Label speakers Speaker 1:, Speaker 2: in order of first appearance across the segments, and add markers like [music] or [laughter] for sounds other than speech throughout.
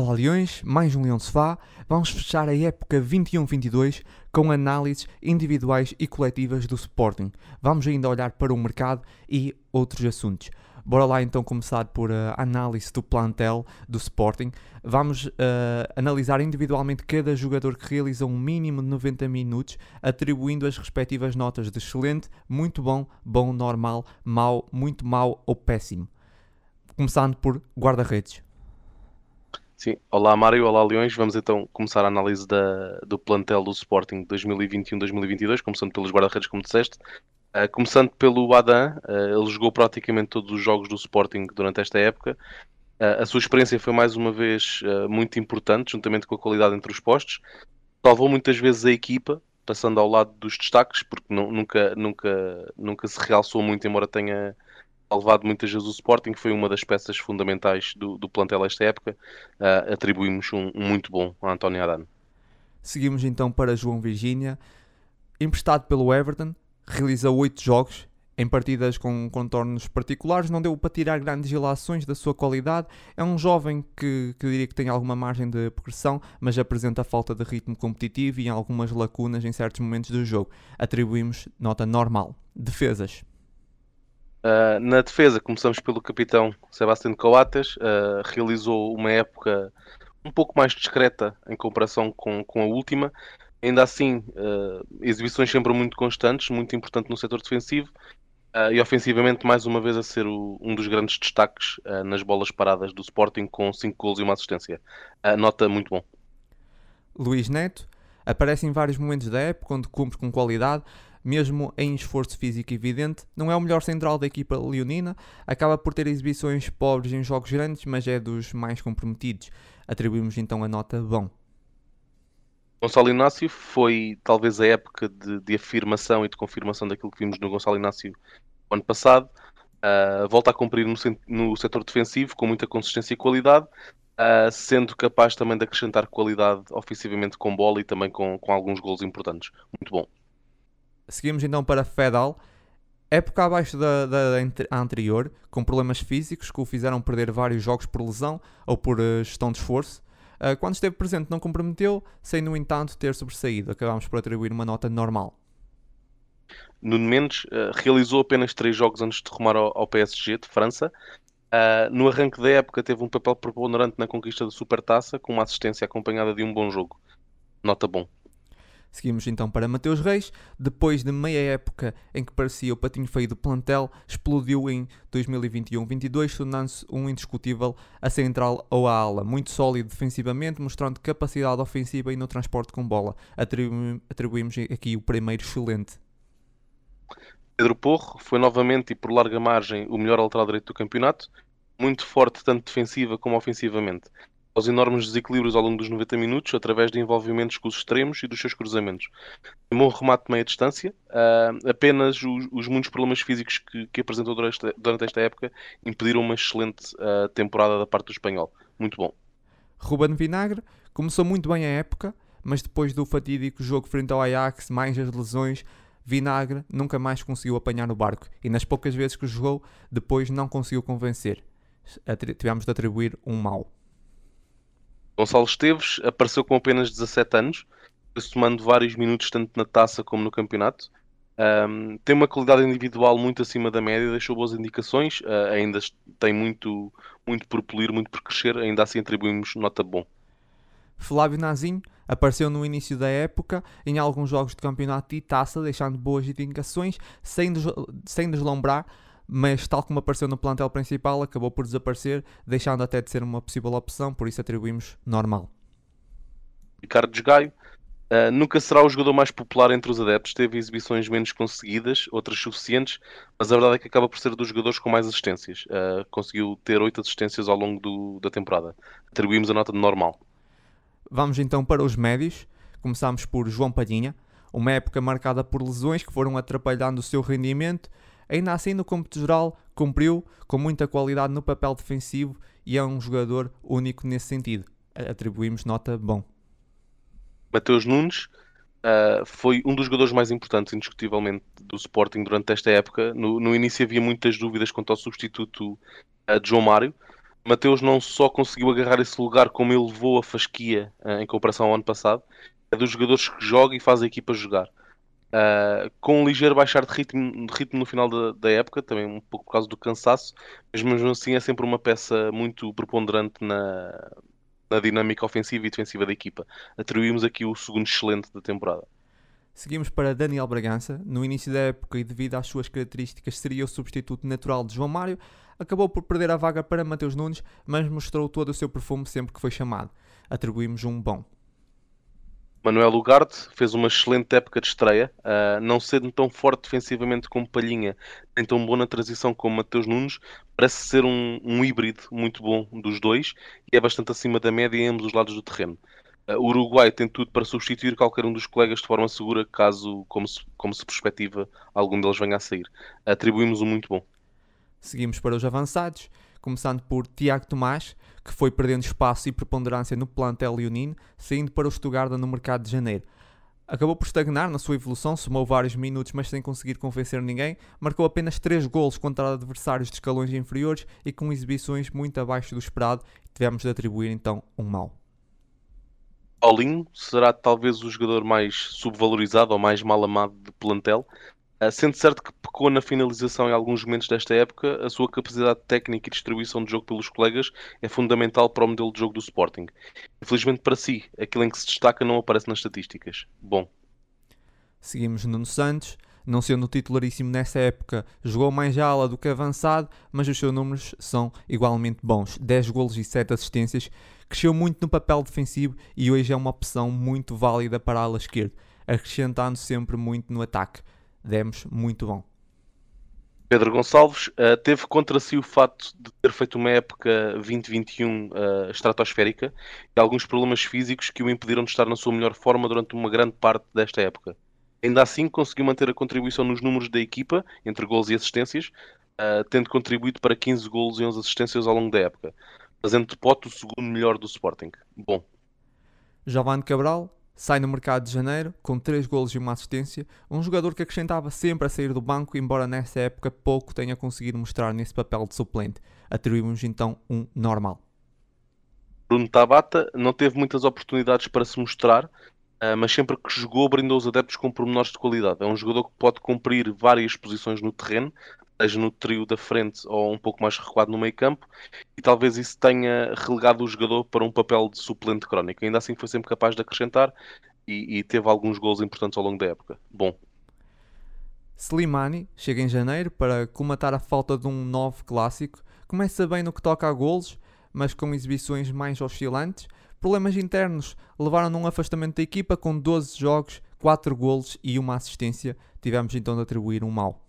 Speaker 1: Olá Leões, mais um Leão Sofá. Vamos fechar a época 21-22 com análises individuais e coletivas do Sporting. Vamos ainda olhar para o mercado e outros assuntos. Bora lá então começar por a análise do plantel do Sporting. Vamos uh, analisar individualmente cada jogador que realiza um mínimo de 90 minutos, atribuindo as respectivas notas de excelente, muito bom, bom, normal, mau, muito mau ou péssimo. Começando por guarda-redes.
Speaker 2: Sim, olá Mário, olá Leões. Vamos então começar a análise da, do plantel do Sporting 2021-2022, começando pelos guarda-redes, como disseste. Uh, começando pelo Adam, uh, ele jogou praticamente todos os jogos do Sporting durante esta época. Uh, a sua experiência foi mais uma vez muito importante, juntamente com a qualidade entre os postos. Salvou muitas vezes a equipa, passando ao lado dos destaques, porque nunca, nunca, nunca se realçou muito, embora tenha salvado muitas vezes o Sporting, foi uma das peças fundamentais do, do plantel esta época. Uh, atribuímos um, um, muito bom a António Adano.
Speaker 1: Seguimos então para João Virgínia, emprestado pelo Everton, realiza oito jogos em partidas com contornos particulares, não deu para tirar grandes ilações da sua qualidade. É um jovem que, que diria que tem alguma margem de progressão, mas apresenta falta de ritmo competitivo e algumas lacunas em certos momentos do jogo. Atribuímos nota normal. Defesas.
Speaker 2: Uh, na defesa, começamos pelo capitão Sebastião Coates, uh, realizou uma época um pouco mais discreta em comparação com, com a última. Ainda assim, uh, exibições sempre muito constantes, muito importante no setor defensivo e ofensivamente, mais uma vez, a ser o, um dos grandes destaques nas bolas paradas do Sporting, com 5 gols e uma assistência. nota muito bom.
Speaker 1: Luís Neto aparece em vários momentos da época onde cumpre com qualidade, mesmo em esforço físico evidente. Não é o melhor central da equipa leonina, acaba por ter exibições pobres em jogos grandes, mas é dos mais comprometidos. Atribuímos então a nota bom.
Speaker 2: Gonçalo Inácio foi talvez a época de, de, afirmação e de confirmação daquilo que vimos no Gonçalo Inácio no ano passado. Uh, volta a cumprir no, no setor defensivo com muita consistência e qualidade, uh, sendo capaz também de acrescentar qualidade ofensivamente com bola e também com, com alguns gols importantes. Muito bom.
Speaker 1: Seguimos então para Fedal. Época abaixo da, da, da, anterior, com problemas físicos que o fizeram perder vários jogos por lesão ou por uh, gestão de esforço. Uh, quando esteve presente não comprometeu, sem no entanto ter sobressaído. Acabamos por atribuir uma nota normal.
Speaker 2: Nuno Mendes uh, realizou apenas três jogos antes de rumar ao, ao PSG de França. No arranque da época teve um papel preponderante na conquista da Supertaça, com uma assistência acompanhada de um bom jogo. Nota bom.
Speaker 1: Seguimos então para Mateus Reis. Depois de meia época em que parecia o patinho feio do plantel, explodiu em 2021-22, tornando-se um indiscutível a central ou a ala. Muito sólido defensivamente, mostrando capacidade ofensiva e no transporte com bola. Atribu atribuímos aqui o primeiro excelente.
Speaker 2: Pedro Porro foi novamente e por larga margem o melhor lateral direito do campeonato, muito forte tanto defensiva como ofensivamente aos enormes desequilíbrios ao longo dos 90 minutos através de envolvimentos com os extremos e dos seus cruzamentos. Um bom remate de meia distância, uh, apenas os, os, muitos problemas físicos que, que apresentou durante esta, durante esta, época impediram uma excelente uh, temporada da parte do espanhol. Muito bom.
Speaker 1: Ruben Vinagre começou muito bem a época, mas depois do fatídico jogo frente ao Ajax, mais as lesões, Vinagre nunca mais conseguiu apanhar o barco e nas poucas vezes que jogou, depois não conseguiu convencer. Tivemos de atribuir um mal.
Speaker 2: Gonçalo Esteves apareceu com apenas 17 anos, somando vários minutos tanto na taça como no campeonato. Um, tem uma qualidade individual muito acima da média, deixou boas indicações, uh, ainda tem muito, muito por polir, muito por crescer, ainda assim atribuímos nota bom.
Speaker 1: Flávio Nazinho apareceu no início da época em alguns jogos de campeonato e taça, deixando boas indicações, sem, des sem deslumbrar, mas tal como apareceu no plantel principal, acabou por desaparecer, deixando até de ser uma possível opção, por isso atribuímos normal.
Speaker 2: Ricardo Desgaio uh, nunca será o jogador mais popular entre os adeptos, teve exibições menos conseguidas, outras suficientes, mas a verdade é que acaba por ser dos jogadores com mais assistências. Uh, conseguiu ter oito assistências ao longo do, da temporada. Atribuímos a nota de normal.
Speaker 1: Vamos então para os médios. Começamos por João Padinha, uma época marcada por lesões que foram atrapalhando o seu rendimento Ainda assim, no cômputo geral, cumpriu com muita qualidade no papel defensivo e é um jogador único nesse sentido. Atribuímos nota bom.
Speaker 2: Mateus Nunes uh, foi um dos jogadores mais importantes, indiscutivelmente, do Sporting durante esta época. No, no início havia muitas dúvidas quanto ao substituto uh, de João Mário, Mateus não só conseguiu agarrar esse lugar, como ele levou a fasquia uh, em comparação ao ano passado. É dos jogadores que joga e faz a equipa jogar. Uh, com um ligeiro baixar de ritmo, de ritmo no final da, da, época, também um pouco por causa do cansaço, mas mesmo assim é sempre uma peça muito preponderante na, na dinâmica ofensiva e defensiva da equipa. Atribuímos aqui o segundo excelente da temporada.
Speaker 1: Seguimos para Daniel Bragança. No início da época e devido às suas características seria o substituto natural de João Mário, acabou por perder a vaga para Mateus Nunes, mas mostrou todo o seu perfume sempre que foi chamado. Atribuímos um bom.
Speaker 2: Manuel Ugarte fez uma excelente época de estreia, uh, não sendo tão forte defensivamente como Palhinha, nem tão bom na transição como Mateus Nunes, parece ser um, um híbrido muito bom dos dois e é bastante acima da média em ambos os lados do terreno. Uh, o Uruguai tem tudo para substituir qualquer um dos colegas de forma segura, caso, como se, como se perspectiva, algum deles venha a sair. Atribuímos um muito bom.
Speaker 1: Seguimos para os avançados, começando por Tiago Tomás, que foi perdendo espaço e preponderância no plantel leonino, saindo para o Stuttgart no mercado de janeiro. Acabou por estagnar na sua evolução, somou vários minutos, mas sem conseguir convencer ninguém. Marcou apenas 3 golos contra adversários de escalões inferiores e com exibições muito abaixo do esperado. Tivemos de atribuir então um mal.
Speaker 2: Paulinho será talvez o jogador mais subvalorizado ou mais mal amado do plantel, sendo certo que pecou na finalização em alguns momentos desta época, a sua capacidade técnica e distribuição de jogo pelos colegas é fundamental para o modelo de jogo do Sporting. Infelizmente para si, aquilo em que se destaca não aparece nas estatísticas. Bom.
Speaker 1: Seguimos Nuno Santos. Não sendo titularíssimo nessa época, jogou mais ala do que avançado, mas os seus números são igualmente bons. 10 golos e 7 assistências. Cresceu muito no papel defensivo e hoje é uma opção muito válida para a ala esquerda, acrescentando sempre muito no ataque demos muito bom.
Speaker 2: Pedro Gonçalves uh, teve contra si o facto de ter feito uma época 2021 uh, eh, estratosférica e alguns problemas físicos que o impediram de estar na sua melhor forma durante uma grande parte desta época. Ainda assim, conseguiu manter a contribuição nos números da equipa, entre gols e assistências, uh, tendo contribuído para 15 gols e 11 assistências ao longo da época, fazendo de pote o segundo melhor do Sporting. Bom.
Speaker 1: Giovanni Cabral sai no mercado de janeiro com 3 golos e uma assistência, um jogador que acrescentava sempre a sair do banco, embora nessa época pouco tenha conseguido mostrar nesse papel de suplente. Atribuímos então um normal.
Speaker 2: Bruno Tabata não teve muitas oportunidades para se mostrar, ah, mas sempre que jogou brindou os adeptos com pormenores de qualidade. É um jogador que pode cumprir várias posições no terreno, seja no trio da frente ou um pouco mais recuado no meio campo, e talvez isso tenha relegado o jogador para um papel de suplente crónico. Ainda assim foi sempre capaz de acrescentar e, e teve alguns gols importantes ao longo da época. Bom.
Speaker 1: Slimani chega em janeiro para comatar a falta de um novo clássico. Começa bem no que toca a golos, mas com exibições mais oscilantes. Problemas internos levaram a um afastamento da equipa com 12 jogos, 4 golos e uma assistência. Tivemos então de atribuir um mau.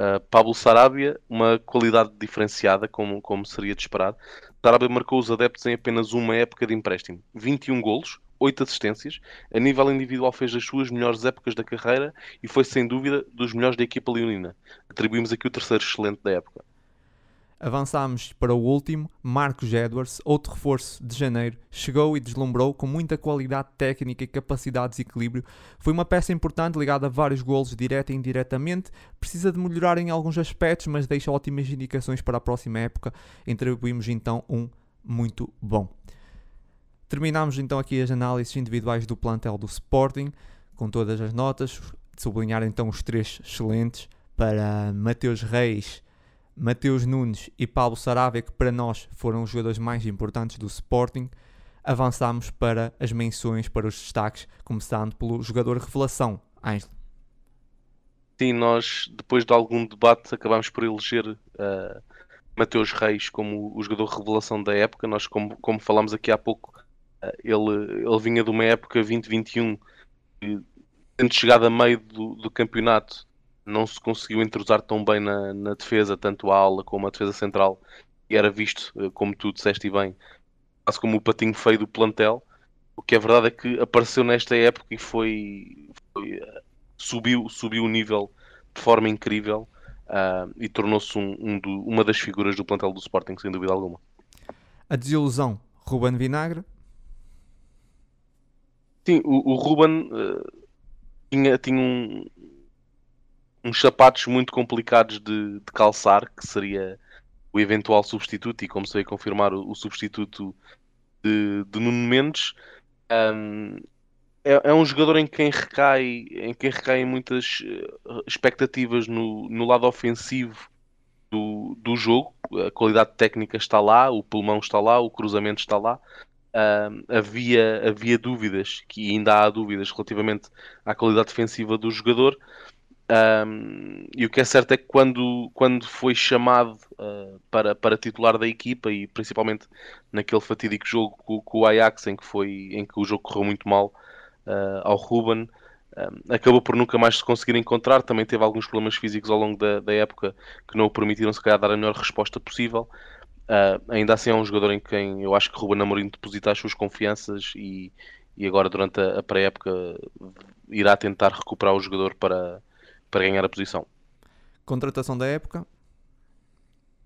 Speaker 2: Uh, Pablo Sarabia, uma qualidade diferenciada, como, como seria de esperar. Sarabia marcou os adeptos em apenas uma época de empréstimo. 21 golos, 8 assistências. A nível individual fez as suas melhores épocas da carreira e foi sem dúvida dos melhores da equipa leonina. Atribuímos aqui o terceiro excelente da época.
Speaker 1: Avançámos para o último, Marcos Edwards, outro reforço de janeiro, chegou e deslumbrou com muita qualidade técnica e capacidade de equilíbrio. Foi uma peça importante ligada a vários golos direta e indiretamente. Precisa de melhorar em alguns aspectos, mas deixa ótimas indicações para a próxima época. Atribuímos então um muito bom. Terminamos então aqui as análises individuais do plantel do Sporting, com todas as notas. Sublinhar então os três excelentes para Mateus Reis. Mateus Nunes e Pablo Sarabia, que para nós foram os jogadores mais importantes do Sporting, avançamos para as menções, para os destaques, começando pelo jogador revelação, Ângelo.
Speaker 2: Sim, nós, depois de algum debate, acabámos por eleger uh, Mateus Reis como o jogador revelação da época. Nós, como, como falámos aqui há pouco, uh, ele, ele vinha de uma época 2021, tendo chegado a meio do, do campeonato, não se conseguiu entrosar tão bem na, na defesa, tanto a ala como a defesa central, e era visto, eh, como tu disseste bem, quase como o patinho feio do plantel. O que é verdade é que apareceu nesta época e foi, foi eh, subiu, subiu o nível de forma incrível uh, e tornou-se um, um uma das figuras do plantel do Sporting, sem dúvida alguma.
Speaker 1: A desilusão, Ruben Vinagre?
Speaker 2: Sim, o, o Ruben uh, tinha, tinha um, uns sapatos muito complicados de, de calçar, que seria o eventual substituto, e como se veio confirmar, o, o substituto de, de Nuno Mendes. Um, é, é, um jogador em quem recai, em quem recaem muitas eh, expectativas no, no lado ofensivo do, do jogo. A qualidade técnica está lá, o pulmão está lá, o cruzamento está lá. Uh, havia, havia dúvidas, que ainda há dúvidas relativamente à qualidade defensiva do jogador. Um, e o que é certo é que quando, quando foi chamado uh, para, para titular da equipa e principalmente naquele fatídico jogo com, com, o Ajax em que, foi, em que o jogo correu muito mal uh, ao Ruben, um, acabou por nunca mais se conseguir encontrar. Também teve alguns problemas físicos ao longo da, da época que não o permitiram se calhar dar a melhor resposta possível. Uh, ainda assim é um jogador em quem eu acho que Ruben Amorim deposita as suas confianças e, e agora durante a, a pré-época irá tentar recuperar o jogador para para ganhar a posição.
Speaker 1: Contratação da época?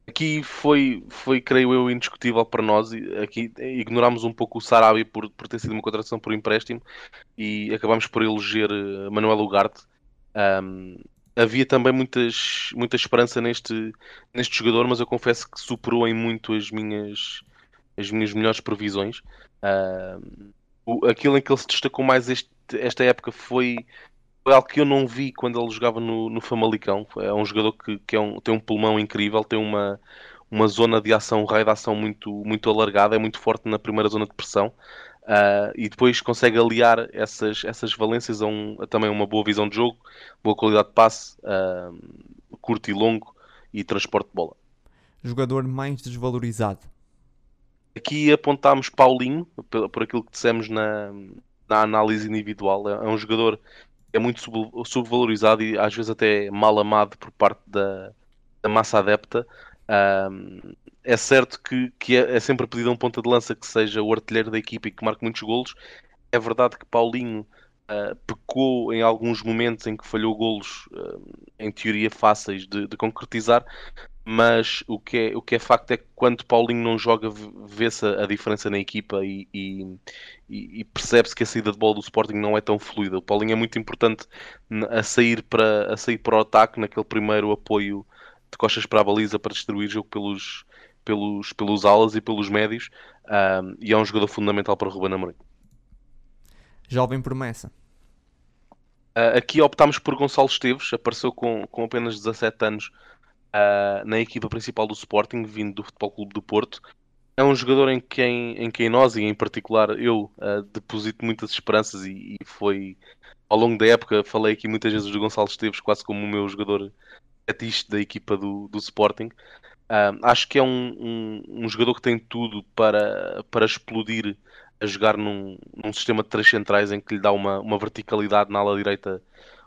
Speaker 2: Aqui foi, foi, creio eu, indiscutível para nós. Aqui ignorámos um pouco o Sarabia por, por ter sido uma contratação por empréstimo e acabámos por eleger eh, Manuel Ugarte. Um, havia também muitas, muita esperança neste, neste jogador, mas eu confesso que superou em muito as minhas, as minhas melhores previsões. Uh, aquilo em que ele se destacou mais este, esta época foi algo que eu não vi quando ele jogava no, no Famalicão. É um jogador que, que é um, tem um pulmão incrível, tem uma, uma zona de ação, um raio de ação muito, muito alargada, é muito forte na primeira zona de pressão. Uh, e depois consegue aliar essas, essas valências a, um, a, também uma boa visão de jogo, boa qualidade de passe, uh, curto e longo e transporte de bola.
Speaker 1: Jogador mais desvalorizado.
Speaker 2: Aqui apontámos Paulinho, por, por aquilo que dissemos na, na análise individual. É, é um jogador é muito subvalorizado e às vezes até mal amado por parte da, da massa adepta. Um, é certo que, que é, é, sempre pedido um ponta de lança que seja o artilheiro da equipa e que marque muitos golos. É verdade que Paulinho uh, pecou em alguns momentos em que falhou golos, uh, em teoria fáceis de, de concretizar, mas o que, é, o que é facto é que quando Paulinho não joga, vê-se a, diferença na equipa e, e, e percebe-se que a saída de bola do Sporting não é tão fluida. O Paulinho é muito importante a sair para, a sair para o ataque, naquele primeiro apoio de costas para a baliza para distribuir o jogo pelos, pelos, pelos alas e pelos médios, um, e é um jogador fundamental para o Ruben Amorim.
Speaker 1: Jovem promessa.
Speaker 2: Uh, aqui optámos por Gonçalo Esteves, apareceu com, com apenas 17 anos uh, na equipa principal do Sporting, vindo do Futebol Clube do Porto. É um jogador em quem, em quem nós, e em particular eu, uh, deposito muitas esperanças e, e, foi ao longo da época, falei aqui muitas vezes do Gonçalo Esteves quase como o meu jogador fetiche da equipa do, do Sporting. Uh, acho que é um, um, um, jogador que tem tudo para, para explodir a jogar num, num sistema de três centrais em que lhe dá uma, uma verticalidade na ala direita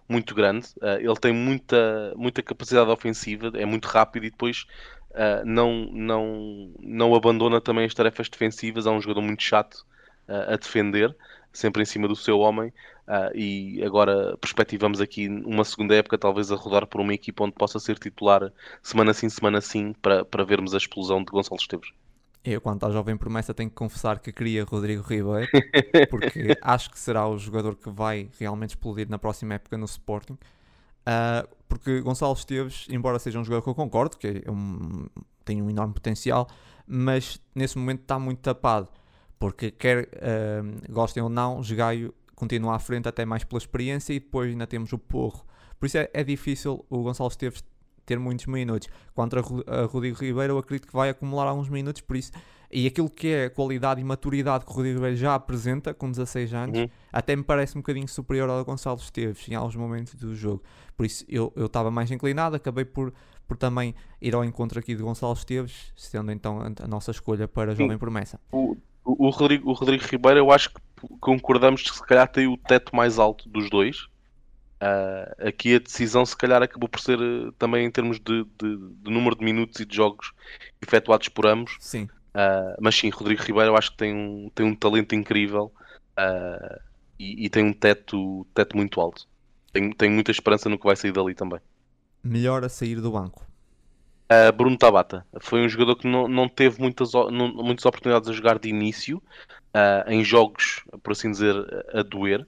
Speaker 2: muito grande. Uh, ele tem muita, muita capacidade ofensiva, é muito rápido e depois uh, não, não, não abandona também as tarefas defensivas. É um jogador muito chato uh, a defender, sempre em cima do seu homem. e agora perspectivamos aqui uma segunda época, talvez a rodar por uma equipa onde possa ser titular semana sim, semana sim, para, para vermos a explosão de Gonçalo Esteves.
Speaker 1: Eu, quanto à jovem promessa, tenho que confessar que queria Rodrigo Ribeiro, [laughs] porque acho que será o jogador que vai realmente explodir na próxima época no Sporting. Uh, porque Gonçalo Esteves, embora seja um jogador que eu concordo, que é um, tem um enorme potencial, mas nesse momento está muito tapado. Porque quer uh, gostem ou não, Gaio continua à frente até mais pela experiência e depois ainda temos o Porro. Por isso é, é difícil o Gonçalo Esteves ter muitos minutos. Contra a Rodrigo Ribeiro, eu acredito que vai acumular alguns minutos, por isso. E aquilo que é a qualidade e maturidade que o Rodrigo Ribeiro já apresenta com 16 anos, uhum. até me parece um bocadinho superior ao Gonçalo Esteves em alguns momentos do jogo. Por isso eu estava mais inclinado, acabei por, por também ir ao encontro aqui de Gonçalo Esteves, sendo então a nossa escolha para a Jovem Promessa.
Speaker 2: O, o, Rodrigo, o Rodrigo Ribeiro, eu acho que concordamos que se calhar tem o teto mais alto dos dois. Uh, aqui a decisão, se calhar, acabou por ser uh, também em termos de, de, de, número de minutos e de jogos efetuados por ambos.
Speaker 1: Sim.
Speaker 2: Uh, mas sim, Rodrigo Ribeiro, eu acho que tem um, tem um talento incrível e, e, tem um teto, teto muito alto. Tenho, tenho muita esperança no que vai sair dali também.
Speaker 1: Melhor a sair do banco.
Speaker 2: Bruno Tabata foi um jogador que não, não teve muitas, não, muitas oportunidades a jogar de início em jogos, por assim dizer, a doer.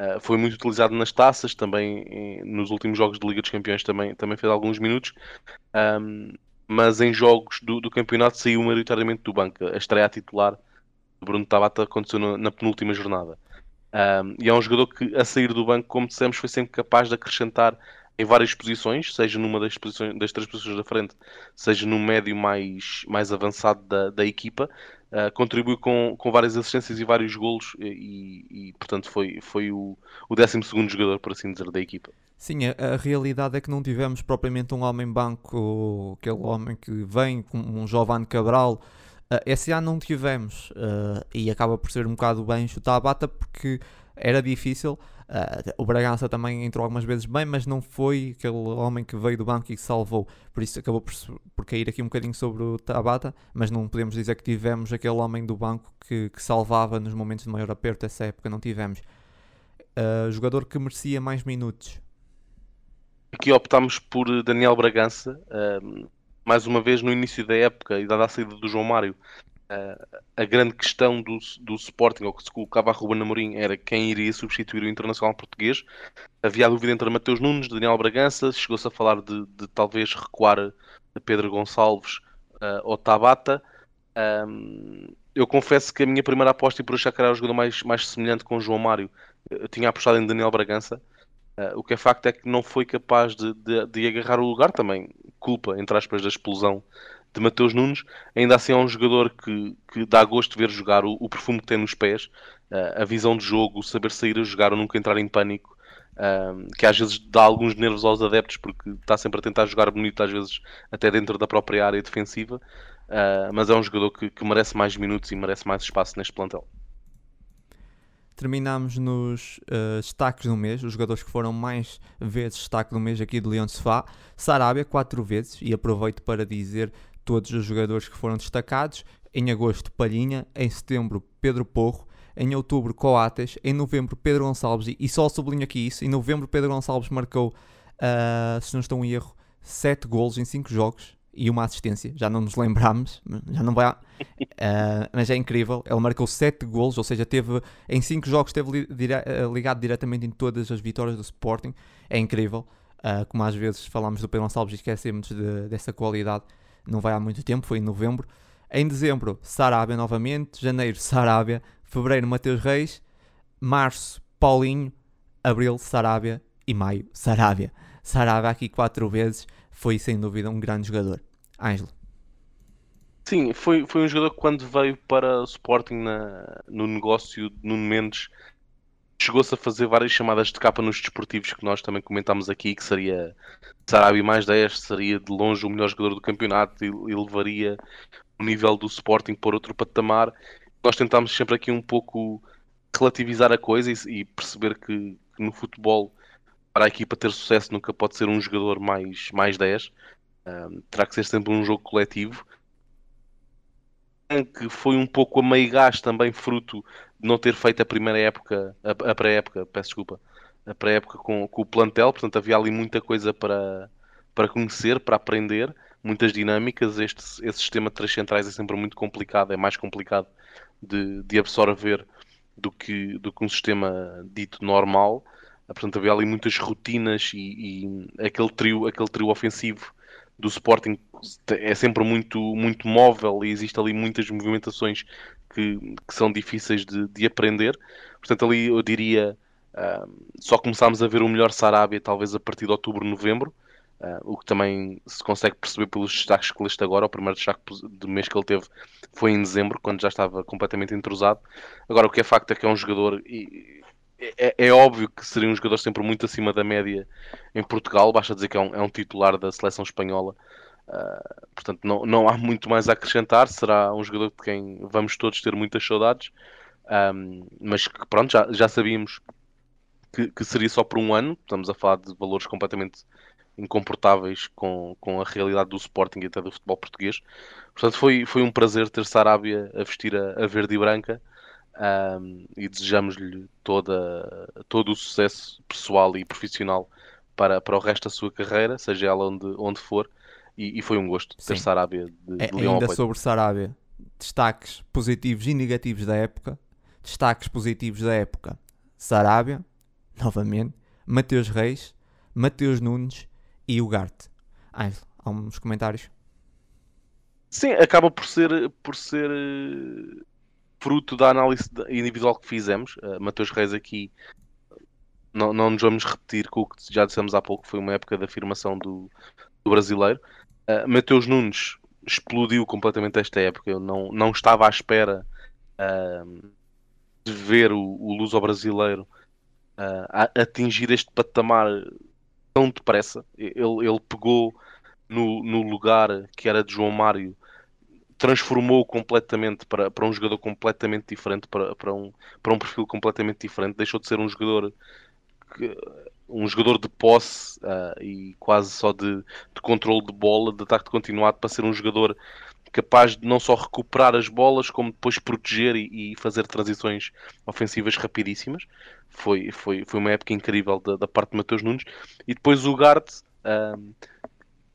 Speaker 2: Uh, foi muito utilizado nas taças, também em, nos últimos jogos de Liga dos Campeões também, também fez alguns minutos. Um, mas em jogos do, do campeonato saiu maioritariamente do banco. A estreia titular do Bruno Tabata aconteceu na, na penúltima jornada. Um, e é um jogador que, a sair do banco, como dissemos, foi sempre capaz de acrescentar em várias posições, seja numa das, posições, das três posições da frente, seja no médio mais, mais avançado da, da equipa. Uh, contribuiu com, com várias assistências e vários golos e, e portanto foi, foi o, o 12 jogador, por assim dizer, da equipa.
Speaker 1: Sim, a, a, realidade é que não tivemos propriamente um homem banco, aquele homem que vem um Giovanni Cabral, Uh, esse ano não tivemos uh, e acaba por ser um bocado bem chutar a bata porque era difícil. Uh, o Bragança também entrou algumas vezes bem, mas não foi aquele homem que veio do banco e que salvou. Por isso acabou por, por cair aqui um bocadinho sobre o Tabata, mas não podemos dizer que tivemos aquele homem do banco que, que salvava nos momentos de maior aperto. Essa época não tivemos. jogador que merecia mais minutos.
Speaker 2: Aqui optámos por Daniel Bragança mais uma vez no início da época e dada a saída do João Mário, a grande questão do, do Sporting, ou que se colocava a Ruben Amorim, era quem iria substituir o Internacional Português. Havia a dúvida entre Mateus Nunes, Daniel Bragança, chegou-se a falar de, de, talvez recuar a Pedro Gonçalves uh, ou Tabata. Um, eu confesso que a minha primeira aposta, e por achar que era o jogador mais, mais semelhante com o João Mário, eu tinha apostado em Daniel Bragança. Uh, o que é facto é que não foi capaz de, de, de, agarrar o lugar também culpa, entre aspas, da explosão de Mateus Nunes, ainda assim é um jogador que, que dá gosto de ver jogar o, o perfume que tem nos pés, uh, a visão de jogo, saber sair a jogar ou nunca entrar em pânico, uh, que às vezes dá alguns nervos aos adeptos porque está sempre a tentar jogar bonito, às vezes até dentro da própria área defensiva, uh, mas é um jogador que, que merece mais minutos e merece mais espaço neste plantel
Speaker 1: terminamos nos uh, destaques do mês, os jogadores que foram mais vezes destaque do mês aqui de Leão de Sofá. Sarabia, quatro vezes, e aproveito para dizer todos os jogadores que foram destacados. Em agosto, Palhinha. Em setembro, Pedro Porro. Em outubro, Coates. Em novembro, Pedro Gonçalves. E só sublinho aqui isso. Em novembro, Pedro Gonçalves marcou, uh, se não estou em erro, 7 golos em 5 jogos e uma assistência, já não nos lembramos, já não vai, uh, mas é incrível. Ele marcou 7 golos, ou seja, teve em 5 jogos esteve uh, ligado diretamente em todas as vitórias do Sporting. É incrível. Uh, como às vezes falamos do Pedro Gonçalves e esquecemos de, dessa qualidade, não vai há muito tempo, foi em novembro. Em dezembro, Sarabia novamente, janeiro, Sarabia, fevereiro, Mateus Reis, março, Paulinho, abril, Sarabia e maio, Sarabia. Sarabia aqui quatro vezes foi sem dúvida um grande jogador. Ângelo.
Speaker 2: Sim, foi, foi um jogador que quando veio para Sporting na, no negócio de Nuno Mendes chegou-se a fazer várias chamadas de capa nos desportivos que nós também comentámos aqui, que seria Sarabi mais 10, seria de longe o melhor jogador do campeonato e, e levaria o nível do Sporting por outro patamar. Nós tentámos sempre aqui um pouco relativizar a coisa e, e perceber que, que, no futebol para a equipa ter sucesso nunca pode ser um jogador mais, mais 10. Um, terá que ser sempre um jogo coletivo. Que foi um pouco a meio gás também fruto não ter feito a primeira época, a, a pré-época, peço desculpa, a pré-época com, com, o plantel, portanto havia ali muita coisa para, para conhecer, para aprender, muitas dinâmicas. Este, esse sistema de três centrais é sempre muito complicado, é mais complicado de, de absorver do que, do que um sistema dito normal. Portanto, havia ali muitas rotinas e, e, aquele, trio, aquele trio ofensivo do Sporting é sempre muito, muito móvel e existe ali muitas movimentações que, que são difíceis de, de, aprender. Portanto, ali eu diria uh, só começámos a ver o melhor Sarabia talvez a partir de outubro, novembro. Uh, o que também se consegue perceber pelos destaques que leste agora. O primeiro destaque do mês que ele teve foi em dezembro, quando já estava completamente entrosado. Agora, o que é facto é que é um jogador. E, é, é, óbvio que seria um jogador sempre muito acima da média em Portugal, basta dizer que é um, é um titular da seleção espanhola. Uh, portanto, não, não há muito mais a acrescentar. Será um jogador de quem vamos todos ter muitas saudades, um, mas que pronto, já, já sabíamos que, que, seria só por um ano. Estamos a falar de valores completamente incomportáveis com, com a realidade do Sporting e até do futebol português. Portanto, foi, foi um prazer ter Sarabia a vestir a, a verde e branca um, e desejamos-lhe toda, todo o sucesso pessoal e profissional para, para o resto da sua carreira, seja ela onde, onde for. E, e foi um gosto ter Sarabia de, de
Speaker 1: é,
Speaker 2: Leão
Speaker 1: Ainda sobre Sarabia, destaques positivos e negativos da época. Destaques positivos da época: Sarabia, novamente, Mateus Reis, Mateus Nunes e Ugarte. Ângelo, alguns comentários?
Speaker 2: Sim, acaba por ser, por ser eh, fruto da análise individual que fizemos. Uh, Mateus Reis aqui não, não nos vamos repetir com o que já dissemos há pouco, foi uma época de afirmação do, do brasileiro. Uh, Mateus Nunes explodiu completamente esta época. Eu não, não estava à espera uh, de ver o, o Luso brasileiro uh, atingir este patamar tão depressa. Ele, ele pegou no, no lugar que era de João Mário, transformou completamente para, para um jogador completamente diferente, para, para, um, para um perfil completamente diferente. Deixou de ser um jogador que, um jogador de posse uh, e quase só de, de controle de bola, de ataque continuado, para ser um jogador capaz de não só recuperar as bolas, como depois proteger e, e fazer transições ofensivas rapidíssimas. Foi, foi, foi uma época incrível da, da parte de Mateus Nunes. E depois o Garte, uh,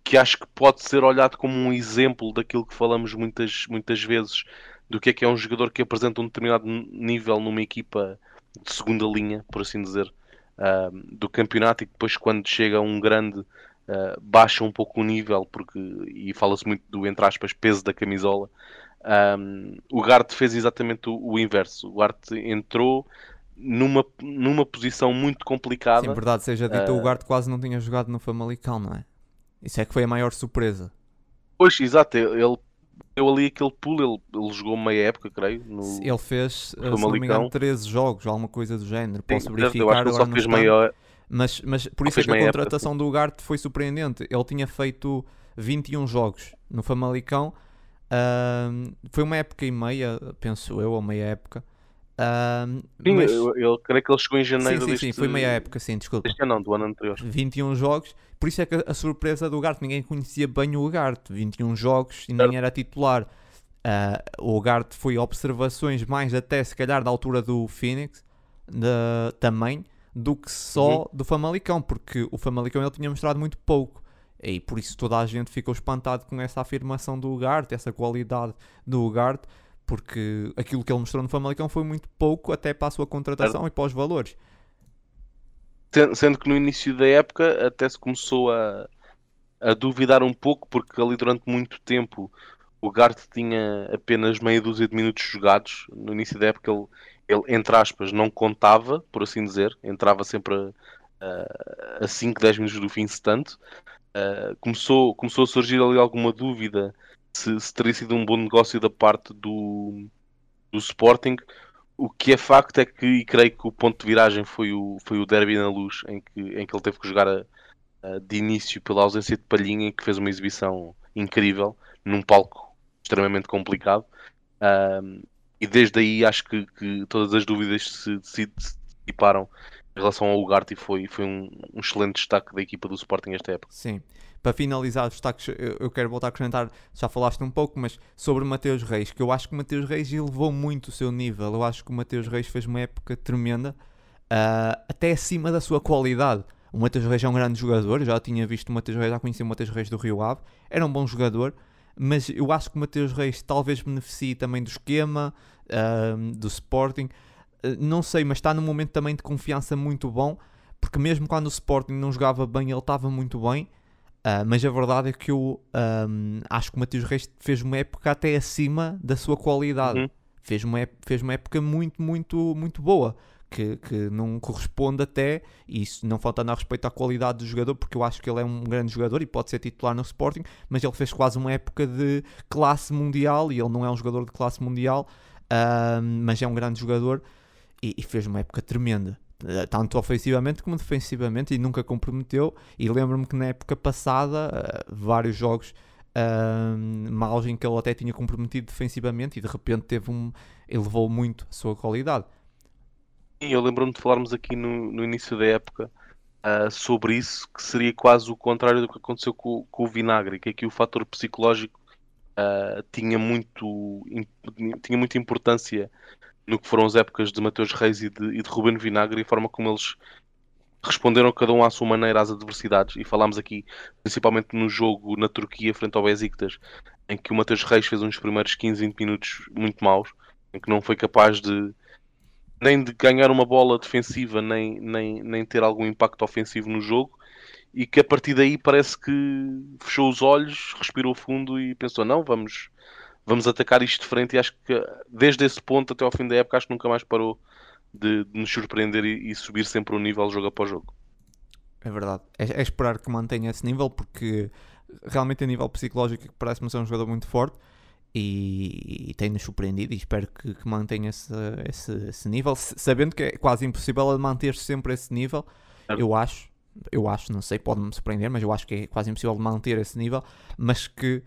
Speaker 2: que acho que pode ser olhado como um exemplo daquilo que falamos muitas, muitas vezes do que é que é um jogador que apresenta um determinado nível numa equipa de segunda linha, por assim dizer, uh, do campeonato e depois quando chega a um grande uh, baixa um pouco o nível porque e fala-se muito do entre aspas peso da camisola. Um, o Garte fez exatamente o, o inverso. O Garte entrou numa, numa posição muito complicada.
Speaker 1: Sim, verdade seja dito, uh, o Garte quase não tinha jogado no Famalicão, não é? Isso é que foi a maior surpresa.
Speaker 2: Pois, exato, ele deu ali aquele pulo, ele, ele jogou meia época, creio. No,
Speaker 1: ele fez, se não me engano, 13 jogos, alguma coisa do género. Posso Sim, verificar eu acho que ele só fez meia... Mas, mas por isso é que a contratação época. do Ugarte foi surpreendente. Ele tinha feito 21 jogos no Famalicão. Uh, foi uma época e meia, penso eu, ou meia época.
Speaker 2: Sim, mas... eu, eu, creio que ele chegou em janeiro
Speaker 1: sim, sim, deste... sim, foi meia época, sim, desculpa.
Speaker 2: Este ano não, do ano anterior.
Speaker 1: 21 jogos, por isso é que a surpresa do Ugarte, ninguém conhecia bem o Ugarte, 21 jogos e nem era titular. Uh, o Ugarte foi observações mais até se calhar da altura do Phoenix, de, também, do que só uhum. do Famalicão, porque o Famalicão ele tinha mostrado muito pouco. E por isso toda a gente ficou espantado com essa afirmação do Ugarte, essa qualidade do Ugarte porque aquilo que ele mostrou no Famalicão foi muito pouco até para a sua contratação e para os valores.
Speaker 2: Sendo que no início da época até se começou a, a duvidar um pouco, porque ali durante muito tempo o Garte tinha apenas meia dúzia de minutos jogados. No início da época ele, ele entre aspas, não contava, por assim dizer, entrava sempre a, a 5, 10 minutos do fim, se tanto. Uh, começou, começou a surgir ali alguma dúvida se, se teria sido um bom negócio da parte do, do Sporting. O que é facto é que, e creio que o ponto de viragem foi o, foi o derby na luz, em que, em que ele teve que jogar a, a, de início pela ausência de Palhinha, que fez uma exibição incrível, num palco extremamente complicado. Um, e desde aí acho que, que todas as dúvidas se, dissiparam em relação ao Ugarte e foi, foi um, um, excelente destaque da equipa do Sporting esta época.
Speaker 1: Sim. Para finalizar os destaques, eu quero voltar a acrescentar, já falaste um pouco, mas sobre Mateus Reis, que eu acho que o Mateus Reis elevou muito o seu nível. Eu acho que o Mateus Reis fez uma época tremenda, uh, até acima da sua qualidade. O Mateus Reis é um grande jogador, eu já tinha visto o Mateus Reis, já conheci o Mateus Reis do Rio Ave, era um bom jogador, mas eu acho que o Mateus Reis talvez beneficie também do esquema, uh, do Sporting. Uh, não sei, mas está num momento também de confiança muito bom, porque mesmo quando o Sporting não jogava bem, ele estava muito bem. Uh, mas a verdade é que eu um, acho que o Matheus Reis fez uma época até acima da sua qualidade. Uhum. Fez, uma, fez uma época muito, muito, muito boa. Que, que não corresponde até, e isso não faltando a respeito à qualidade do jogador, porque eu acho que ele é um grande jogador e pode ser titular no Sporting, mas ele fez quase uma época de classe mundial e ele não é um jogador de classe mundial, uh, mas é um grande jogador e, e fez uma época tremenda. Eh, tanto ofensivamente como defensivamente, e nunca comprometeu. E lembro-me que na época passada, uh, vários jogos uh, maus em que ele até tinha comprometido defensivamente e de repente teve um, elevou muito a sua qualidade.
Speaker 2: Sim, eu lembro-me de falarmos aqui no, no início da época uh, sobre isso, que seria quase o contrário do que aconteceu com, com o Vinagre, que aqui o fator psicológico uh, tinha, muito, tinha muita importância no que foram as épocas de Mateus Reis e de, e de Ruben Vinagre e a forma como eles responderam cada um à sua maneira às adversidades. E falámos aqui, principalmente no jogo na Turquia, frente ao Besiktas, em que o Mateus Reis fez uns primeiros 15, 20 minutos muito maus, em que não foi capaz de nem de ganhar uma bola defensiva, nem, nem, nem ter algum impacto ofensivo no jogo. e que a partir daí parece que fechou os olhos, respirou fundo e pensou: não, vamos, vamos atacar isto de frente. E acho que desde esse ponto até ao fim da época, acho que nunca mais parou de, de nos surpreender e, e, subir sempre o nível jogo após jogo.
Speaker 1: É verdade, é, é esperar que mantenha esse nível porque realmente a nível psicológico parece-me ser um jogador muito forte e, e tem-nos surpreendido e espero que, que mantenha esse, esse, esse, nível, sabendo que é quase impossível manter sempre esse nível, é. eu acho, eu acho, não sei, pode-me surpreender, mas eu acho que é quase impossível manter esse nível, mas que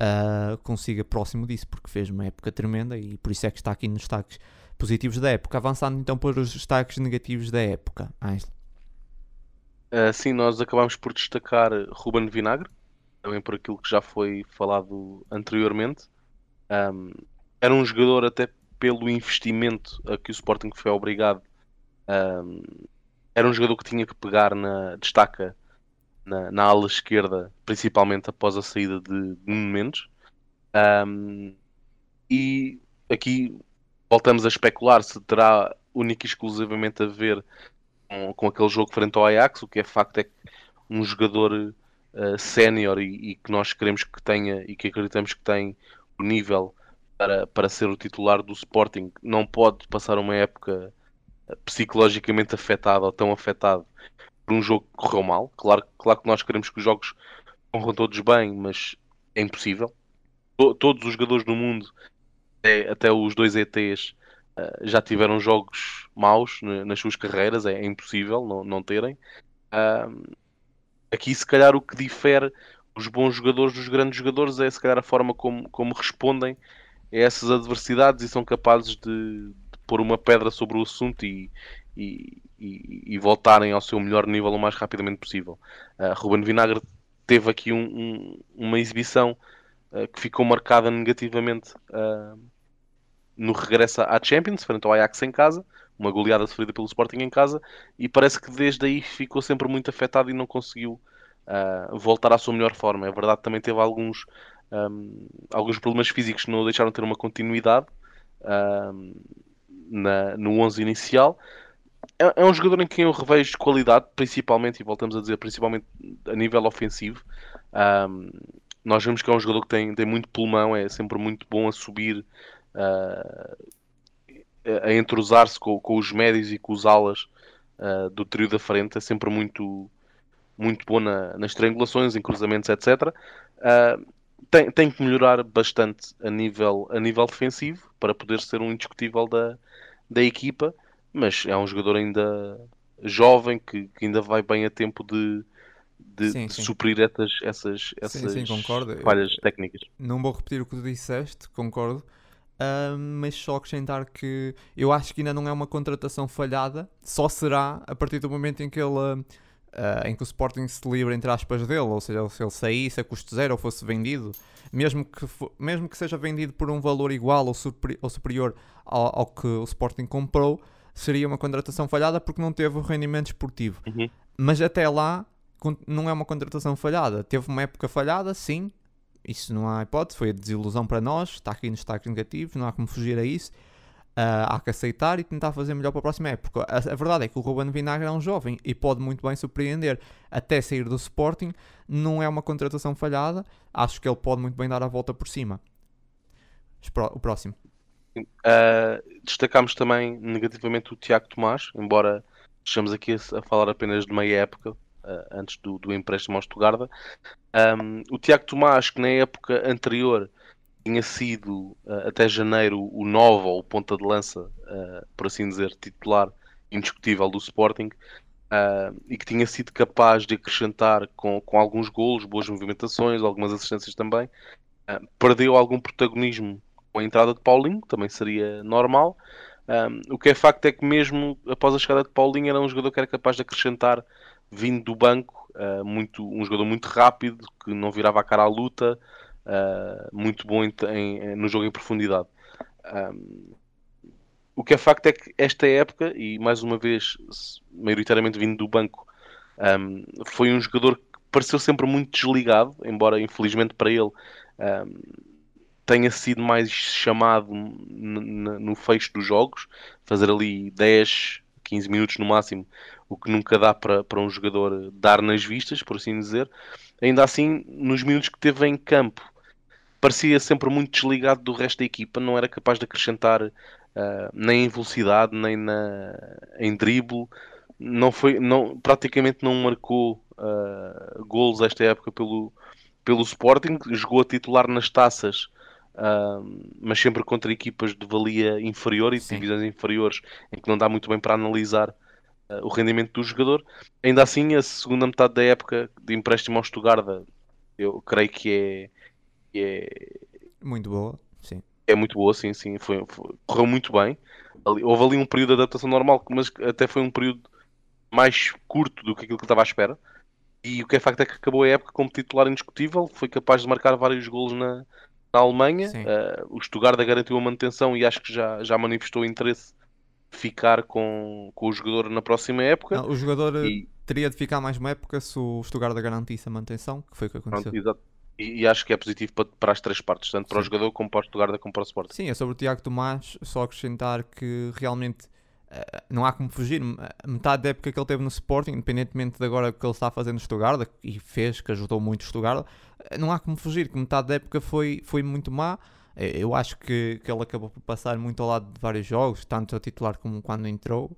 Speaker 1: uh, consiga próximo disso, porque fez uma época tremenda e por isso é que está aqui nos destaques positivos da época. Avançando então para os destaques negativos da época, Ângelo.
Speaker 2: Uh, sim, nós acabamos por destacar Ruben Vinagre, também por aquilo que já foi falado anteriormente. Um, era um jogador até pelo investimento a que o Sporting foi obrigado. Um, era um jogador que tinha que pegar na destaca na, na ala esquerda, principalmente após a saída de, de Mendes. Um, e aqui voltamos a especular se terá única e exclusivamente a ver com, com aquele jogo frente ao Ajax. O que é facto é que um jogador uh, sénior e, e, que nós queremos que tenha e que acreditamos que tem o nível para, para ser o titular do Sporting não pode passar uma época psicologicamente afetado ou tão afetado um jogo que correu mal. Claro, claro que nós queremos que os jogos corram todos bem, mas é impossível. Todos os jogadores do mundo, até, até os dois ETs, uh, já tiveram jogos maus nas suas carreiras, é, é impossível não, não terem. Uh, aqui, se calhar, o que difere os bons jogadores dos grandes jogadores é, se calhar, a forma como, como respondem a essas adversidades e são capazes de pôr uma pedra sobre o assunto e, e, e, e, voltarem ao seu melhor nível o mais rapidamente possível. Uh, Ruben Vinagre teve aqui um, um, uma exibição uh, que ficou marcada negativamente uh, no regresso à Champions, frente ao Ajax em casa, uma goleada sofrida pelo Sporting em casa, e parece que desde aí ficou sempre muito afetado e não conseguiu voltar à sua melhor forma. É verdade que também teve alguns, um, alguns problemas físicos que não deixaram de ter uma continuidade na, no 11 inicial, é, é, um jogador em quem eu revejo qualidade, principalmente, e voltamos a dizer, principalmente a nível ofensivo. Um, nós vemos que é um jogador que tem, tem muito pulmão, é sempre muito bom a subir, uh, a entrosar-se com, com, os médios e com os alas uh, do trio da frente, é sempre muito, muito bom na, nas triangulações, em cruzamentos, etc. Uh, tem, tem que melhorar bastante a nível, a nível defensivo para poder ser um indiscutível da, da equipa mas é um jogador ainda jovem que, que ainda vai bem a tempo de, de, sim, de sim. suprir essas, essas, essas sim, falhas técnicas.
Speaker 1: Não vou repetir o que tu disseste, concordo. Uh, mas só acrescentar que eu acho que ainda não é uma contratação falhada, só será a partir do momento em que ele uh, em que o Sporting se livra entre aspas dele, ou seja, se ele saísse a custo zero ou fosse vendido, mesmo que, mesmo que seja vendido por um valor igual ou, super, ou superior ao, ao que o Sporting comprou, seria uma contratação falhada porque não teve o rendimento esportivo. Uhum. Mas até lá não é uma contratação falhada. Teve uma época falhada, sim. Isso não há hipótese, foi a desilusão para nós, está aqui nos destaques negativos, não há como fugir a isso. Uh, há que aceitar e tentar fazer melhor para a próxima época. A, a, verdade é que o Ruben Vinagre é um jovem e pode muito bem surpreender até sair do Sporting. Não é uma contratação falhada, acho que ele pode muito bem dar a volta por cima. O próximo.
Speaker 2: Uh, destacámos também negativamente o Tiago Tomás, embora estejamos aqui a, falar apenas de meia época, uh, antes do, do empréstimo ao Stuttgart. Um, o Tiago Tomás, que na época anterior tinha sido uh, até janeiro o novo, ou ponta de lança, por assim dizer, titular indiscutível do Sporting, e que tinha sido capaz de acrescentar com, com alguns golos, boas movimentações, algumas assistências também, perdeu algum protagonismo com a entrada de Paulinho, também seria normal. Um, o que é facto é que mesmo após a chegada de Paulinho era um jogador que era capaz de acrescentar vindo do banco, uh, muito, um jogador muito rápido, que não virava a cara à luta, uh, muito bom em, em, no jogo em profundidade. Um, o que é facto é que esta época, e mais uma vez, maioritariamente vindo do banco, um, foi um jogador que pareceu sempre muito desligado, embora infelizmente para ele tenha sido mais chamado no fecho dos jogos, fazer ali 10, 15 minutos no máximo, o que nunca dá para, um jogador dar nas vistas, por assim dizer. Ainda assim, nos minutos que teve em campo, parecia sempre muito desligado do resto da equipa, não era capaz de acrescentar uh, nem em velocidade, nem na, em drible. Não foi, não, praticamente não marcou uh, golos esta época pelo, pelo Sporting, jogou a titular nas taças, uh, mas sempre contra equipas de valia inferior e de divisões inferiores, em que não dá muito bem para analisar uh, o rendimento do jogador. Ainda assim, a segunda metade da época de empréstimo ao Stuttgart, eu creio que é,
Speaker 1: é muito boa, sim.
Speaker 2: É muito boa, sim, sim. Foi, foi, correu muito bem. Ali, houve ali um período de adaptação normal, mas até foi um período mais curto do que aquilo que eu estava à espera. E o que é facto é que acabou a época como titular indiscutível, foi capaz de marcar vários golos na, na Alemanha. Uh, o Stuttgart garantiu a manutenção e acho que já, já manifestou interesse de ficar com, com o jogador na próxima época.
Speaker 1: Não, o jogador eh, e... teria de ficar mais uma época se o Stuttgart garantisse a manutenção, que foi o que aconteceu. Pronto.
Speaker 2: E, e, acho que é positivo para, para as três partes, tanto para Sim. o jogador como para o Stuttgart como para o Sport.
Speaker 1: Sim, é sobre o Tiago Tomás, só acrescentar que realmente não há como fugir. Metade da época que ele teve no Sporting, independentemente de agora que ele está fazendo no Stuttgart, e fez, que ajudou muito o Stuttgart, eh, não há como fugir, que metade da época foi, foi muito má. Eh, eu acho que, que ele acabou por passar muito ao lado de vários jogos, tanto a titular como quando entrou.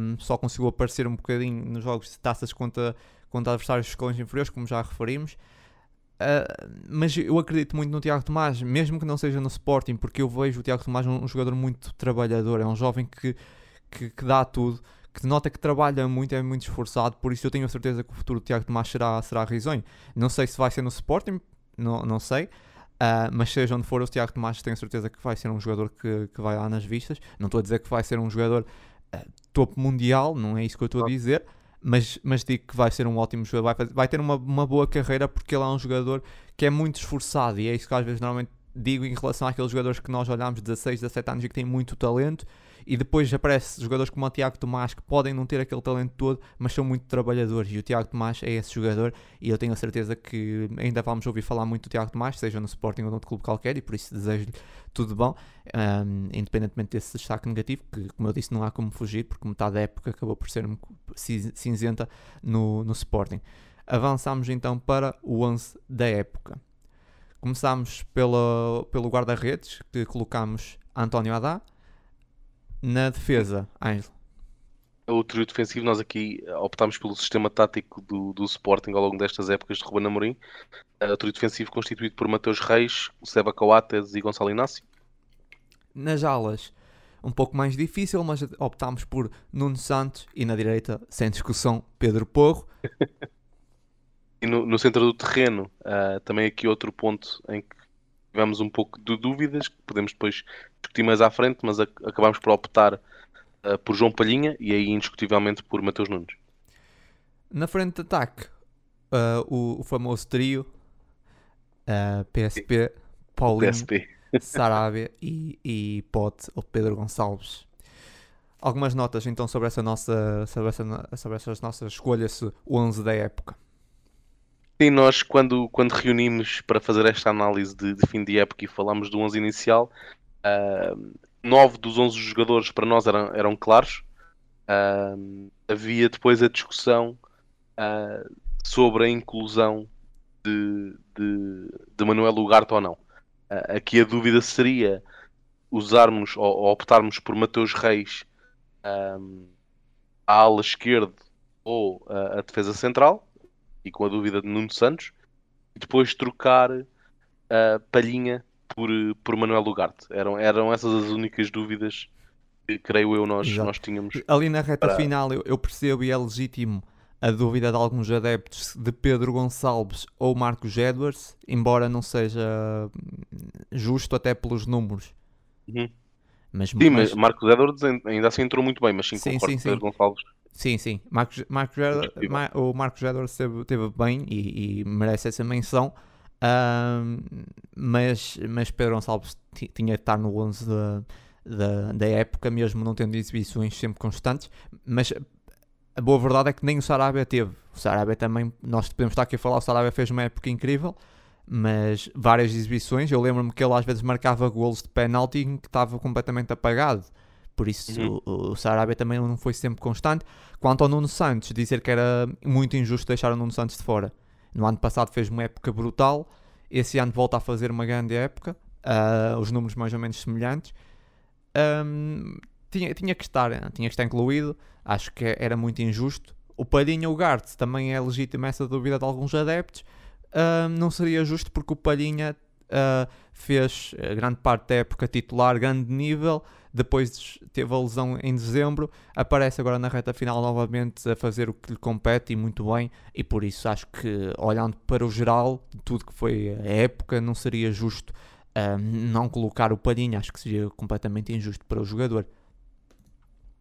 Speaker 1: Um, só conseguiu aparecer um bocadinho nos jogos de taças contra, contra adversários de escalões inferiores, como já referimos. Uh, mas eu acredito muito no Tiago Tomás, mesmo que não seja no Sporting, porque eu vejo o Tiago Tomás um, um jogador muito trabalhador, é um jovem que, que, que, dá tudo, que nota que trabalha muito, é muito esforçado, por isso eu tenho a certeza que o futuro do Tiago Tomás será, será risonho. Não sei se vai ser no Sporting, não, não sei, uh, mas seja onde for o Tiago Tomás, tenho a certeza que vai ser um jogador que, que vai lá nas vistas. Não estou a dizer que vai ser um jogador uh, topo mundial, não é isso que eu estou a dizer mas, mas digo que vai ser um ótimo jogador, vai, vai ter uma, uma boa carreira porque ele é um jogador que é muito esforçado e é isso que às vezes normalmente digo em relação àqueles jogadores que nós olhamos de 16, 17 anos e que têm muito talento e depois aparece jogadores como o Tiago Tomás que podem não ter aquele talento todo, mas são muito trabalhadores. E o Tiago Tomás é esse jogador. E eu tenho a certeza que ainda vamos ouvir falar muito do Tiago Tomás, seja no Sporting ou noutro clube qualquer, e por isso desejo-lhe tudo bom, um, independentemente desse destaque negativo, que, como eu disse, não há como fugir, porque metade da época acabou por ser cinzenta no, no Sporting. Avançamos então para o 11 da época. Começámos pela, pelo guarda-redes, que colocámos António Adá, na defesa, Ângelo.
Speaker 2: O trio defensivo, nós aqui optámos pelo sistema tático do, do Sporting ao longo destas épocas de Ruben Amorim. O trio defensivo constituído por Mateus Reis, Seba Coates e Gonçalo Inácio.
Speaker 1: Nas alas, um pouco mais difícil, mas optámos por Nuno Santos e na direita, sem discussão, Pedro Porro. [laughs]
Speaker 2: e no, no, centro do terreno, uh, também aqui outro ponto em que tivemos um pouco de dúvidas, que podemos depois discutir mais à frente, mas acabámos por optar uh, por João Palhinha e aí indiscutivelmente por Mateus Nunes.
Speaker 1: Na frente de ataque, uh, o, o, famoso trio uh, PSP, Paulinho, PSP. [laughs] Sarabia e, e Pote ou Pedro Gonçalves. Algumas notas então sobre essa nossa sobre, essa, sobre essas nossas escolhas 11 da época.
Speaker 2: Sim, nós quando, quando reunimos para fazer esta análise de, de fim de época e falamos do 11 inicial, uh, nove dos 11 jogadores para nós eram, eram claros. Uh, havia depois a discussão uh, sobre a inclusão de, de, de Manuel Ugarte ou não. Uh, aqui a dúvida seria usarmos ou, ou optarmos por Mateus Reis um, à ala esquerda ou a defesa central e com a dúvida de Nuno Santos, e depois trocar a Palhinha por, por Manuel Lugarte. Eram, eram essas as únicas dúvidas que, creio eu, nós, nós tínhamos.
Speaker 1: Ali na reta para... final, eu, eu percebo e é legítimo a dúvida de alguns adeptos de Pedro Gonçalves ou Marcos Edwards, embora não seja justo até pelos números.
Speaker 2: Uhum. Mas, sim, mas... Marcos Edwards ainda assim entrou muito bem, mas sim, sim concordo sim, sim. Pedro Gonçalves
Speaker 1: Sim, sim. Marcos, Marcos Jedor, o Marcos esteve, esteve bem e, e, merece essa menção. mas, mas Pedro Gonçalves tinha de estar no 11 da, da, da época, mesmo não tendo exibições sempre constantes. Mas a boa verdade é que nem o Sarabia teve. O Sarabia também, nós podemos estar aqui a falar, o Sarabia fez uma época incrível, mas várias exibições. Eu lembro-me que ele às vezes marcava golos de penalti que estava completamente apagado Por isso uhum. o, o Sarabia também não foi sempre constante. Quanto ao Nuno Santos, dizer que era muito injusto deixar o Nuno Santos de fora. No ano passado fez uma época brutal, esse ano volta a fazer uma grande época, uh, os números mais ou menos semelhantes. Um, tinha, tinha, que estar, tinha que estar incluído, acho que era muito injusto. O Palhinha, o Gart, também é legítima essa dúvida de alguns adeptos. Não seria justo porque o Palhinha uh, fez grande parte da época titular, grande nível, depois teve a lesão em dezembro, aparece agora na reta final novamente a fazer o que lhe compete e muito bem, e por isso acho que olhando para o geral de tudo que foi a época, não seria justo uh, não colocar o Palhinha, acho que seria completamente injusto para o jogador.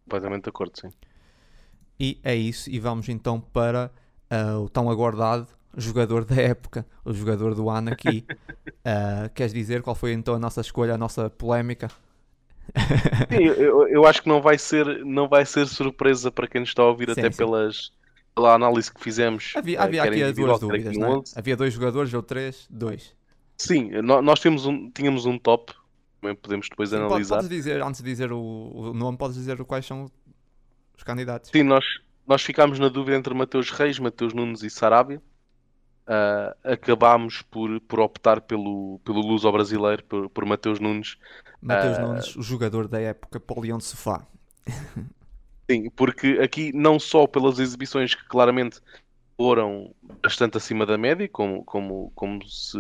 Speaker 2: Completamente de acordo, sim.
Speaker 1: E é isso, e vamos então para uh, o tão aguardado jogador da época, o jogador do ano aqui. uh, [laughs] queres dizer qual foi então a nossa escolha, a nossa polémica?
Speaker 2: Sim, eu, eu, acho que não vai ser, não vai ser surpresa para quem nos está a ouvir, sim, até sim. pelas pela análise que fizemos.
Speaker 1: Havia, havia aqui duas dúvidas, não é? Havia dois jogadores ou três? Dois.
Speaker 2: Sim, nós tínhamos um, tínhamos um top, também podemos depois sim, analisar.
Speaker 1: Podes dizer, antes de dizer o, o, nome, podes dizer quais são os candidatos.
Speaker 2: Sim, nós, nós ficámos na dúvida entre Mateus Reis, Mateus Nunes e Sarabia. Uh, acabámos por, por optar pelo, pelo luso brasileiro, por, por Mateus Nunes.
Speaker 1: Mateus uh, Nunes, o jogador da época para o Leão de Sofá.
Speaker 2: Sim, porque aqui não só pelas exibições que claramente foram bastante acima da média, como, como, como, se,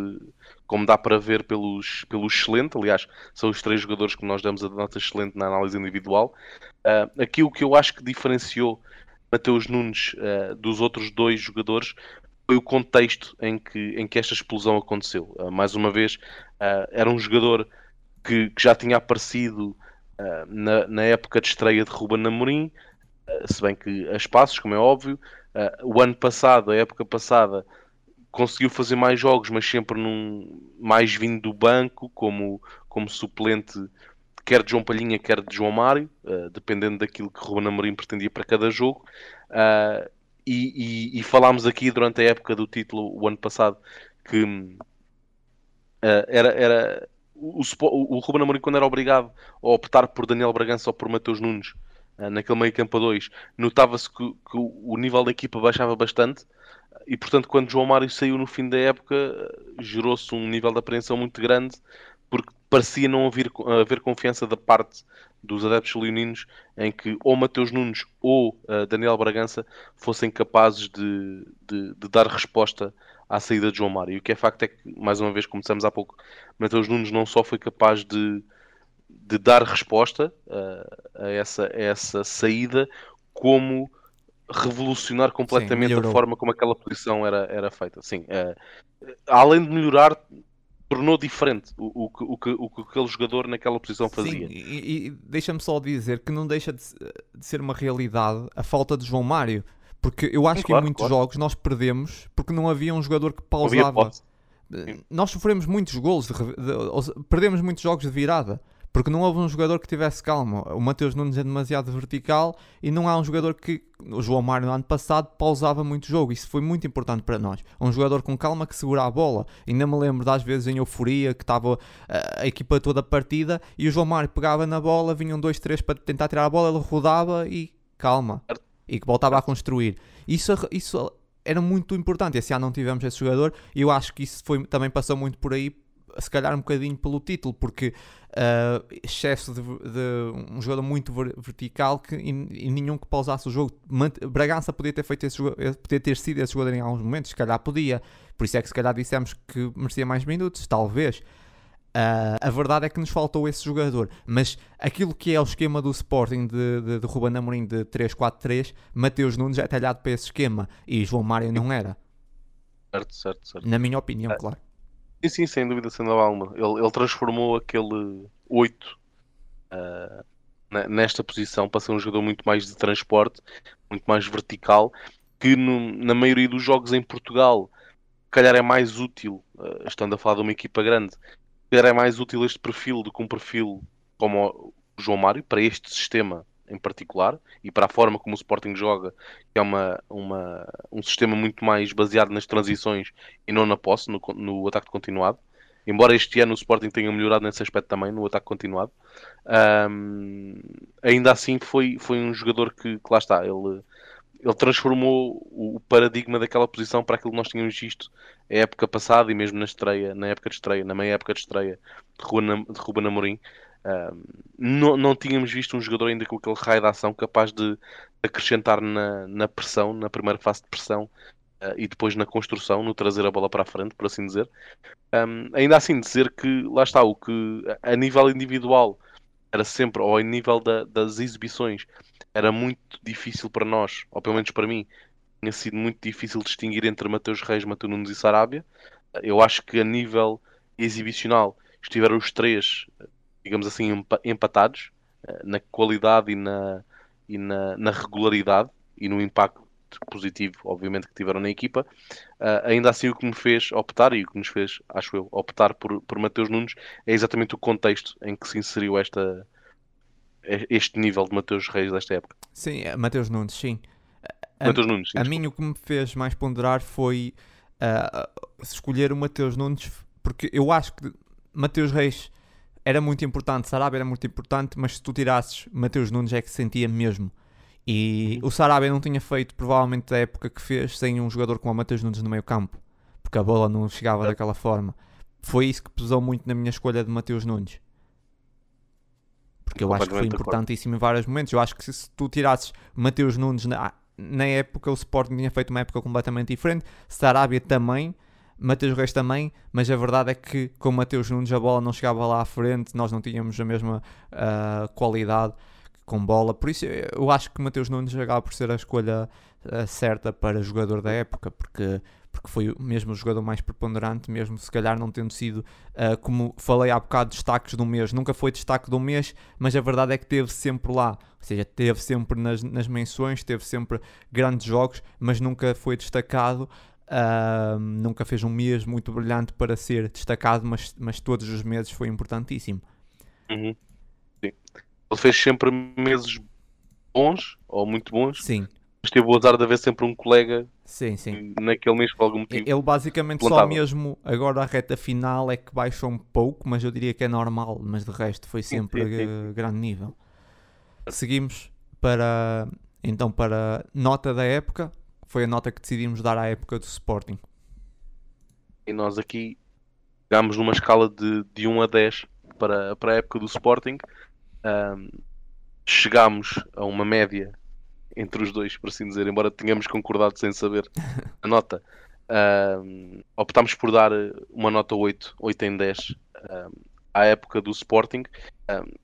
Speaker 2: como dá para ver pelos, pelo excelente, aliás, são os três jogadores que nós damos a nota excelente na análise individual. Uh, aqui o que eu acho que diferenciou Mateus Nunes uh, dos outros dois jogadores o contexto em que, em que esta explosão aconteceu. Uh, mais uma vez, uh, era um jogador que, que já tinha aparecido uh, na, na, época de estreia de Ruben Amorim, se bem que a espaços, como é óbvio. o ano passado, a época passada, conseguiu fazer mais jogos, mas sempre num, mais vindo do banco, como, como suplente quer de João Palhinha, quer de João Mário, uh, dependendo daquilo que Ruben Amorim pretendia para cada jogo. Uh, e, e, e, falámos aqui durante a época do título, o ano passado, que uh, era, era o, o, o Ruben Amorim, quando era obrigado a optar por Daniel Bragança ou por Mateus Nunes, uh, naquele meio campo a dois, notava-se que, que, o nível da equipa baixava bastante. E portanto, quando João Mário saiu no fim da época, gerou-se um nível de apreensão muito grande, porque parecia não haver, haver confiança da parte dos adeptos leoninos em que ou Mateus Nunes ou uh, Daniel Bragança fossem capazes de, de, de, dar resposta à saída de João Mário. E o que é facto é que, mais uma vez, como dissemos há pouco, Mateus Nunes não só foi capaz de, de dar resposta uh, a, essa, a essa saída, como revolucionar completamente Sim, a forma como aquela posição era, era feita. Sim, uh, além de melhorar, tornou diferente o, o, o, que, o que aquele jogador naquela posição fazia.
Speaker 1: Sim, e, e deixa-me só dizer que não deixa de, de, ser uma realidade a falta de João Mário, porque eu acho Sim, que claro, em muitos claro. jogos nós perdemos porque não havia um jogador que pausava. Nós sofremos muitos gols, de, de, perdemos muitos jogos de virada porque não houve um jogador que tivesse calma. O Mateus Nunes é demasiado vertical e não há um jogador que. O João Mário no ano passado pausava muito o jogo. Isso foi muito importante para nós. Um jogador com calma que segura a bola. Ainda me lembro das vezes em euforia que estava a, a equipa toda partida e o João Mário pegava na bola, vinham dois, três para tentar tirar a bola, ele rodava e calma. E que voltava a construir. Isso, isso era muito importante. Esse ano não tivemos esse jogador e eu acho que isso foi, também passou muito por aí se calhar um bocadinho pelo título, porque uh, excesso de, de, um jogador muito vertical que, e, e, nenhum que pausasse o jogo. Bragança podia ter feito esse eh, podia ter sido esse jogador em alguns momentos, se calhar podia. Por isso é que se calhar dissemos que merecia mais minutos, talvez. Uh, a verdade é que nos faltou esse jogador, mas aquilo que é o esquema do Sporting de, de, de Ruben Amorim de 3-4-3, Mateus Nunes é talhado para esse esquema e João Mário não era.
Speaker 2: Certo, certo, certo.
Speaker 1: Na minha opinião, é. claro.
Speaker 2: Sim, sim, sem dúvida, sem alguma. Ele, ele transformou aquele 8 uh, ah, nesta posição para ser um jogador muito mais de transporte, muito mais vertical, que no, na maioria dos jogos em Portugal, calhar é mais útil, uh, estando a falar de uma equipa grande, calhar é mais útil este perfil do que um perfil como o João Mário, para este sistema em particular e para a forma como o Sporting joga, que é uma, uma, um sistema muito mais baseado nas transições e não na posse, no, no ataque continuado. embora este ano o Sporting tenha melhorado nesse aspecto também, no ataque continuado, um, ainda assim foi, foi um jogador que, que lá está, ele, ele transformou o paradigma daquela posição para aquilo que nós tínhamos visto a época passada e mesmo na estreia, na época de estreia, na meia época de estreia de Ruben, Amorim. Não, não tínhamos visto um jogador ainda com aquele raio de ação capaz de acrescentar na, na pressão, na primeira fase de pressão uh, e depois na construção, no trazer a bola para a frente, por assim dizer. Um, ainda assim, dizer que lá está, o que a nível individual era sempre, ou a nível da, das exibições, era muito difícil para nós, ou pelo menos para mim, tinha sido muito difícil distinguir entre Mateus Reis, Mateus Nunes e Sarabia. Eu acho que a nível exibicional estiveram os três, digamos assim, empatados eh, na qualidade e na, e na, na regularidade e no impacto positivo, obviamente, que tiveram na equipa. Uh, ainda assim, o que me fez optar e o que nos fez, acho eu, optar por, por Mateus Nunes é exatamente o contexto em que se inseriu esta, este nível de Mateus Reis desta época.
Speaker 1: Sim, é, Mateus Nunes, sim.
Speaker 2: A, Mateus Nunes, sim,
Speaker 1: a mim o que me fez mais ponderar foi uh, escolher o Mateus Nunes, porque eu acho que Mateus Reis era muito importante, Sarabia era muito importante, mas se tu tirasses Mateus Nunes é que sentia mesmo. E o Sarabia não tinha feito provavelmente a época que fez sem um jogador como o Mateus Nunes no meio campo, porque a bola não chegava é. daquela forma. Foi isso que pesou muito na minha escolha de Mateus Nunes. Porque eu acho que foi importantíssimo em vários momentos. Eu acho que se tu tirasses Mateus Nunes na, na época, o Sporting tinha feito uma época completamente diferente. Sarabia também, Mateus Reis também, mas a verdade é que com Mateus Nunes a bola não chegava lá à frente, nós não tínhamos a mesma uh, qualidade com bola. Por isso eu acho que Mateus Nunes acaba por ser a escolha uh, certa para jogador da época, porque porque foi mesmo o jogador mais preponderante, mesmo se calhar não tendo sido, uh, como falei há bocado, destaques do mês. Nunca foi destaque do mês, mas a verdade é que teve sempre lá. Ou seja, teve sempre nas, nas menções, teve sempre grandes jogos, mas nunca foi destacado. Uh, nunca fez um mês muito brilhante para ser destacado, mas, mas todos os meses foi importantíssimo.
Speaker 2: Uhum. Sim. Ele fez sempre meses bons ou muito bons.
Speaker 1: Sim
Speaker 2: mas teve o azar de haver sempre um colega
Speaker 1: sim, sim.
Speaker 2: naquele mês por algum motivo.
Speaker 1: Ele basicamente plantava. só mesmo agora a reta final é que baixou um pouco, mas eu diria que é normal, mas de resto foi sempre sim, sim, grande nível. Seguimos para então para nota da época, foi a nota que decidimos dar à época do Sporting.
Speaker 2: E nós aqui pegámos numa escala de, de 1 a 10 para, para a época do Sporting. Um, chegámos a uma média entre os dois, por assim dizer, embora tenhamos concordado sem saber [laughs] a nota. Uh, optámos por dar uma nota 8, 8 em 10 uh, à época do Sporting. Uh,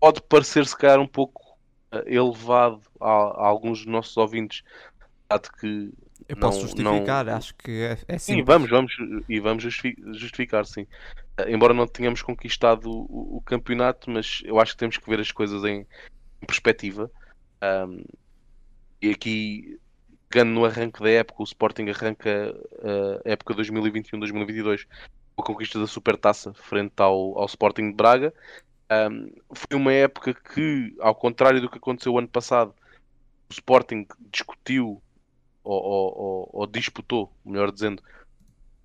Speaker 2: pode parecer se calhar um pouco elevado a, a, alguns dos nossos ouvintes, dado que
Speaker 1: eu posso não, justificar, não... acho que é, é
Speaker 2: Sim, vamos, vamos, e vamos justificar, sim. embora não tenhamos conquistado o, o, campeonato, mas eu acho que temos que ver as coisas em, em perspectiva. Um, e aqui, pegando no arranque da época, o Sporting arranca a época 2021-2022 com a conquista da Supertaça frente ao, ao Sporting de Braga. Um, foi uma época que, ao contrário do que aconteceu ano passado, o Sporting discutiu ou, ou, ou, ou disputou, melhor dizendo,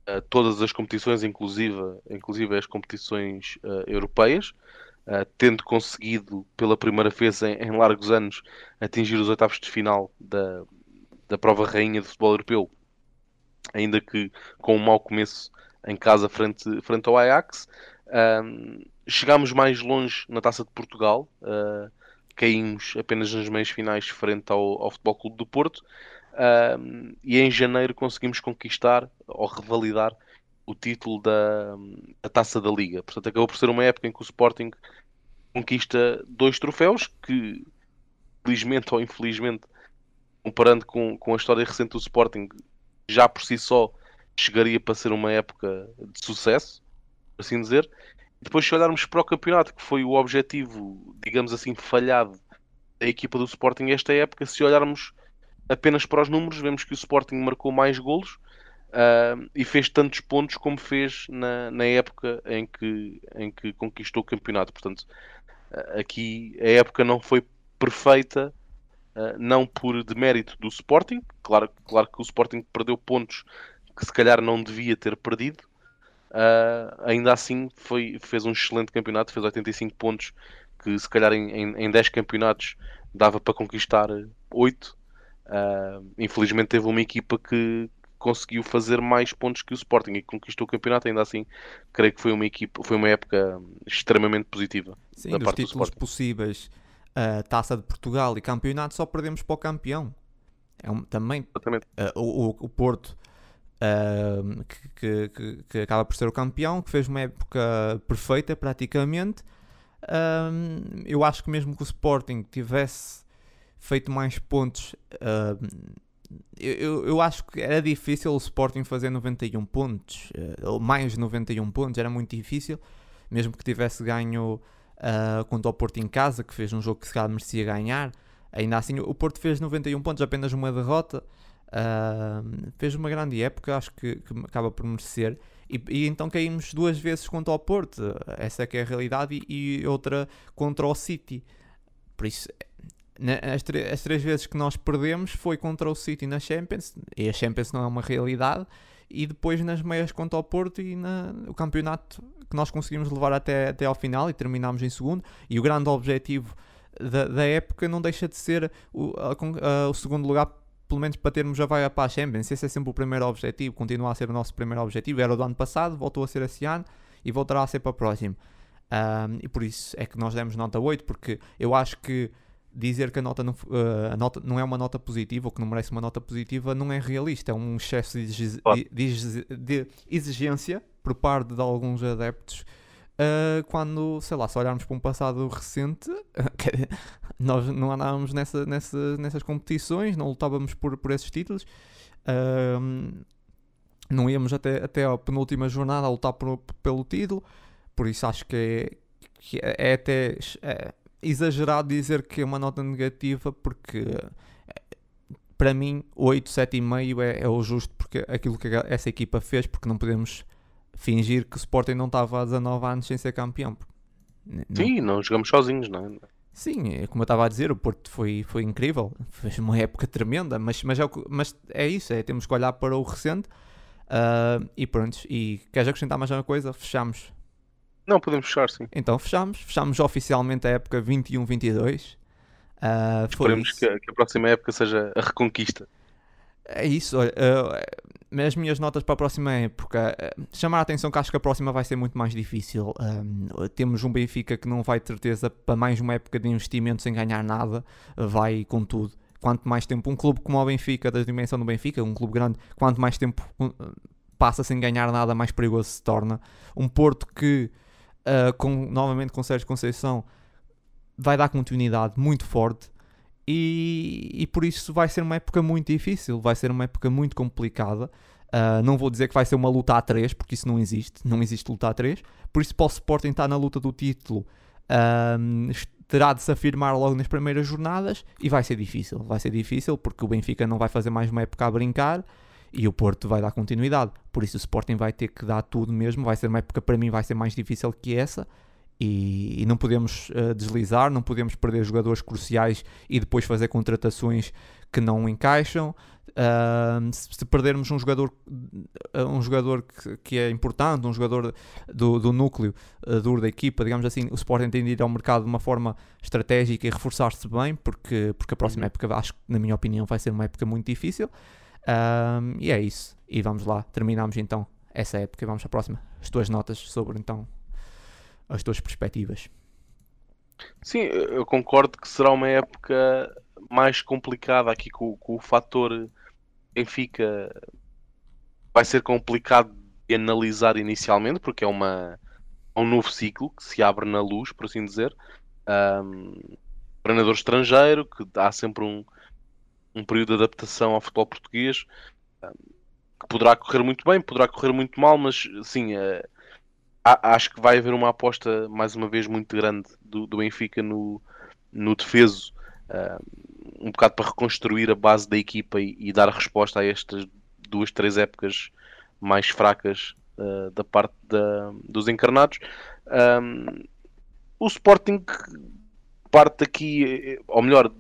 Speaker 2: uh, todas as competições, inclusive, inclusive as competições uh, europeias. Uh, tendo conseguido pela primeira vez em, em, largos anos atingir os oitavos de final da, da prova rainha de futebol europeu, ainda que com um mau começo em casa frente, frente ao Ajax. Uh, chegámos mais longe na Taça de Portugal, uh, caímos apenas nas meias finais frente ao, ao Futebol Clube do Porto. e em janeiro conseguimos conquistar ou revalidar o título da, da Taça da Liga. Portanto, acabou por ser uma época em que o Sporting conquista dois troféus que, felizmente ou infelizmente, comparando com, com a história recente do Sporting, já por si só chegaria para ser uma época de sucesso, por assim dizer. Depois, se olharmos para o campeonato, que foi o objetivo, digamos assim, falhado da equipa do Sporting esta época, se olharmos apenas para os números, vemos que o Sporting marcou mais golos, Uh, e fez tantos pontos como fez na, na época em que, em que conquistou o campeonato. Portanto, uh, aqui a época não foi perfeita, uh, não por demérito do Sporting. Claro, claro que o Sporting perdeu pontos que se calhar não devia ter perdido, uh, ainda assim foi, fez um excelente campeonato, fez 85 pontos, que se calhar em, em, em 10 campeonatos dava para conquistar 8. Uh, infelizmente teve uma equipa que conseguiu fazer mais pontos que o Sporting e conquistou o campeonato, ainda assim creio que foi uma equipa, foi uma época extremamente positiva.
Speaker 1: Sim, dos títulos do possíveis, uh, Taça de Portugal e campeonato só perdemos para o campeão. É um, também uh, o, o, Porto que, que, que, acaba por ser o campeão, que fez uma época perfeita praticamente. Eu acho que mesmo que o Sporting tivesse feito mais pontos, eu, eu acho que era difícil o Sporting fazer 91 pontos, ou mais de 91 pontos, era muito difícil, mesmo que tivesse ganho uh, contra o Porto em casa, que fez um jogo que se calhar merecia ganhar. Ainda assim, o Porto fez 91 pontos, apenas uma derrota. Uh, fez uma grande época, acho que, que acaba por merecer. E, e, então caímos duas vezes contra o Porto, essa é que é a realidade, e, e outra contra o City. Por isso, as, as, três vezes que nós perdemos foi contra o City na Champions, e a Champions não é uma realidade, e depois nas meias contra o Porto e na, o campeonato que nós conseguimos levar até, até ao final e terminámos em segundo. E o grande objetivo da, da época não deixa de ser o, a, a, o segundo lugar, pelo menos para termos a vaga para a Champions. Esse é sempre o primeiro objetivo, continua a ser o nosso primeiro objetivo. Era o do ano passado, voltou a ser esse ano e voltará a ser para o próximo. Um, e por isso é que nós demos nota 8, porque eu acho que dizer que a nota, não, uh, a nota não é uma nota positiva ou que não merece uma nota positiva não é realista, é um excesso de, de, de exigência por parte de alguns adeptos uh, quando, sei lá, se olharmos para um passado recente, [laughs] nós não andávamos nessa, nessa, nessas competições, não lutávamos por, por esses títulos, uh, não íamos até, até a penúltima jornada a lutar por, pelo título, por isso acho que é, que é, é até é exagerado dizer que é uma nota negativa, porque para mim 8, 7,5 é, é o justo porque aquilo que essa equipa fez, porque não podemos fingir que o Sporting não estava há 19 anos sem ser campeão.
Speaker 2: Não. Sim, não jogamos sozinhos, não é?
Speaker 1: Sim, é como eu estava a dizer, o Porto foi, foi incrível, fez uma época tremenda, mas, mas, é, mas é isso, é, temos que olhar para o recente uh, e pronto. E queres acrescentar mais alguma coisa? Fechamos.
Speaker 2: Não, podemos fechar, sim.
Speaker 1: Então fechamos, fechamos oficialmente a época 21-22.
Speaker 2: Uh, Esperemos que, que, a próxima época seja a reconquista.
Speaker 1: É isso, olha, uh, as minhas notas para a próxima época, uh, chamar a atenção que acho que a próxima vai ser muito mais difícil. Uh, temos um Benfica que não vai de certeza para mais uma época de investimento sem ganhar nada, vai com tudo. Quanto mais tempo um clube como o Benfica, da dimensão do Benfica, um clube grande, quanto mais tempo passa sem ganhar nada, mais perigoso se torna. Um Porto que, com, novamente com Sérgio Conceição, vai dar continuidade muito forte e, e, por isso vai ser uma época muito difícil, vai ser uma época muito complicada. Uh, não vou dizer que vai ser uma luta a 3, porque isso não existe, não existe luta a 3. Por isso, para o Sporting estar na luta do título, uh, terá de se afirmar logo nas primeiras jornadas e vai ser difícil. Vai ser difícil porque o Benfica não vai fazer mais uma época a brincar e o Porto vai dar continuidade. Por isso, o Sporting vai ter que dar tudo mesmo. Vai ser uma época, para mim, vai ser mais difícil que essa e, e não podemos uh, deslizar, não podemos perder jogadores cruciais e depois fazer contratações que não encaixam. Uh, se, se, perdermos um jogador, uh, um jogador que, que, é importante, um jogador do, do núcleo uh, duro da equipa, digamos assim, o Sporting tem de ir ao mercado de uma forma estratégica e reforçar-se bem, porque, porque a próxima uhum. época, acho que, na minha opinião, vai ser uma época muito difícil. e é isso. E vamos lá, terminamos então essa época e vamos à próxima. As tuas notas sobre então as tuas perspectivas.
Speaker 2: Sim, eu concordo que será uma época mais complicada aqui com, com o fator Benfica. Vai ser complicado de analisar inicialmente, porque é uma, um novo ciclo que se abre na luz, por assim dizer. Um, treinador estrangeiro, que há sempre um, um período de adaptação ao futebol português, que poderá correr muito bem, poderá correr muito mal, mas sim, uh, acho que vai haver uma aposta, mais uma vez, muito grande do, do Benfica no, no defeso, uh, um bocado para reconstruir a base da equipa e, e, dar resposta a estas duas, três épocas mais fracas uh, da parte da, dos encarnados. Um, o Sporting parte aqui, ou melhor,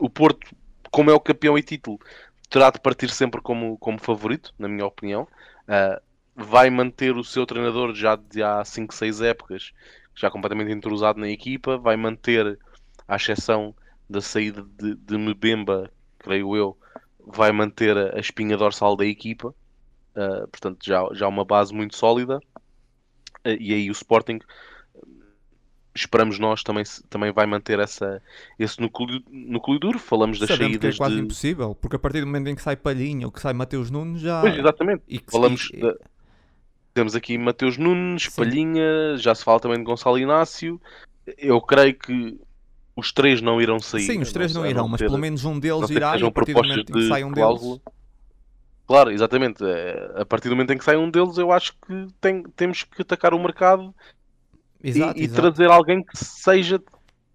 Speaker 2: o Porto, como é o campeão e título, terá de partir sempre como, como favorito, na minha opinião. Uh, vai manter o seu treinador já de há 5, 6 épocas, já completamente entrosado na equipa, vai manter, à exceção da saída de, de Mbemba, creio eu, vai manter a espinha dorsal da equipa, uh, portanto já, já uma base muito sólida, uh, e aí o Sporting esperamos nós também, também vai manter essa, esse núcleo, núcleo duro. Falamos das
Speaker 1: Sabemos
Speaker 2: saídas.
Speaker 1: Que é quase
Speaker 2: de...
Speaker 1: impossível, porque a partir do momento em que sai Palhinha ou que sai Mateus Nunes já.
Speaker 2: Pois, exatamente. E que, Falamos. E... Temos aqui Mateus Nunes, Sim. Palhinha, já se fala também de Gonçalo Inácio. Eu creio que os três não irão sair.
Speaker 1: Sim, os três não, não irão, mas ter, pelo menos um deles irá e a partir do momento em que sai um cláusula. deles.
Speaker 2: Claro, exatamente. É, a partir do momento em que sai um deles, eu acho que tem, temos que atacar o mercado exato, e, e exato. trazer alguém que seja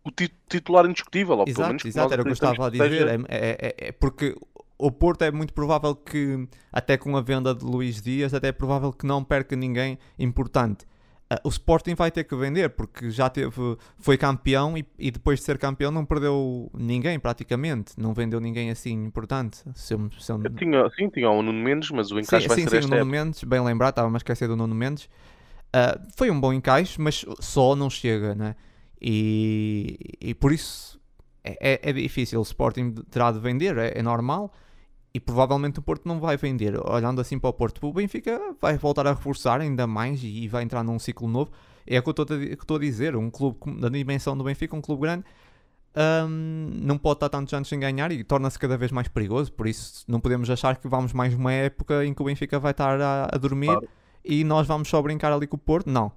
Speaker 2: o titular indiscutível. Ou
Speaker 1: exato, exato, era o que eu estava a dizer. Seja... É, é, é, é, porque o Porto é muito provável que, até com a venda de Luís Dias, até é provável que não perca ninguém importante. Uh, o Sporting vai ter que vender porque já teve, foi campeão e, e, depois de ser campeão não perdeu ninguém praticamente, não vendeu ninguém assim importante. Se eu,
Speaker 2: se eu... Tinha, sim, tinha o Nuno Mendes, mas o encaixe sim, vai
Speaker 1: sim,
Speaker 2: ser
Speaker 1: sim, o Nuno Mendes, bem lembrado, estava-me a esquecer do Nuno Mendes. Uh, foi um bom encaixe, mas só não chega, né? E, e por isso é, é, é, difícil. O Sporting terá de vender, é, é, normal. E provavelmente o Porto não vai vender. Olhando assim para o Porto, o Benfica vai voltar a reforçar ainda mais e, vai entrar num ciclo novo. É o que eu estou a dizer. Um clube da dimensão do Benfica, um clube grande, um, não pode estar tantos anos sem ganhar e torna-se cada vez mais perigoso. Por isso, não podemos achar que vamos mais uma época em que o Benfica vai estar a, a dormir. Claro e nós vamos só brincar ali com o Porto? Não.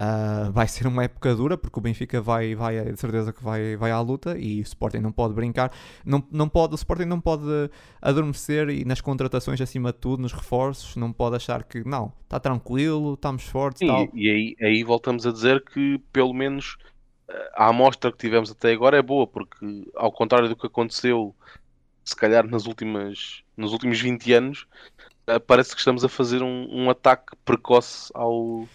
Speaker 1: Uh, vai ser uma época dura porque o Benfica vai, vai de certeza que vai, vai à luta e o Sporting não pode brincar, não, não pode, o Sporting não pode adormecer e nas contratações acima de tudo, nos reforços, não pode achar que não, está tranquilo, estamos fortes.
Speaker 2: Sim, e aí, aí voltamos a dizer que pelo menos a amostra que tivemos até agora é boa, porque ao contrário do que aconteceu se calhar nas últimas, nos últimos 20 anos, eh, parece que estamos a fazer um, um ataque precoce ao,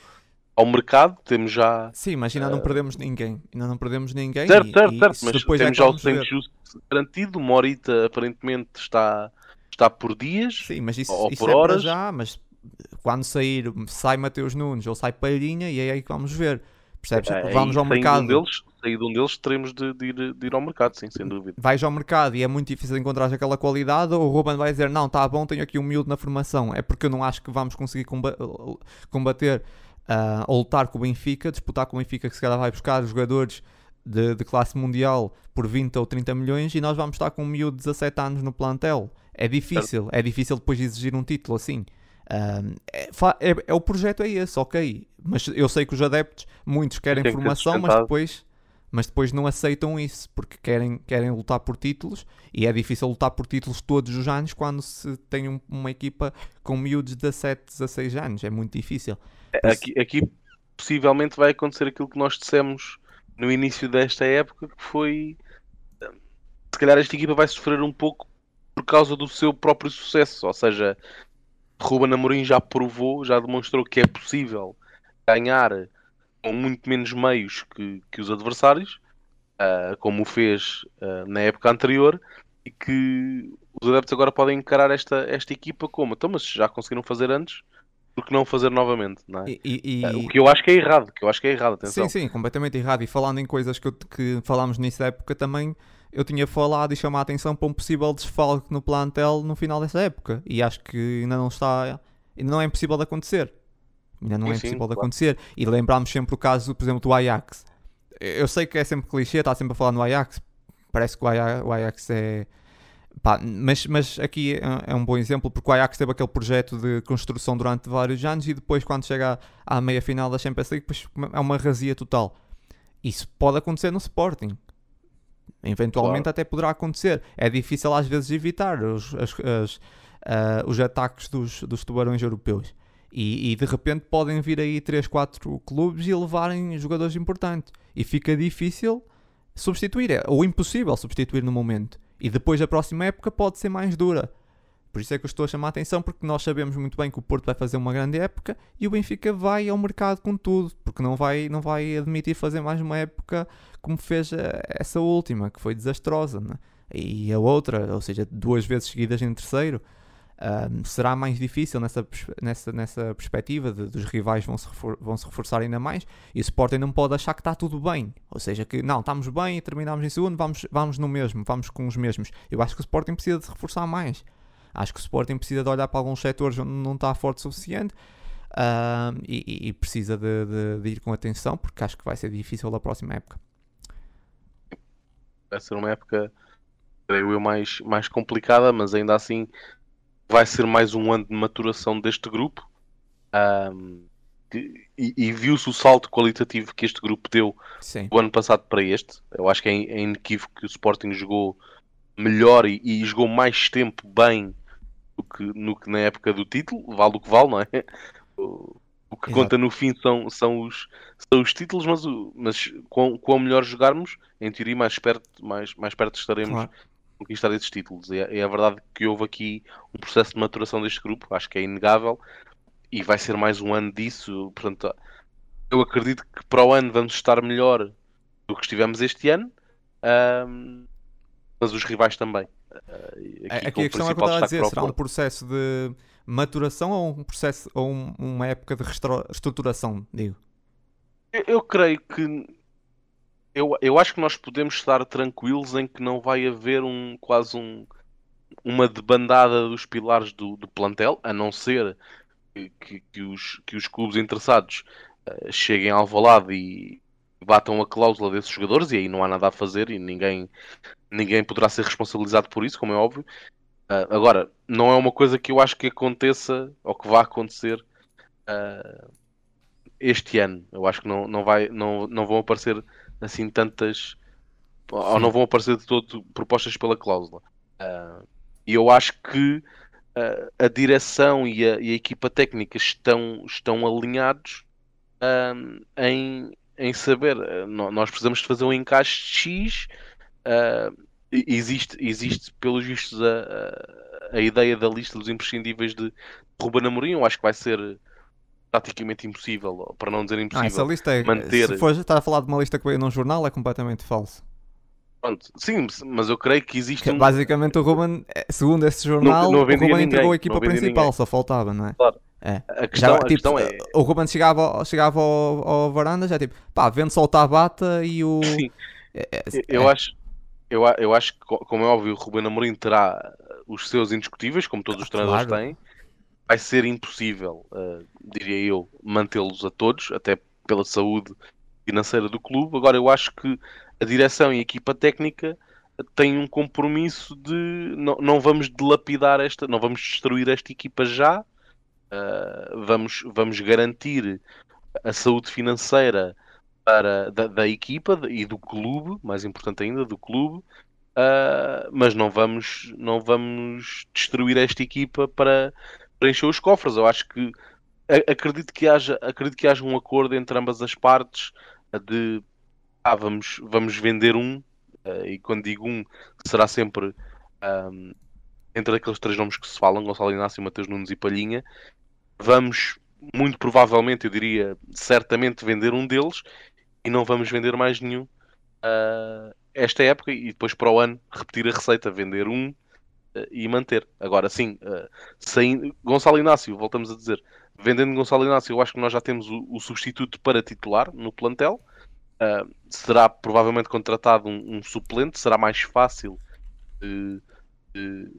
Speaker 2: ao mercado. Temos já.
Speaker 1: Sim, mas ainda uh... não perdemos ninguém. Ainda não perdemos ninguém.
Speaker 2: Certo, e, certo, e certo. Mas depois temos já o Saint Just garantido. Morita aparentemente está, está por dias.
Speaker 1: Sim, mas isso, ou isso por é horas. já. Mas quando sair, sai Mateus Nunes ou sai Palhinha, e é aí que vamos ver. Percebes? É, vamos ao mercado.
Speaker 2: Um deles, saído um deles, teremos de, de, ir, de, ir, ao mercado, sim, sem dúvida.
Speaker 1: Vais ao mercado e é muito difícil encontrar aquela qualidade, ou o Ruben vai dizer: Não, tá bom, tenho aqui um miúdo na formação. É porque eu não acho que vamos conseguir combater uh, ou lutar com o Benfica, disputar com o Benfica, que se calhar vai buscar jogadores de, de, classe mundial por 20 ou 30 milhões e nós vamos estar com um miúdo de 17 anos no plantel. É difícil, é difícil depois de exigir um título assim. É, é, é, o projeto é esse, ok. Mas eu sei que os adeptos, muitos querem formação, mas depois mas depois não aceitam isso porque querem, querem lutar por títulos e é difícil lutar por títulos todos os anos quando se tem um, uma equipa com miúdos de 17, 16 anos. É muito difícil.
Speaker 2: Aqui, aqui possivelmente vai acontecer aquilo que nós dissemos no início desta época, que foi se calhar esta equipa vai sofrer um pouco por causa do seu próprio sucesso, ou seja, Ruben Amorim já provou, já demonstrou que é possível ganhar com muito menos meios que, que os adversários, uh, como o fez uh, na época anterior, e que os adeptos agora podem encarar esta, esta equipa como, então, mas já conseguiram fazer antes, porque não fazer novamente, não é? E, e... Uh, o que eu acho que é errado, que eu acho que é errado, atenção.
Speaker 1: Sim, sim, completamente errado. E falando em coisas que, eu, que falámos nessa época também, eu tinha falado e chamado a atenção para um possível desfalque no plantel no final dessa época. E acho que ainda não está, ainda não é impossível de acontecer. Ainda não sim, é possível sim, de acontecer. Claro. E lembramos sempre o caso, por exemplo, do Ajax. Eu sei que é sempre clichê, está sempre a falar no Ajax. Parece que o Ajax, o Ajax é. Pá, mas, mas aqui é, é um bom exemplo porque o Ajax teve aquele projeto de construção durante vários anos e depois, quando chega à meia final da Champions League, é uma razia total. Isso pode acontecer no Sporting. Eventualmente claro. até poderá acontecer. É difícil às vezes evitar os, as, as, uh, os ataques dos, dos tubarões europeus. E, e, de repente podem vir aí 3, 4 clubes e levarem jogadores importantes. E fica difícil substituir, é, ou impossível substituir no momento. E depois a próxima época pode ser mais dura. Por isso é que eu estou a chamar a atenção, porque nós sabemos muito bem que o Porto vai fazer uma grande época e o Benfica vai ao mercado com tudo, porque não vai, não vai admitir fazer mais uma época como fez essa última, que foi desastrosa. Né? E a outra, ou seja, duas vezes seguidas em terceiro. Um, será mais difícil nessa, nessa, nessa perspectiva de, dos rivais vão se, refor vão se reforçar ainda mais e o Sporting não pode achar que está tudo bem, ou seja, que não, estamos bem e terminamos em segundo, vamos, vamos no mesmo, vamos com os mesmos. Eu acho que o Sporting precisa de reforçar mais. Acho que o Sporting precisa de olhar para alguns setores onde não está forte o suficiente um, e, e, precisa de, de, de ir com atenção porque acho que vai ser difícil da próxima época.
Speaker 2: Vai ser uma época, creio eu, mais, mais complicada, mas ainda assim vai ser mais um ano de maturação deste grupo. Um, e, e viu-se o salto qualitativo que este grupo deu Sim. do ano passado para este. Eu acho que é, é inequívoco que o Sporting jogou melhor e, e, jogou mais tempo bem do que, no que na época do título, vale o que vale, não é? [laughs] O, o que Exato. conta no fim são, são, os, são os títulos, mas, mas quão, quão melhor jogarmos, em teoria, mais perto, mais, mais perto estaremos claro conquistar esses títulos. É, é a verdade que houve aqui um processo de maturação deste grupo, acho que é inegável, e vai ser mais um ano disso. Portanto, eu acredito que para o ano vamos estar melhor do que estivemos este ano, um, mas os rivais também.
Speaker 1: Uh, aqui, aqui a questão é que eu estava a dizer: será um processo de maturação ou um processo ou um, uma época de reestruturação? Digo.
Speaker 2: Eu, eu creio que eu, eu acho que nós podemos estar tranquilos em que não vai haver um quase um, uma debandada dos pilares do, do plantel, a não ser que, que, os, que os clubes interessados uh, cheguem ao valado e batam a cláusula desses jogadores e aí não há nada a fazer e ninguém, ninguém poderá ser responsabilizado por isso, como é óbvio. Uh, agora, não é uma coisa que eu acho que aconteça ou que vá acontecer uh, este ano. Eu acho que não, não, vai, não, não vão aparecer assim tantas Sim. ou não vão aparecer de todo propostas pela cláusula. Uh, e eu acho que uh, a direção e a, e a, equipa técnica estão, estão alinhados uh, em, em saber. nós precisamos de fazer um encaixe X. existe, existe, pelos vistos, a, a, a, ideia da lista dos imprescindíveis de Ruben Amorim. Eu acho que vai ser praticamente impossível, para não dizer impossível, ah, essa lista é, manter.
Speaker 1: Se for estar a falar de uma lista que veio num jornal, é completamente falso.
Speaker 2: Pronto, sim, mas eu creio que existe. Que um...
Speaker 1: Basicamente, o Ruben, eh, segundo esse jornal, não, não o Ruben ninguém, entregou a equipa principal, só faltava, não é?
Speaker 2: Claro. É. A questão, já, a tipo, questão é.
Speaker 1: O Ruben chegava, chegava ao, ao varanda, já tipo, pá, vende só o Tabata e o. [laughs]
Speaker 2: Sim. É, é, eu, é. acho, eu, eu acho que, como é óbvio, o Ruben Amorim terá os seus indiscutíveis, como todos os treinadores claro. têm vai ser impossível, uh, diria eu, mantê-los a todos, até pela saúde financeira do clube. Agora, eu acho que a direção e a equipa técnica têm um compromisso de não, não vamos dilapidar esta, não vamos destruir esta equipa já, uh, vamos, vamos garantir a saúde financeira para, da, da, equipa e do clube, mais importante ainda, do clube, uh, mas não vamos, não vamos destruir esta equipa para preencher os cofres. Eu acho que acredito que haja, acredito que haja um acordo entre ambas as partes de ah, vamos, vamos vender um, uh, e quando digo um, será sempre um, entre aqueles três nomes que se falam, Gonçalo Inácio, Mateus Nunes e Palhinha, vamos muito provavelmente, eu diria, certamente vender um deles e não vamos vender mais nenhum uh, esta época e depois para o ano repetir a receita, vender um e manter. Agora sim, uh, sem Gonçalo Inácio, voltamos a dizer, vendendo Gonçalo Inácio, eu acho que nós já temos o, o substituto para titular no plantel. Uh, será provavelmente contratado um, um, suplente, será mais fácil de, de,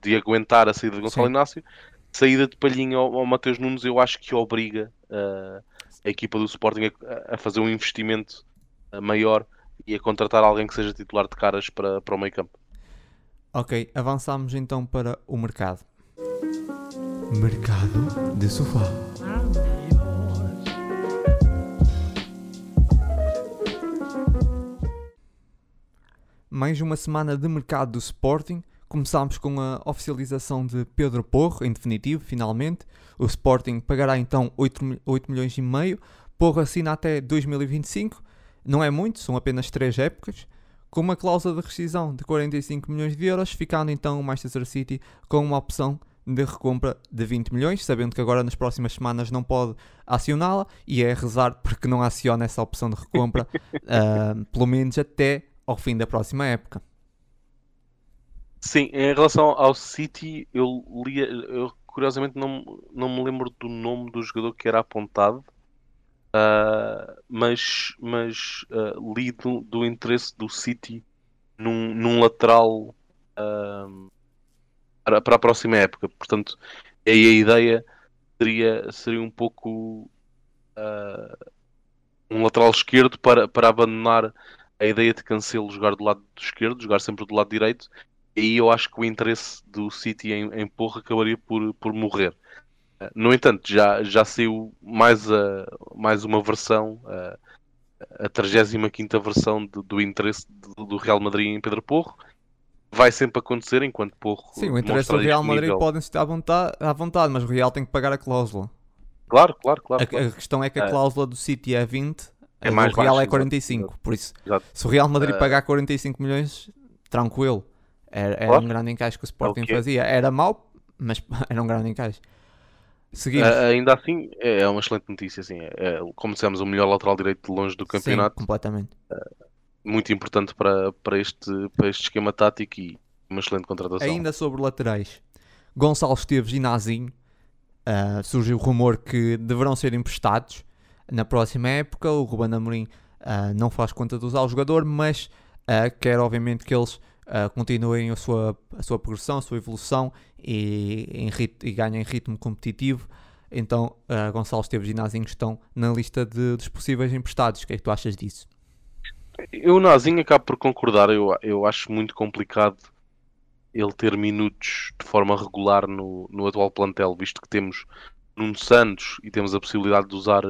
Speaker 2: de aguentar a saída de Gonçalo sim. Inácio. Saída de Palhinha ao, ao Mateus Nunes, eu acho que obriga uh, a equipa do Sporting a, a fazer um investimento maior e a contratar alguém que seja titular de caras para, para o meio campo.
Speaker 1: Ok, avançamos então para o mercado. Mercado de sofá. Mais uma semana de mercado do Sporting. Começámos com a oficialização de Pedro Porro, em definitivo, finalmente. O Sporting pagará então 8, 8 milhões e meio. Porro assina até 2025. Não é muito, são apenas 3 épocas com uma cláusula de rescisão de 45 milhões de euros, ficando então o Manchester City com uma opção de recompra de 20 milhões, sabendo que agora nas próximas semanas não pode acioná-la e é rezar porque não aciona essa opção de recompra, uh, [laughs] pelo menos até ao fim da próxima época.
Speaker 2: Sim, em relação ao City, eu eu curiosamente não, não me lembro do nome do jogador que era apontado, uh, mas, mas uh, li do, do, interesse do City num, num lateral uh, para, para a próxima época. Portanto, aí a ideia seria, seria um pouco um lateral esquerdo para, para abandonar a ideia de Cancelo jogar do lado esquerdo, jogar sempre do lado direito e aí eu acho que o interesse do City em, em acabaria por, por morrer. No entanto, já, já saiu mais, a, mais uma versão, a, a 35 versão de, do interesse do, do Real Madrid em Pedro Porro. Vai sempre acontecer enquanto Porro.
Speaker 1: Sim, o interesse do Real Madrid nível... podem estar à vontade, à vontade, mas o Real tem que pagar a cláusula.
Speaker 2: Claro, claro, claro.
Speaker 1: A,
Speaker 2: claro.
Speaker 1: a questão é que a é. cláusula do City é 20, é mais o Real baixo, é 45. Exato. Por isso, exato. se o Real Madrid uh... pagar 45 milhões, tranquilo. Era, era claro. um grande encaixe que o Sporting okay. fazia. Era mau, mas [laughs] era um grande encaixe.
Speaker 2: Seguimos. Uh, ainda assim, é, é uma excelente notícia. Assim, é, como dissemos, o melhor lateral direito de longe do campeonato.
Speaker 1: Sim, completamente.
Speaker 2: Uh, muito importante para, para, este, para este esquema tático e uma excelente contratação.
Speaker 1: Ainda sobre laterais, Gonçalo Esteves e Nazinho. Uh, surgiu o rumor que deverão ser emprestados na próxima época. O Ruben Amorim uh, não faz conta de usar o jogador, mas uh, quer obviamente que eles uh, continuem a sua, a sua progressão, a sua evolução e, em rit e ganhem ritmo competitivo. Então, uh, Gonçalo Esteves e Nazinho estão na lista de, dos possíveis emprestados. O que é que tu achas disso?
Speaker 2: Eu, Nazinho, acabo por concordar. Eu, eu acho muito complicado ele ter minutos de forma regular no, no atual plantel, visto que temos Nuno Santos e temos a possibilidade de usar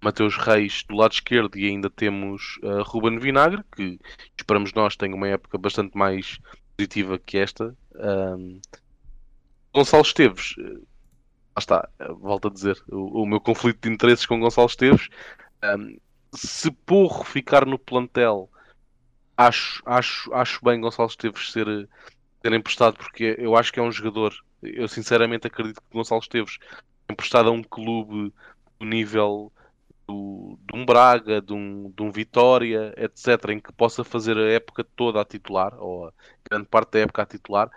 Speaker 2: Mateus Reis do lado esquerdo e ainda temos uh, Ruben Vinagre, que esperamos nós tenha uma época bastante mais positiva que esta. Gonçalo Esteves, uh, lá está, uh, volto a dizer, o, o, meu conflito de interesses com Gonçalo Esteves. Se Porro ficar no plantel, acho, acho, acho bem Gonçalo Esteves ser, ser emprestado, porque eu acho que é um jogador. Eu sinceramente acredito que Gonçalo Esteves emprestado a um clube do nível do, de um Braga, de um, de um Vitória, etc., em que possa fazer a época toda a titular, ou a grande parte da época a titular,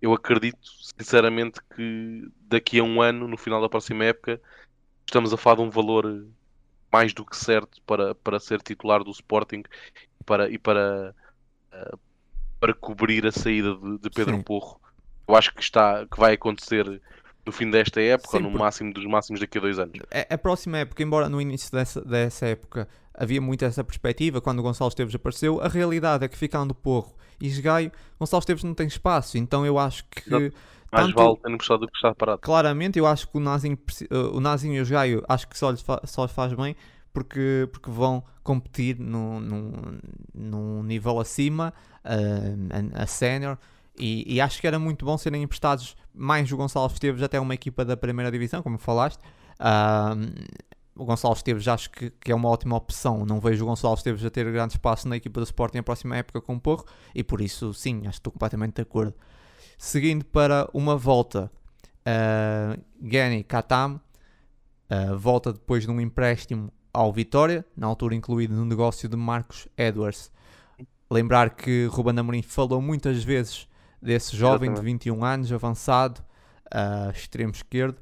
Speaker 2: eu acredito sinceramente que daqui a um ano, no final da próxima época, estamos a falar de um valor mais do que certo para, para ser titular do Sporting e para, e para, uh, para cobrir a saída de, de Pedro Sim. Porro. Eu acho que, está, que vai acontecer no fim desta época Sim, ou no máximo dos máximos daqui a dois anos.
Speaker 1: A, a, próxima época, embora no início dessa, dessa época havia muito essa perspectiva, quando o Gonçalo Esteves apareceu, a realidade é que ficando Porro e Esgaio, Gonçalo Esteves não tem espaço, então eu acho que... Exato.
Speaker 2: Mais tanto, vale ter emprestado do que estar parado.
Speaker 1: Claramente, eu acho que o Nazinho, o Nazinho e o Esgaio acho que só lhes, fa, só lhes faz bem porque, porque vão competir num, num, num nível acima, uh, a, a sénior, e, e, acho que era muito bom serem emprestados mais o Gonçalo Esteves até uma equipa da primeira divisão, como falaste. Uh, o Gonçalo Esteves acho que, que, é uma ótima opção. Não vejo o Gonçalo Esteves a ter grande espaço na equipa do Sporting na próxima época com o Porro e por isso, sim, acho que estou completamente de acordo. Seguindo para uma volta, uh, Gani Katam uh, volta depois de um empréstimo ao Vitória, na altura incluído no negócio de Marcos Edwards. Lembrar que Ruben Amorim falou muitas vezes desse jovem de 21 anos, avançado, uh, extremo esquerdo.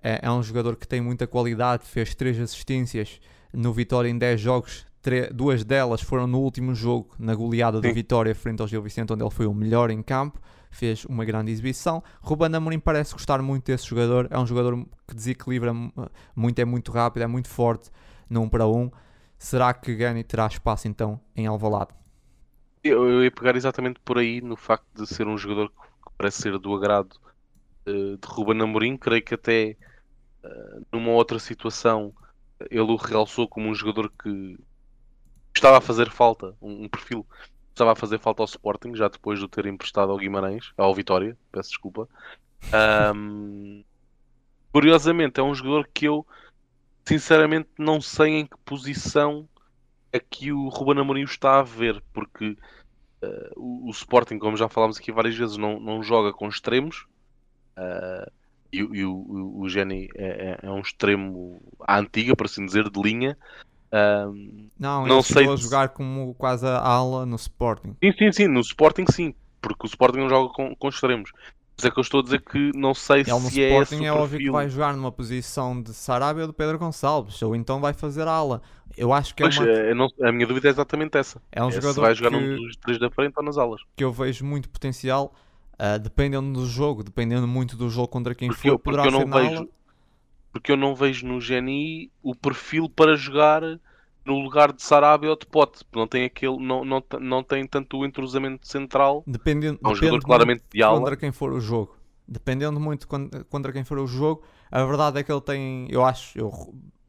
Speaker 1: É, é, um jogador que tem muita qualidade, fez 3 assistências no Vitória em 10 jogos, duas delas foram no último jogo, na goleada Sim. do Vitória frente ao Gil Vicente, onde ele foi o melhor em campo, fez uma grande exibição. Ruben Amorim parece gostar muito desse jogador, é um jogador que desequilibra muito, é muito rápido, é muito forte no 1 para 1. Será que Gani terá espaço então em Alvalade?
Speaker 2: Eu, eu ia pegar exatamente por aí no facto de ser um jogador que parece ser do agrado uh, de Ruben Amorim. Creio que até uh, numa outra situação ele o realçou como um jogador que estava a fazer falta, um, um perfil estava a fazer falta ao Sporting, já depois de o ter emprestado ao Guimarães, ao Vitória, peço desculpa. Um, curiosamente, é um jogador que eu sinceramente não sei em que posição aqui o Ruben Amorim está a ver, porque uh, o, o, Sporting, como já falámos aqui várias vezes, não, não joga com extremos. Uh, e, e o, o, o Jenny é, é, é, um extremo à antiga, por assim dizer, de linha.
Speaker 1: Uh, não, não sei a jogar como quase a ala no Sporting.
Speaker 2: Sim, sim, sim, no Sporting sim. porque o Sporting não joga com, com extremos. Mas é que eu estou a dizer que não sei
Speaker 1: Ele no
Speaker 2: se é
Speaker 1: Sporting
Speaker 2: o
Speaker 1: é óbvio que vai jogar numa posição de Sarabia ou de Pedro Gonçalves, ou então vai fazer ala. Eu acho que é,
Speaker 2: Pois,
Speaker 1: uma,
Speaker 2: eu não- a minha dúvida é exatamente essa.
Speaker 1: é um
Speaker 2: É se
Speaker 1: jogador
Speaker 2: vai jogar
Speaker 1: que,
Speaker 2: num dos três da frente ou nas alas.
Speaker 1: que eu vejo muito potencial, ah, dependendo do jogo, dependendo muito do jogo contra quem
Speaker 2: Porque
Speaker 1: for,
Speaker 2: eu,
Speaker 1: poderá
Speaker 2: eu
Speaker 1: ser
Speaker 2: vejo porque eu não vejo no Geni o perfil para jogar no lugar de Sarabia ou de Pote. Não tem aquele, não, não, não tem tanto o entrosamento central.
Speaker 1: Dependendo,
Speaker 2: É um jogador claramente de ala.
Speaker 1: contra quem for o jogo. Dependendo muito con- contra quem for o jogo, a verdade é que ele tem, eu acho, eu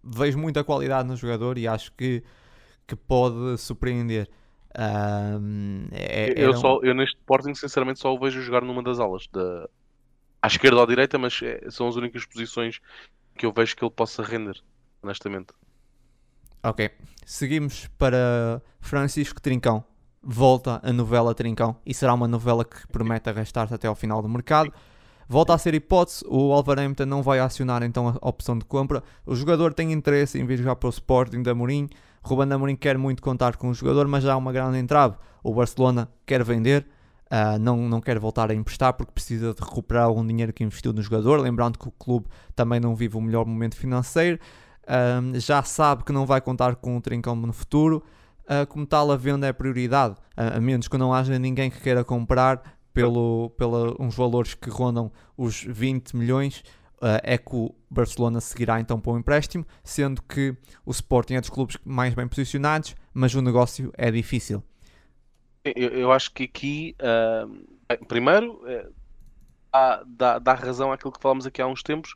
Speaker 1: vejo muita qualidade no jogador e acho que, que pode surpreender. Ahm, é-
Speaker 2: eu,
Speaker 1: um-
Speaker 2: só, eu neste Sporting, sinceramente, só o vejo jogar numa das alas. Da... À esquerda ou à direita, mas é- são as únicas posições que eu vejo que ele possa render, honestamente.
Speaker 1: Ok, seguimos para Francisco Trincão. Volta a novela Trincão e será uma novela que promete arrastar-se até ao final do mercado. Volta a ser hipótese, o Wolverhampton não vai acionar então a opção de compra. O jogador tem interesse em vir jogar para o Sporting da Amorim. Ruben Amorim quer muito contar com o jogador, mas já há uma grande entrave. O Barcelona quer vender, ah, não, não quer voltar a emprestar porque precisa de recuperar algum dinheiro que investiu no jogador. Lembrando que o clube também não vive o melhor momento financeiro. Um, já sabe que não vai contar com o Trincão no futuro. Uh, como tal, a venda é prioridade, a, a menos que não haja ninguém que queira comprar pelo, pela uns valores que rondam os 20 milhões. uh, é que o Barcelona seguirá então para o empréstimo, sendo que o Sporting é dos clubes mais bem posicionados, mas o negócio é difícil.
Speaker 2: Eu, eu acho que aqui, bem, primeiro, eh, dá, dá, dá razão àquilo que falámos aqui há uns tempos,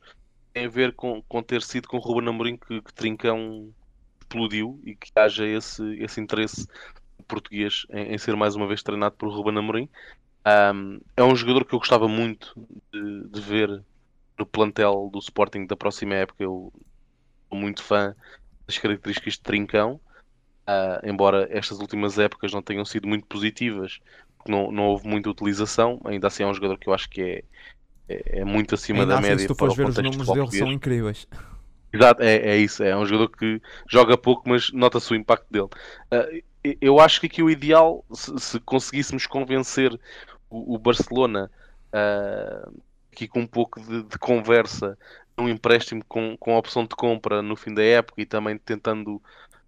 Speaker 2: tem a ver com, com ter sido com o Ruben Amorim que, que Trincão explodiu e que haja esse, esse interesse português em, em ser mais uma vez treinado por Ruben Amorim. Ahm, é um jogador que eu gostava muito de, de ver no plantel do Sporting da próxima época. Eu sou muito fã das características de Trincão. Ah, embora estas últimas épocas não tenham sido muito positivas, não, não houve muita utilização, ainda assim é um jogador que eu acho que é, é, é muito acima
Speaker 1: Ainda
Speaker 2: da
Speaker 1: assim,
Speaker 2: média
Speaker 1: se tu fores ver os números dele, são incríveis. [laughs]
Speaker 2: Exato, é, é isso, é um jogador que joga pouco, mas nota-se o impacto dele. E- eu acho que aqui o ideal, se, se conseguíssemos convencer o, o Barcelona ah, aqui com um pouco de, de conversa, num empréstimo com, com a opção de compra no fim da época e também tentando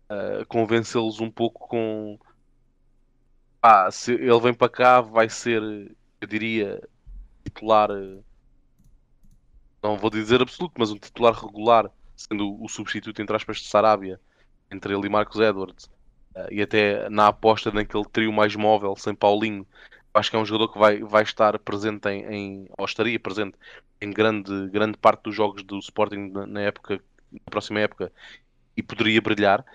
Speaker 2: ah, convencê-los um pouco com ah, se ele vem para cá, vai ser, eu diria, titular. eh, não vou dizer absoluto, mas um titular regular, sendo o substituto entre aspas de Sarabia, entre ele e Marcos Edwards, eh, e até na aposta naquele trio mais móvel, sem Paulinho, acho que é um jogador que vai, vai estar presente em, em ou estaria presente em grande, grande parte dos jogos do Sporting na, época, na próxima época, e poderia brilhar.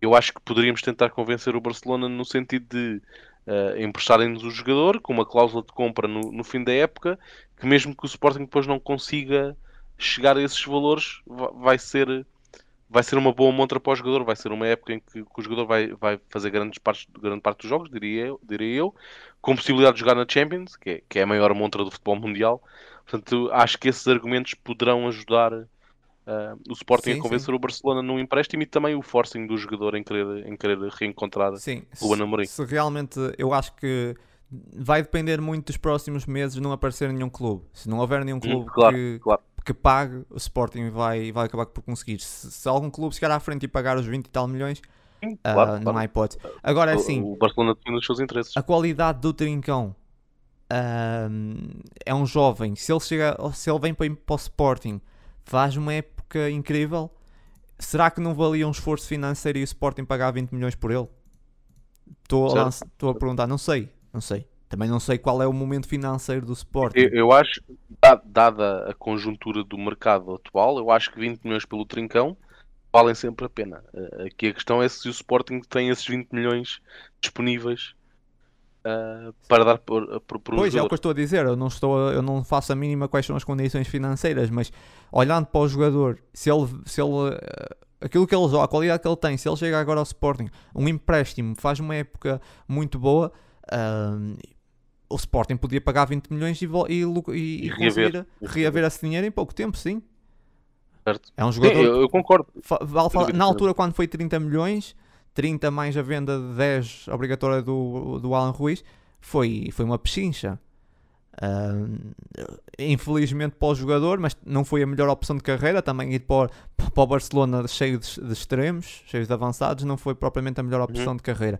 Speaker 2: Eu acho que poderíamos tentar convencer o Barcelona no sentido de eh, emprestarem-nos o jogador com uma cláusula de compra no, no fim da época, que mesmo que o Sporting depois não consiga chegar a esses valores, va- vai ser vai ser uma boa montra para o jogador, vai ser uma época em que, que o jogador vai, vai fazer grandes partes, grande parte dos jogos, diria eu, diria eu, com possibilidade de jogar na Champions, que é, que é a maior montra do futebol mundial. Portanto, acho que esses argumentos poderão ajudar ah, o Sporting
Speaker 1: Sim,
Speaker 2: a convencer o Barcelona num empréstimo e também o forcing do jogador em querer, em querer reencontrar
Speaker 1: Sim,
Speaker 2: Ruben
Speaker 1: se,
Speaker 2: Amorim.
Speaker 1: se realmente eu acho que vai depender muito dos próximos meses não aparecer nenhum clube. Se não houver nenhum clube
Speaker 2: Hum, claro,
Speaker 1: que,
Speaker 2: claro.
Speaker 1: que pague, o Sporting vai, vai acabar por conseguir. Se, se algum clube chegar à frente e pagar os 20 e tal milhões,
Speaker 2: Sim,
Speaker 1: ah,
Speaker 2: claro,
Speaker 1: não
Speaker 2: claro.
Speaker 1: há hipótese. Agora é
Speaker 2: O-
Speaker 1: assim,
Speaker 2: O Barcelona defende os seus interesses.
Speaker 1: a qualidade do Trincão ahm, é um jovem. Se ele, chega, se ele vem para, para o Sporting, faz uma época incrível. Será que não valia um esforço financeiro e o Sporting pagar 20 milhões por ele? Estou a, estou a perguntar, não sei, não sei. Também não sei qual é o momento financeiro do Sporting.
Speaker 2: Eu, eu acho, da- dada a conjuntura do mercado atual, eu acho que 20 milhões pelo Trincão valem sempre a pena. Eh, Aqui a questão é se o Sporting tem esses 20 milhões disponíveis ah, para dar por, por, por um
Speaker 1: Pois é o que eu estou a dizer, eu não, estou a- eu não faço a mínima quais são as condições financeiras, mas olhando para o jogador, se ele, se ele eh, aquilo que ele joga, a qualidade que ele tem, se ele chega agora ao Sporting, um empréstimo, faz uma época muito boa, ahm, o Sporting podia pagar 20 milhões e, e, e,
Speaker 2: E reaver.
Speaker 1: conseguir reaver esse dinheiro em pouco tempo, sim.
Speaker 2: Certo.
Speaker 1: É um
Speaker 2: Sim,
Speaker 1: jogador
Speaker 2: eu, eu concordo.
Speaker 1: Fa- vale na altura, quando foi 30 milhões, 30 mais a venda de 10 obrigatória do, do Alan Ruiz, foi, foi uma pechincha. Uh, infelizmente para o jogador, mas não foi a melhor opção de carreira. Também ir para, para o Barcelona cheio de, de extremos, cheio de avançados, não foi propriamente a melhor opção uhum. de carreira.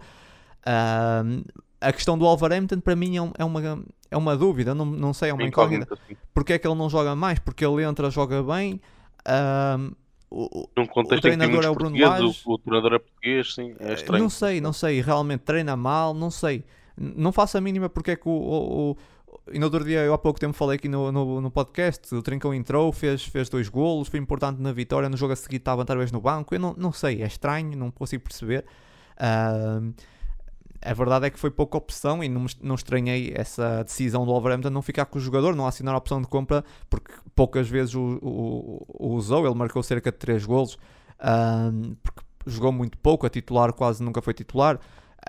Speaker 1: Uh, a questão do Wolverhampton para mim é, é, uma, é uma dúvida, não, não sei, é uma incógnita. Porque é que ele não joga mais? Porque ele entra, joga bem. Uh, o,
Speaker 2: o treinador é o Bruno Lage. O, o, treinador é português, sim, é estranho.
Speaker 1: Não sei, não sei, realmente treina mal, não sei. Não faço a mínima porque é que o, o, e no outro dia, eu há pouco tempo falei aqui no, no, no, podcast, o Trincão entrou, fez, fez dois golos, foi importante na vitória, no jogo a seguir estava outra vez no banco, eu não, não sei, é estranho, não consigo perceber. Uh, a verdade é que foi pouca opção e não, não estranhei essa decisão do Wolverhampton não ficar com o jogador, não assinar a opção de compra, porque poucas vezes o, o, o usou, ele marcou cerca de 3 golos, uh, porque jogou muito pouco, a titular quase nunca foi titular,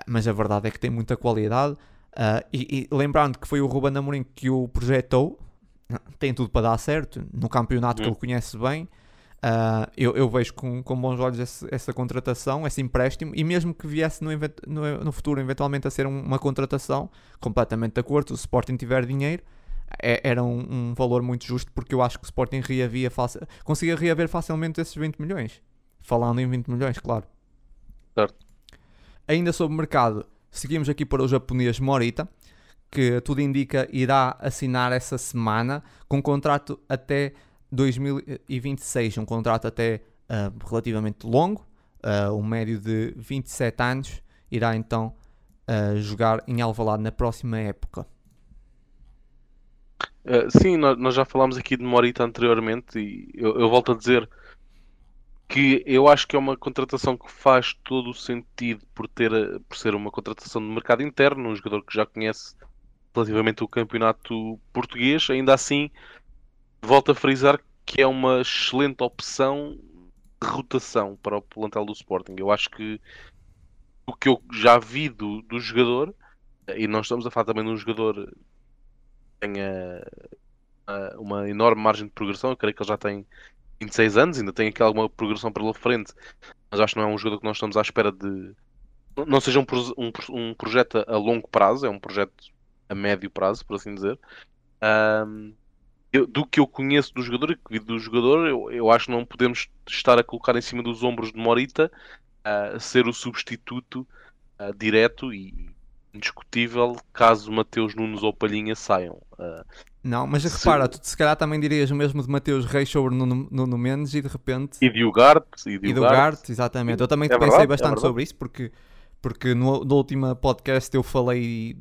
Speaker 1: mas a verdade é que tem muita qualidade. Uh, e, e, lembrando que foi o Ruben Amorim que o projetou, tem tudo para dar certo, no campeonato que ele conhece bem. Uh, eu, eu, vejo com, com bons olhos esse, essa contratação, esse empréstimo, e mesmo que viesse no, no, no futuro eventualmente a ser uma contratação, completamente de acordo, se o Sporting tiver dinheiro, é, era um, um, valor muito justo, porque eu acho que o Sporting reavia conseguia reaver facilmente esses 20 milhões. Falando em 20 milhões, claro.
Speaker 2: Certo.
Speaker 1: Ainda sobre o mercado, Seguimos aqui para o japonês Morita, que tudo indica irá assinar essa semana com um contrato até 2026, um contrato até uh, relativamente longo, uh, um médio de 27 anos, irá então uh, jogar em Alvalade na próxima época.
Speaker 2: sim, nós, nós, já falámos aqui de Morita anteriormente e eu, eu volto a dizer que eu acho que é uma contratação que faz todo o sentido por, ter, por ser uma contratação de mercado interno, um jogador que já conhece relativamente o campeonato português. Ainda assim, volto a frisar que é uma excelente opção de rotação para o plantel do Sporting. Eu acho que o que eu já vi do, do jogador, e nós estamos a falar também de um jogador que tenha uma enorme margem de progressão, eu creio que ele já tem 26 anos, ainda tem aqui alguma progressão pela frente, mas acho que não é um jogador que nós estamos à espera de. Não seja um, um, um projeto a longo prazo, é um projeto a médio prazo, por assim dizer. Um, eu, do que eu conheço do jogador e que vi do jogador, eu, eu acho que não podemos estar a colocar em cima dos ombros de Morita uh, ser o substituto uh, direto e indiscutível caso Mateus Nunes ou Palhinha saiam. Uh,
Speaker 1: não, mas repara, tu se calhar também dirias o mesmo de Mateus Reis sobre Nuno, Nuno Mendes e de repente.
Speaker 2: E de Ugarte.
Speaker 1: E de, e Ugarte, exatamente. Eu também é pensei verdade, é bastante é sobre isso porque, porque no, no último podcast eu falei.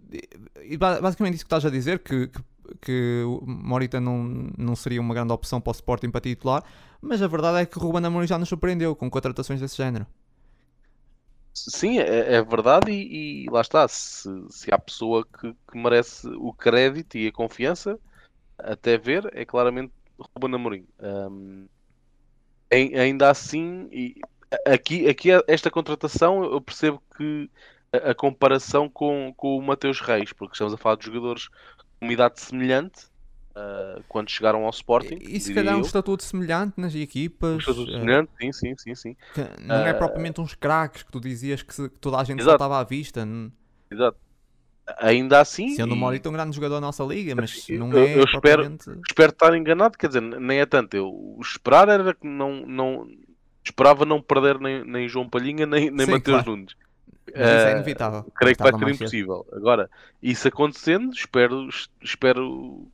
Speaker 1: E basicamente isso que estás a dizer, que, que, que Morita não, não seria uma grande opção para o Sporting para titular, mas a verdade é que o Ruben Amorim já nos surpreendeu com contratações desse género.
Speaker 2: Sim, é, é verdade, e, e, lá está. Se, se há pessoa que, que merece o crédito e a confiança até ver, é claramente Ruben Amorim. Um, ainda assim, e aqui, aqui esta contratação eu percebo que a, a, comparação com, com o Mateus Reis, porque estamos a falar de jogadores uma idade semelhante uh, quando chegaram ao Sporting.
Speaker 1: E se calhar um estatuto semelhante nas equipas. Um
Speaker 2: estatuto uh, semelhante, sim, sim, sim. sim.
Speaker 1: não é propriamente uns craques que tu dizias que, se, que toda a gente Exato. estava à vista.
Speaker 2: Exato ainda assim.
Speaker 1: Sendo o Morito um grande jogador da nossa liga, mas não é.
Speaker 2: Eu espero, espero estar enganado, quer dizer, nem é tanto. Eu esperar era que não, não esperava não perder nem, nem João Palhinha nem, nem Sim, Mateus claro. Nunes.
Speaker 1: Mas é inevitável.
Speaker 2: creio que vai ser impossível. Cedo. Agora, isso acontecendo, espero, espero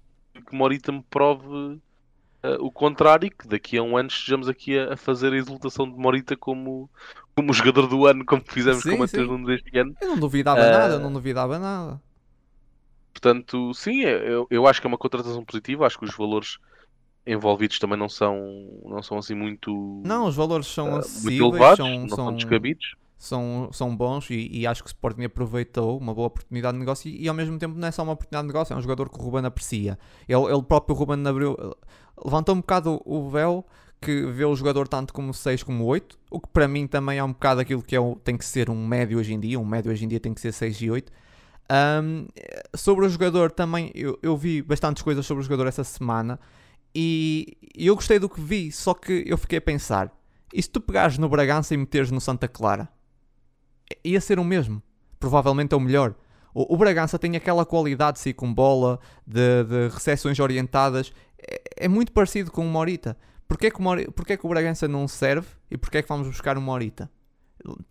Speaker 2: que Morita me prove uh, o contrário, que daqui a um ano estejamos aqui a, a, fazer a exaltação de Morita como, como jogador do ano, como fizemos sim, com o Matheus Nunes este ano.
Speaker 1: Eu não duvidava uh, nada, não duvidava nada.
Speaker 2: Portanto, sim, eu, eu acho que é uma contratação positiva, acho que os valores envolvidos também não são, não são assim muito.
Speaker 1: Não, os valores são uh, acessíveis, elevados, são,
Speaker 2: não são, são descabidos.
Speaker 1: São, são bons e, e, acho que o Sporting aproveitou uma boa oportunidade de negócio e, e, ao mesmo tempo não é só uma oportunidade de negócio, é um jogador que o Ruben aprecia. Ele, ele próprio, Ruben abriu, levantou um bocado o véu que vê o jogador tanto como 6 como 8, o que para mim também é um bocado aquilo que é tem que ser um médio hoje em dia, um médio hoje em dia tem que ser 6 e 8. Um, sobre o jogador também, eu, eu, vi bastantes coisas sobre o jogador essa semana e eu gostei do que vi, só que eu fiquei a pensar, e se tu pegares no Bragança e meteres no Santa Clara? Ia ser o mesmo, provavelmente é o melhor. O, o Bragança tem aquela qualidade de com bola, de, de recepções orientadas. É, é muito parecido com o Morita. Porquê que o, Mori, porquê que o Bragança não serve e porquê que vamos buscar o Morita?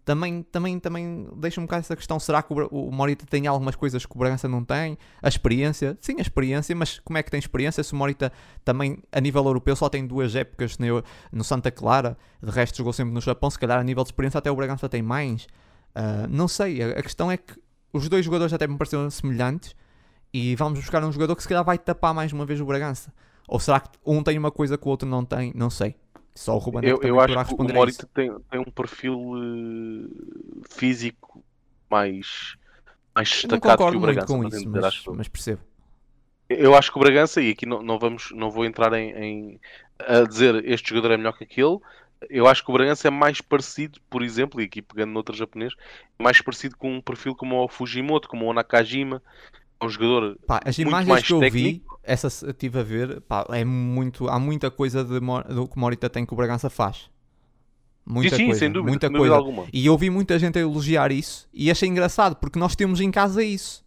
Speaker 1: Também, também, também deixa um bocado essa questão. Será que o, o Morita tem algumas coisas que o Bragança não tem? A experiência? Sim, a experiência, mas como é que tem experiência se o Morita também, a nível europeu, só tem duas épocas no, no Santa Clara, de resto jogou sempre no Japão, se calhar a nível de experiência até o Bragança tem mais. Uh, não sei, a, a, questão é que os dois jogadores até me pareceram semelhantes e vamos buscar um jogador que se calhar vai tapar mais uma vez o Bragança. Ou será que um tem uma coisa que o outro não tem? Não sei. Só o Ruben
Speaker 2: é eu, eu acho que o Morita tem, tem, um perfil uh, físico mais, mais destacado que o Bragança.
Speaker 1: com isso, mas, mas, percebo.
Speaker 2: Eu acho que o Bragança, e aqui não, não, vamos, não vou entrar em, em, a dizer este jogador é melhor que aquele, eu acho que o Bragança é mais parecido, por exemplo, e aqui pegando noutro japonês, mais parecido com um perfil como o Fujimoto, como o Nakajima, é um jogador
Speaker 1: pá, as imagens que eu
Speaker 2: técnico.
Speaker 1: vi, essa estive a ver, pá, é muito, há muita coisa de, do que o Morita tem que o Bragança faz. Muita
Speaker 2: sim, sim,
Speaker 1: coisa,
Speaker 2: sem dúvida,
Speaker 1: muita
Speaker 2: sem
Speaker 1: coisa.
Speaker 2: dúvida alguma.
Speaker 1: E eu vi muita gente a elogiar isso e achei engraçado porque nós temos em casa isso.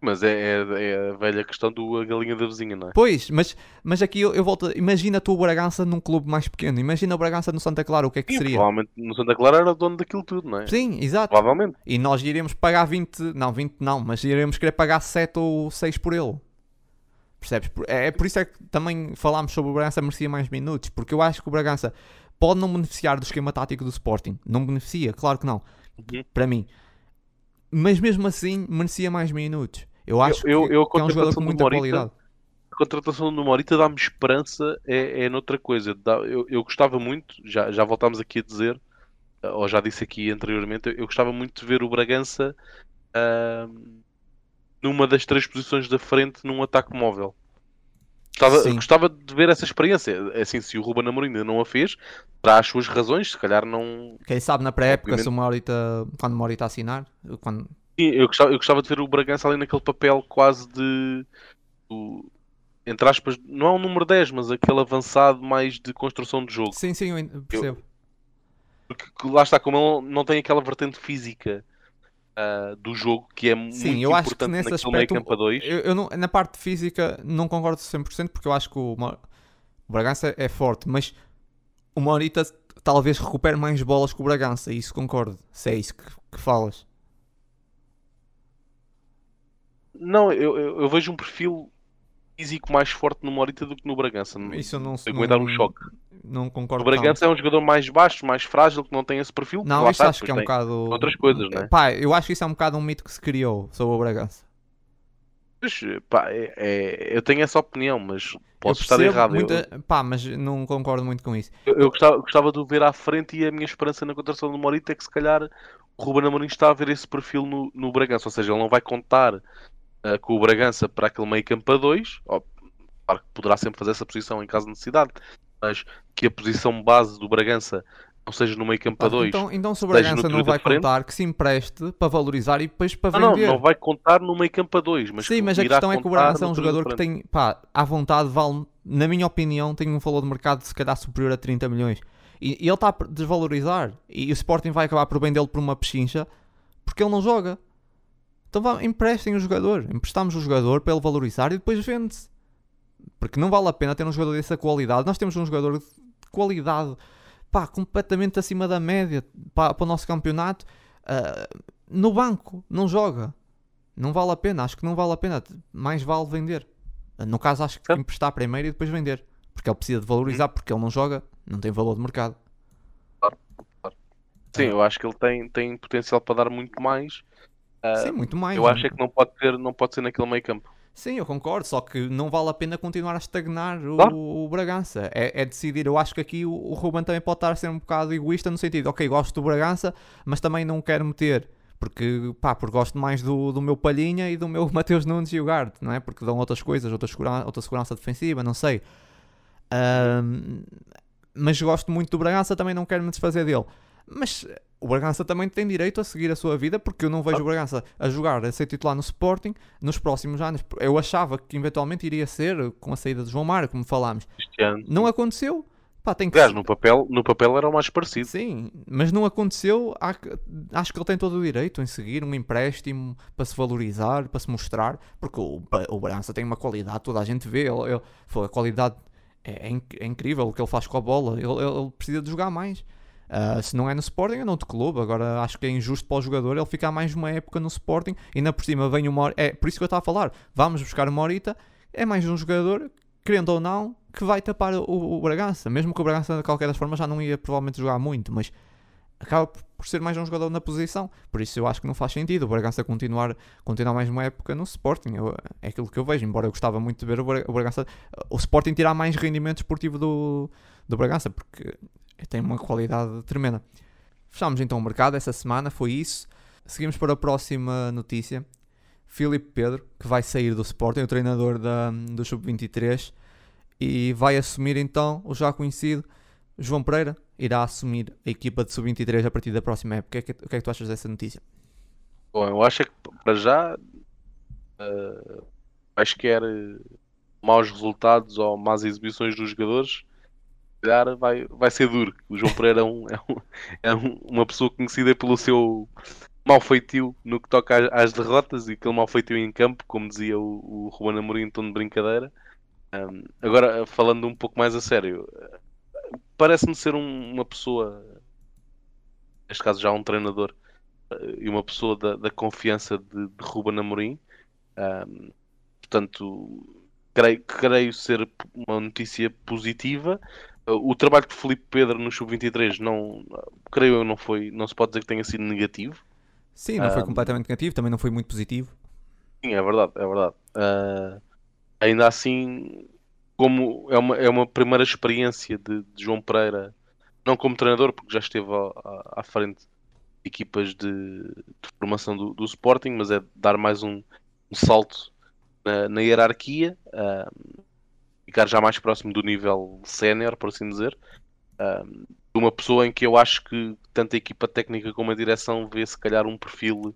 Speaker 2: Mas é, é, é, a velha questão do a galinha da vizinha, não é?
Speaker 1: Pois, mas, mas aqui eu, eu volto. Imagina tu o Bragança num clube mais pequeno. Imagina o Bragança no Santa Clara, o que é que
Speaker 2: Sim,
Speaker 1: seria?
Speaker 2: Provavelmente no Santa Clara era dono daquilo tudo, não é?
Speaker 1: Sim, exato.
Speaker 2: Provavelmente.
Speaker 1: E nós iríamos pagar 20, não, 20 não, mas iríamos querer pagar 7 ou 6 por ele. Percebes? É, é por isso é que também falámos sobre o Bragança merecia mais minutos, porque eu acho que o Bragança pode não beneficiar do esquema tático do Sporting. Não beneficia, claro que não.
Speaker 2: Uhum.
Speaker 1: Para mim. Mas mesmo assim merecia mais minutos. Eu acho
Speaker 2: eu,
Speaker 1: que,
Speaker 2: eu,
Speaker 1: que é um jogador com muita
Speaker 2: Morita,
Speaker 1: qualidade.
Speaker 2: A contratação do Morita dá-me esperança é, é noutra coisa. Dá, eu, eu gostava muito, já, já voltámos aqui a dizer, ou já disse aqui anteriormente, eu gostava muito de ver o Bragança uh, numa das três posições da frente num ataque móvel. Gostava, gostava, de ver essa experiência. É assim, se o Ruben Amorim ainda não a fez, terá as suas razões, se calhar não.
Speaker 1: Quem sabe na pré-época, se o Morita, quando o Morita assinar, quando...
Speaker 2: Sim, eu gostava, eu gostava de ver o Bragança ali naquele papel quase de. Do, entre aspas, não é um número 10, mas aquele avançado mais de construção de jogo.
Speaker 1: Sim, sim, eu percebo. Eu,
Speaker 2: porque lá está, como ele não tem aquela vertente física uh, do jogo que é Sim, muito
Speaker 1: eu acho
Speaker 2: importante
Speaker 1: que nesse
Speaker 2: naquele
Speaker 1: aspecto,
Speaker 2: meio campo a dois.
Speaker 1: Eu, eu não, na parte física não concordo 100% porque eu acho que o, o Bragança é forte, mas o Morita talvez recupere mais bolas que o Bragança, isso concordo, se é isso que, que falas.
Speaker 2: Não, eu, eu, eu, vejo um perfil físico mais forte no Morita do que no Bragança.
Speaker 1: Isso eu não sei.
Speaker 2: Aguentar um choque.
Speaker 1: Não concordo.
Speaker 2: O Bragança é um jogador mais baixo, mais frágil, que não tem esse perfil.
Speaker 1: Não, isso acho que é um bocado.
Speaker 2: Outras coisas, não é?
Speaker 1: Pá, eu acho que isso é um bocado um mito que se criou sobre o Bragança.
Speaker 2: Mas, pá, é, é, eu tenho essa opinião, mas posso estar errado.
Speaker 1: Muita... Eu... Pá, mas não concordo muito com isso.
Speaker 2: Eu, eu gostava, gostava, de o ver à frente e a minha esperança na contratação do Morita é que se calhar o Ruben Amorim está a ver esse perfil no, no Bragança, ou seja, ele não vai contar uh, com o Bragança para aquele meio campo a dois, claro que poderá sempre fazer essa posição em caso de necessidade, mas que a posição base do Bragança não seja no meio campo a dois.
Speaker 1: Então, então se o Bragança não vai contar, que se empreste para valorizar e depois para
Speaker 2: não,
Speaker 1: vender.
Speaker 2: Não, não vai contar no meio campo a dois. Mas
Speaker 1: Sim, mas a questão é que o Bragança é um jogador que tem, pá, à vontade, vale, na minha opinião, tem um valor de mercado se calhar superior a 30 milhões. E, e ele está a desvalorizar. E, e o Sporting vai acabar por vendê-lo por uma pechincha porque ele não joga. Então vá, emprestem o jogador. Emprestamos o jogador para ele valorizar e depois vende-se. Porque não vale a pena ter um jogador dessa qualidade. Nós temos um jogador de qualidade pá, completamente acima da média para, para o nosso campeonato. Uh, no banco, não joga. Não vale a pena. Acho que não vale a pena. Mais vale vender. No caso, acho que emprestar primeiro e depois vender. Porque ele precisa de valorizar, porque ele não joga, não tem valor de mercado.
Speaker 2: Sim, eu acho que ele tem, tem potencial para dar muito mais.
Speaker 1: Uh, Sim, muito mais.
Speaker 2: Eu acho é que não pode, ter, não pode ser naquele meio campo.
Speaker 1: Sim, eu concordo, só que não vale a pena continuar a estagnar o, claro. o Bragança. É, é, decidir. Eu acho que aqui o, o Ruben também pode estar a ser um bocado egoísta no sentido, ok, gosto do Bragança, mas também não quero meter. Porque, pá, porque gosto mais do, do meu Palhinha e do meu [laughs] Mateus Nunes e o Gard, não é? Porque dão outras coisas, outra, segura, outra segurança defensiva, não sei. Um, mas gosto muito do Bragança, também não quero me desfazer dele. Mas o Bragança também tem direito a seguir a sua vida, porque eu não vejo o Bragança a jogar, a ser titular no Sporting nos próximos anos. Eu achava que eventualmente iria ser com a saída de João Mário, como falámos. Não aconteceu. Pá, tem que
Speaker 2: Aliás, no papel, no papel era o mais parecido.
Speaker 1: Sim, mas não aconteceu. Acho que ele tem todo o direito em seguir um empréstimo para se valorizar, para se mostrar, porque o, o Bragança tem uma qualidade, toda a gente vê. Ele, ele, a qualidade é, é, é, incrível o que ele faz com a bola. Ele, ele precisa de jogar mais. Uh, se não é no Sporting, é noutro clube. Agora acho que é injusto para o jogador ele ficar mais uma época no Sporting e ainda por cima vem uma. É por isso que eu estava a falar. Vamos buscar uma horita. É mais um jogador, querendo ou não, que vai tapar o, o Bragança. Mesmo que o Bragança, de qualquer das formas, já não ia provavelmente jogar muito, mas acaba por ser mais um jogador na posição. Por isso eu acho que não faz sentido o Bragança continuar, continuar mais uma época no Sporting. Eu, é aquilo que eu vejo, embora eu gostava muito de ver o Bragança, o Sporting tirar mais rendimento esportivo do, do Bragança, porque tem uma qualidade tremenda. Fechámos então o mercado essa semana, foi isso. Seguimos para a próxima notícia. Filipe Pedro, que vai sair do Sporting, o treinador da, do Sub-23, e vai assumir então o já conhecido João Pereira, irá assumir a equipa de Sub-23 a partir da próxima época. O que, é que, o que é que tu achas dessa notícia?
Speaker 2: Bom, eu acho que para já uh, acho que era maus resultados ou más exibições dos jogadores calhar vai, vai ser duro. O João Pereira é, um, é, um, é uma pessoa conhecida pelo seu mau feitio no que toca às, às derrotas e aquele mau feitio em campo, como dizia o, o Ruben Amorim em tom de brincadeira. Um, agora, falando um pouco mais a sério, parece-me ser um, uma pessoa, neste caso já um treinador, uh, e uma pessoa da, da confiança de, de Ruben Amorim. Um, portanto, creio, creio ser uma notícia positiva o trabalho de Felipe Pedro no Sub-23 não, creio eu, não foi, não se pode dizer que tenha sido negativo.
Speaker 1: Sim, não foi completamente negativo, também não foi muito positivo.
Speaker 2: Sim, é verdade, é verdade. Uh, ainda assim, como é uma, é uma primeira experiência de, de João Pereira, não como treinador, porque já esteve à, à frente de equipas de, de formação do, do, Sporting, mas é dar mais um, um salto na, na hierarquia. Uh, ficar já mais próximo do nível sénior, por assim dizer. Um, uma pessoa em que eu acho que tanto a equipa técnica como a direção vê se calhar um perfil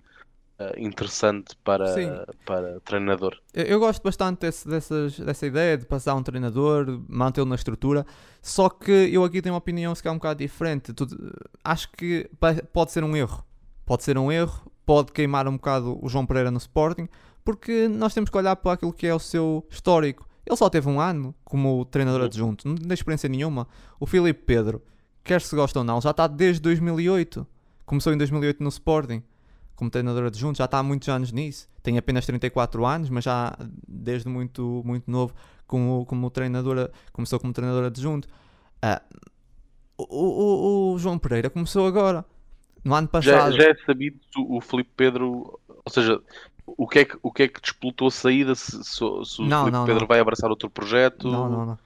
Speaker 2: uh, interessante para, para treinador.
Speaker 1: Eu, eu gosto bastante desse, dessas, dessa ideia de passar um treinador, mantê-lo na estrutura, só que eu aqui tenho uma opinião se calhar um bocado diferente. Tudo, acho que pode ser um erro. Pode ser um erro, pode queimar um bocado o João Pereira no Sporting, porque nós temos que olhar para aquilo que é o seu histórico. Ele só teve um ano como treinador adjunto, não tem experiência nenhuma. O Filipe Pedro, quer se gosta ou não, já está desde 2008. Começou em 2008 no Sporting, como treinador adjunto, já está há muitos anos nisso. Tem apenas 34 anos, mas já desde muito, muito novo como, como treinador, começou como treinador adjunto. Uh, o, o, o, João Pereira começou agora, no ano passado.
Speaker 2: Já, já é sabido o Filipe Pedro, ou seja, o que é que, o que, é que disputou a saída? Se, se, se o não, não, Pedro não. vai abraçar outro projeto?
Speaker 1: Não, não, não.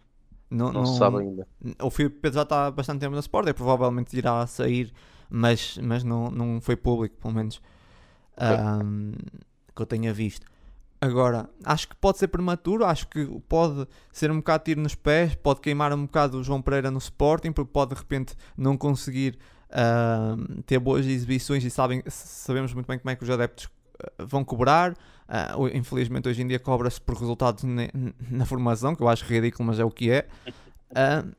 Speaker 2: Não, não, se sabe ainda.
Speaker 1: O Filipe Pedro já está há bastante tempo na Sport, é, provavelmente irá sair, mas, mas não, não foi público, pelo menos um, que eu tenha visto. Agora, acho que pode ser prematuro, acho que pode ser um bocado tiro nos pés, pode queimar um bocado o João Pereira no Sporting, porque pode de repente não conseguir uh, ter boas exibições e sabem, sabemos muito bem como é que os adeptos vão cobrar. Uh, infelizmente hoje em dia cobra-se por resultados na, formação, que eu acho ridículo, mas é o que é. Uh,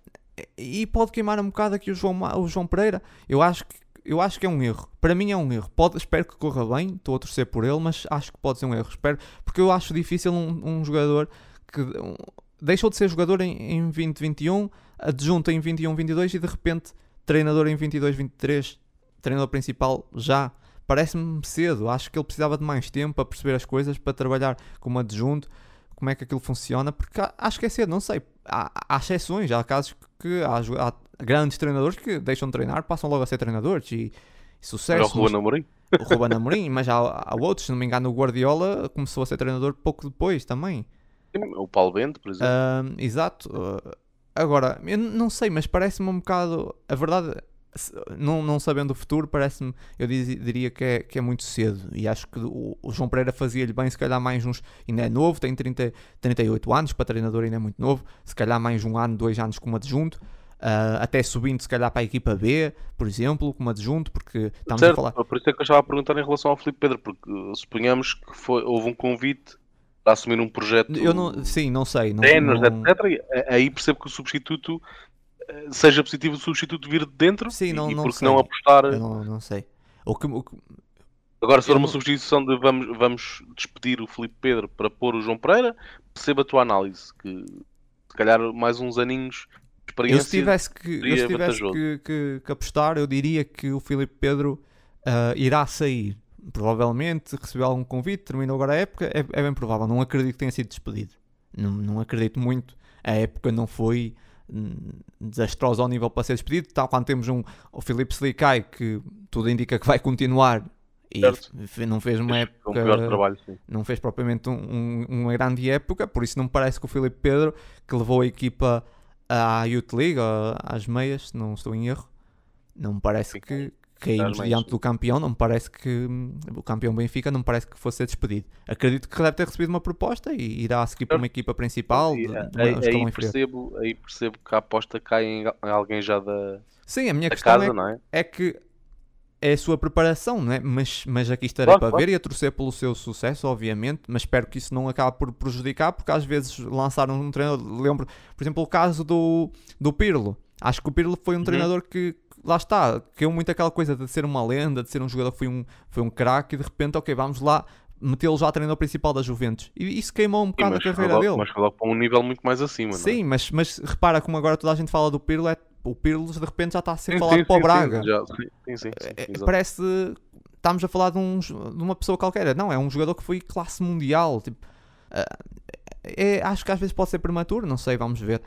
Speaker 1: e pode queimar um bocado aqui o João, o João Pereira. Eu acho que eu acho que é um erro. Para mim é um erro. Pode, espero que corra bem, estou a torcer por ele, mas acho que pode ser um erro. Espero, porque eu acho difícil um, um jogador que um, deixou de ser jogador em, em 2021, adjunta em 21, 22 e de repente treinador em 22, 23, treinador principal já parece-me cedo. Acho que ele precisava de mais tempo para perceber as coisas, para trabalhar como adjunto, como é que aquilo funciona, porque acho que é cedo, não sei. Há, há exceções, há casos que há, há, grandes treinadores que deixam de treinar, passam logo a ser treinadores e, e sucesso.
Speaker 2: o Ruben Amorim.
Speaker 1: O Ruben Amorim, [laughs] mas há, há outros, se não me engano, o Guardiola começou a ser treinador pouco depois também.
Speaker 2: O Paulo Bento, por exemplo.
Speaker 1: Uh, exato. Uh, agora, eu não sei, mas parece-me um bocado. A verdade não, não sabendo o futuro, parece-me, eu diria que é, que é muito cedo. E acho que o, o João Pereira fazia-lhe bem, se calhar mais uns. Ainda é novo, tem 30, 38 anos, para treinador ainda é muito novo. Se calhar mais um ano, dois anos como adjunto. Uh, até subindo, se calhar, para a equipa B, por exemplo, como adjunto, porque estamos
Speaker 2: certo,
Speaker 1: a falar.
Speaker 2: Por isso é que eu estava a perguntar em relação ao Felipe Pedro, porque suponhamos que foi, houve um convite para assumir um projeto.
Speaker 1: Eu não, sim, não sei. Não,
Speaker 2: não... etc. Aí percebo que o substituto seja positivo o substituto vir de dentro
Speaker 1: Sim, não,
Speaker 2: e,
Speaker 1: não
Speaker 2: porque
Speaker 1: sei.
Speaker 2: não apostar.
Speaker 1: Eu não, não sei. O que, o que-
Speaker 2: Agora, se for
Speaker 1: eu
Speaker 2: uma
Speaker 1: não-
Speaker 2: substituição de vamos, vamos despedir o Filipe Pedro para pôr o João Pereira, perceba a tua análise, que se calhar mais uns aninhos de
Speaker 1: eu
Speaker 2: experiência.
Speaker 1: se tivesse, que, eu se tivesse que, que- que apostar, eu diria que o Filipe Pedro ah, irá sair. Provavelmente recebeu algum convite, terminou agora a época, é, é bem provável. Não acredito que tenha sido despedido. Não, não acredito muito. A época não foi desastrosa ao nível para ser despedido. Tal quando temos um, o Filipe Slicai, que tudo indica que vai continuar e
Speaker 2: Certo.
Speaker 1: não fez uma
Speaker 2: Fez um
Speaker 1: época
Speaker 2: pior trabalho,
Speaker 1: não fez propriamente um- um- uma grande época, por isso não me parece que o Filipe Pedro, que levou a equipa à Youth League, às meias, se não estou em erro, não me parece que caímos diante do campeão, não me parece que o campeão Benfica não me parece que fosse ser despedido. Acredito que deve ter recebido uma proposta e irá seguir para uma equipa principal de, de
Speaker 2: aí, aí percebo, aí percebo que a aposta cai em, alguém já da,
Speaker 1: Sim, a minha questão
Speaker 2: casa,
Speaker 1: é,
Speaker 2: não é?
Speaker 1: é que é a sua preparação, não é? Mas, mas aqui estarei
Speaker 2: Claro,
Speaker 1: para
Speaker 2: claro.
Speaker 1: ver e a torcer pelo seu sucesso, obviamente, mas espero que isso não acabe por prejudicar, porque às vezes lançaram um treinador, lembro, por exemplo, o caso do, do Pirlo. Acho que o Pirlo foi um
Speaker 2: Uhum.
Speaker 1: treinador que, lá está, caiu muito aquela coisa de ser uma lenda, de ser um jogador que foi um, foi um craque e de repente, ok, vamos lá metê-lo já treinador principal da Juventus. E isso queimou um
Speaker 2: Sim,
Speaker 1: bocado
Speaker 2: mas,
Speaker 1: a carreira
Speaker 2: logo,
Speaker 1: dele.
Speaker 2: mas foi logo para um nível muito mais acima, não é?
Speaker 1: Sim, mas, mas repara como agora toda a gente fala do Pirlo, é, o Pirlo de repente já está a ser
Speaker 2: Sim,
Speaker 1: falado
Speaker 2: sim,
Speaker 1: para o
Speaker 2: sim,
Speaker 1: Braga.
Speaker 2: Sim, já- sim, sim, sim, sim,
Speaker 1: É,
Speaker 2: exato.
Speaker 1: parece estamos a falar de, um, de uma pessoa qualquer. Não, é um jogador que foi classe mundial. Tipo, ah, é, acho que às vezes pode ser prematuro, não sei, vamos ver.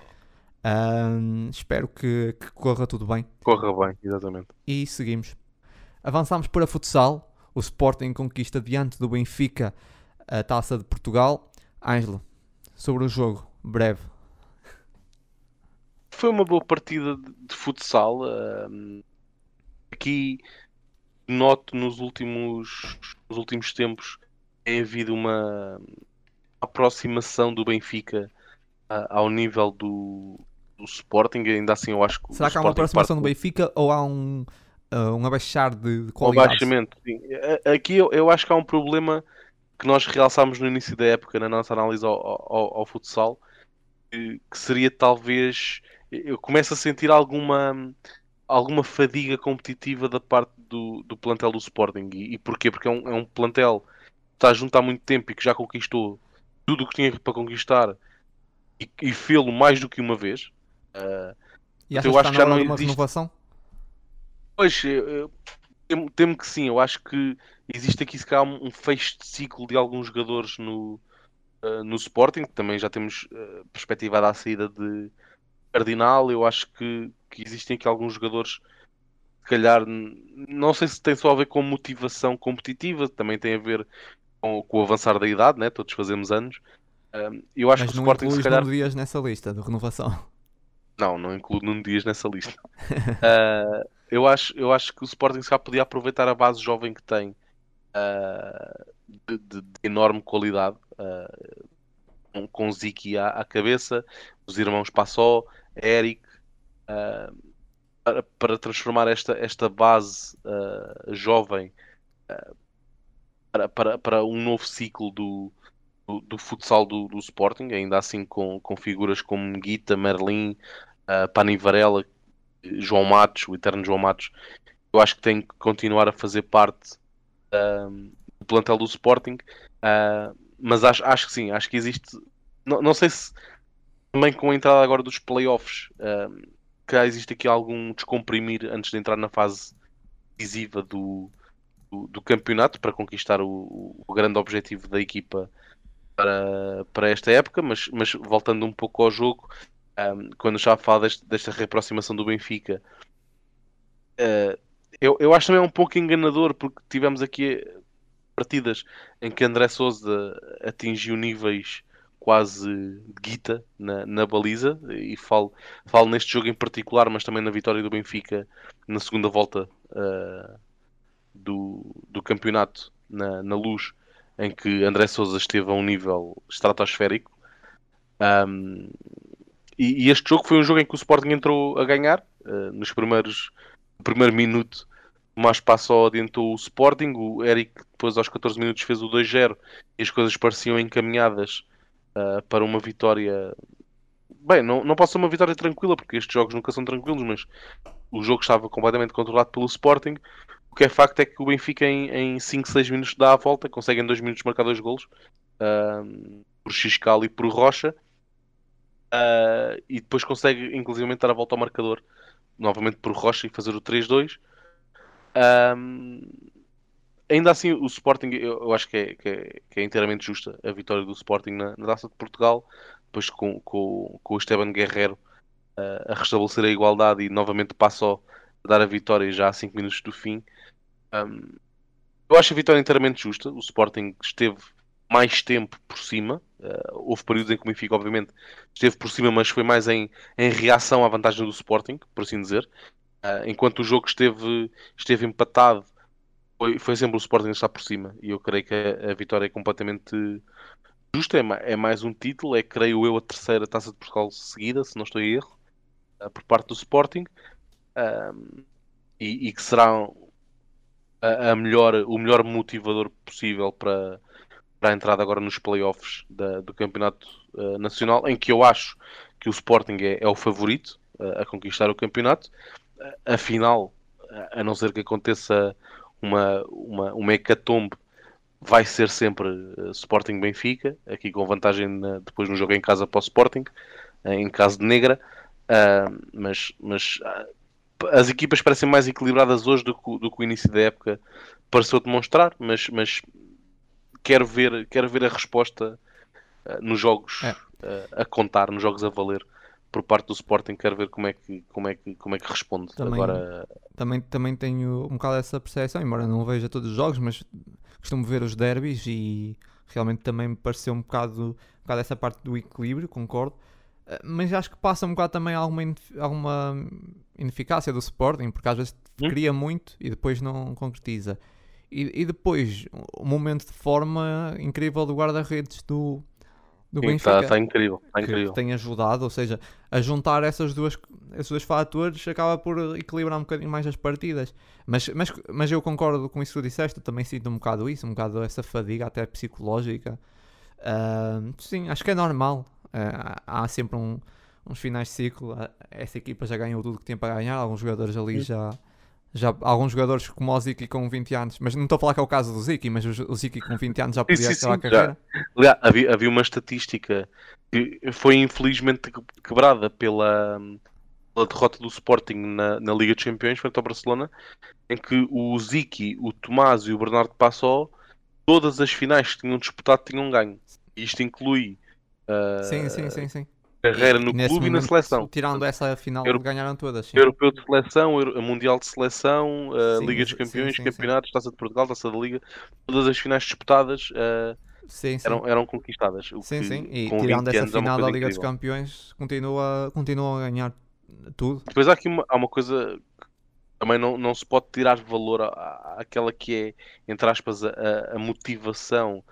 Speaker 1: Ahm, espero que, que corra tudo bem.
Speaker 2: Corra bem, exatamente.
Speaker 1: E seguimos. Avançamos para futsal. O Sporting conquista diante do Benfica a taça de Portugal. Ângelo, sobre o jogo, breve.
Speaker 2: Foi uma boa partida de, futsal. aqui noto nos últimos, nos últimos tempos tem havido uma aproximação do Benfica ao nível do, do Sporting. Ainda assim, eu acho que
Speaker 1: Será que há uma aproximação do
Speaker 2: parte
Speaker 1: Benfica ou há um, ah, um abaixar de, de
Speaker 2: Um
Speaker 1: qualidade?
Speaker 2: abaixamento, sim. Aqui eu, eu acho que há um problema que nós realçámos no início da época na nossa análise ao, ao- ao futsal, que, que seria talvez. Eu começo a sentir alguma, alguma fadiga competitiva da parte do, do plantel do Sporting. E, e porquê? Porque é um, é um plantel que está junto há muito tempo e que já conquistou tudo o que tinha para conquistar e, e fê-lo mais do que uma vez. Ah,
Speaker 1: E
Speaker 2: Eu acho que já não existe-
Speaker 1: renovação?
Speaker 2: Pois, eu- eu temo, temo que sim. Eu acho que existe aqui se calhar um fecho de ciclo de alguns jogadores no, eh, no Sporting. Também já temos eh, perspectivada a saída de Cardinal. Eu acho que, que existem aqui alguns jogadores, se calhar, não sei se tem só a ver com motivação competitiva, também tem a ver com, com o avançar da idade, né? Todos fazemos anos. Eu acho
Speaker 1: Mas
Speaker 2: que o Sporting, se calhar,
Speaker 1: Dias nessa lista de renovação.
Speaker 2: Não, não incluo Nuno Dias nessa lista. [laughs] Ah, eu, acho, eu acho que o Sporting se podia aproveitar a base jovem que tem ah, de, de- de enorme qualidade, ah, com, Ziki à, à cabeça, os irmãos Passó, Eric, para, para transformar esta, esta base jovem para, para, para um novo ciclo do, do, do futsal do, do Sporting, ainda assim com, com figuras como Guita, Merlin, uh, Pani Varela, João Matos, o eterno João Matos, eu acho que tem que continuar a fazer parte um, do plantel do Sporting, uh, mas acho, acho que sim, acho que existe, não, não sei se também com a entrada agora dos playoffs, um, que existe aqui algum descomprimir antes de entrar na fase decisiva do, do, do campeonato para conquistar o, o grande objetivo da equipa para, para esta época, mas, mas voltando um pouco ao jogo, um, quando já falo deste, desta reaproximação do Benfica, uh, eu, eu acho também um pouco enganador porque tivemos aqui partidas em que André Souza atingiu níveis quase guita na, na baliza e falo, falo neste jogo em particular, mas também na vitória do Benfica na segunda volta uh, do, do campeonato na, na luz em que André Souza esteve a um nível estratosférico. Um, e, e, este jogo foi um jogo em que o Sporting entrou a ganhar uh, nos primeiros primeiro minuto. Mais passou adiantou o Sporting. O Eric, depois aos 14 minutos, fez o 2-0 e as coisas pareciam encaminhadas uh, para uma vitória bem, não, não pode ser uma vitória tranquila, porque estes jogos nunca são tranquilos, mas o jogo estava completamente controlado pelo Sporting. O que é facto é que o Benfica em, 5, 6 minutos dá a volta, consegue em 2 minutos marcar dois golos, uh, por Xiscal e por Rocha, uh, e depois consegue inclusive dar a volta ao marcador, novamente por Rocha e fazer o 3-2. Um, ainda assim, o Sporting, eu, acho que é, que é, que, é, inteiramente justa a vitória do Sporting na, na Taça de Portugal, depois com, com, com o Esteban Guerreiro uh, a restabelecer a igualdade e novamente passou a dar a vitória já a 5 minutos do fim. Um, eu acho a vitória inteiramente justa. O Sporting esteve mais tempo por cima. Uh, houve períodos em que o Benfica, obviamente, esteve por cima, mas foi mais em, em reação à vantagem do Sporting, por assim dizer. Uh, enquanto o jogo esteve, esteve empatado, foi, foi sempre o Sporting a estar por cima. E eu creio que a, a vitória é completamente justa. É, é, mais um título. É, creio eu, a terceira taça de Portugal seguida, se não estou em erro, uh, por parte do Sporting. E, e, que será a, a melhor, o melhor motivador possível para, para a entrada agora nos playoffs da, do Campeonato uh, Nacional, em que eu acho que o Sporting é, é o favorito uh, a conquistar o campeonato. Uh, afinal, a não ser que aconteça uma, uma, uma hecatombe, vai ser sempre Sporting Benfica, aqui com vantagem na, depois no jogo em casa para o Sporting, em caso de negra. mas mas as equipas parecem mais equilibradas hoje do que, do que o início da época pareceu demonstrar, mas, mas quero ver, quero ver a resposta uh, nos jogos é. uh, a contar, nos jogos a valer por parte do Sporting, quero ver como é que, como é que, como é que responde.
Speaker 1: Também,
Speaker 2: Agora...
Speaker 1: também, também tenho um bocado essa percepção, embora não veja todos os jogos, mas costumo ver os derbys e realmente também me pareceu um bocado, um bocado essa parte do equilíbrio, concordo. Eh, mas acho que passa um bocado também alguma, alguma ineficácia do Sporting, porque às vezes hum? cria muito e depois não concretiza. E, e depois, o momento de forma incrível do guarda-redes do, do Sim, Benfica.
Speaker 2: Está tá incrível, tá incrível.
Speaker 1: Que tem ajudado, ou seja, a juntar essas duas, esses dois fatores acaba por equilibrar um bocadinho mais as partidas. Mas, mas, mas eu concordo com isso que tu disseste, também sinto um bocado isso, um bocado essa fadiga até psicológica. Uh, sim, acho que é normal. Uh, há sempre um, uns finais de ciclo. Essa equipa já ganhou tudo que tinha para ganhar, alguns jogadores ali já já alguns jogadores como o Ziki com 20 anos, mas não estou a falar que é o caso do Ziki, mas o Ziki com 20 anos já podia sim, acabar sim, a carreira.
Speaker 2: Havia, havia uma estatística que foi infelizmente quebrada pela, pela derrota do Sporting na, na Liga dos Campeões frente ao Barcelona, em que o Ziki, o Tomás e o Bernardo Passó, todas as finais que tinham disputado tinham ganho. Isto inclui uh,
Speaker 1: sim, sim, sim, sim
Speaker 2: carreira no clube momento, e na seleção.
Speaker 1: Tirando essa final, Euro... ganharam todas.
Speaker 2: Sim. Europeu de seleção, Mundial de seleção, uh, sim, Liga dos Campeões, sim, Campeonatos, Taça de Portugal, Taça da Liga, todas as finais disputadas uh, Eram, eram conquistadas.
Speaker 1: sim, sim, e tirando essa é final da Liga incrível. dos Campeões, continua, continua a ganhar tudo.
Speaker 2: Depois há aqui uma, há uma coisa que também não, não se pode tirar valor à, àquela que é, entre aspas, a, a motivação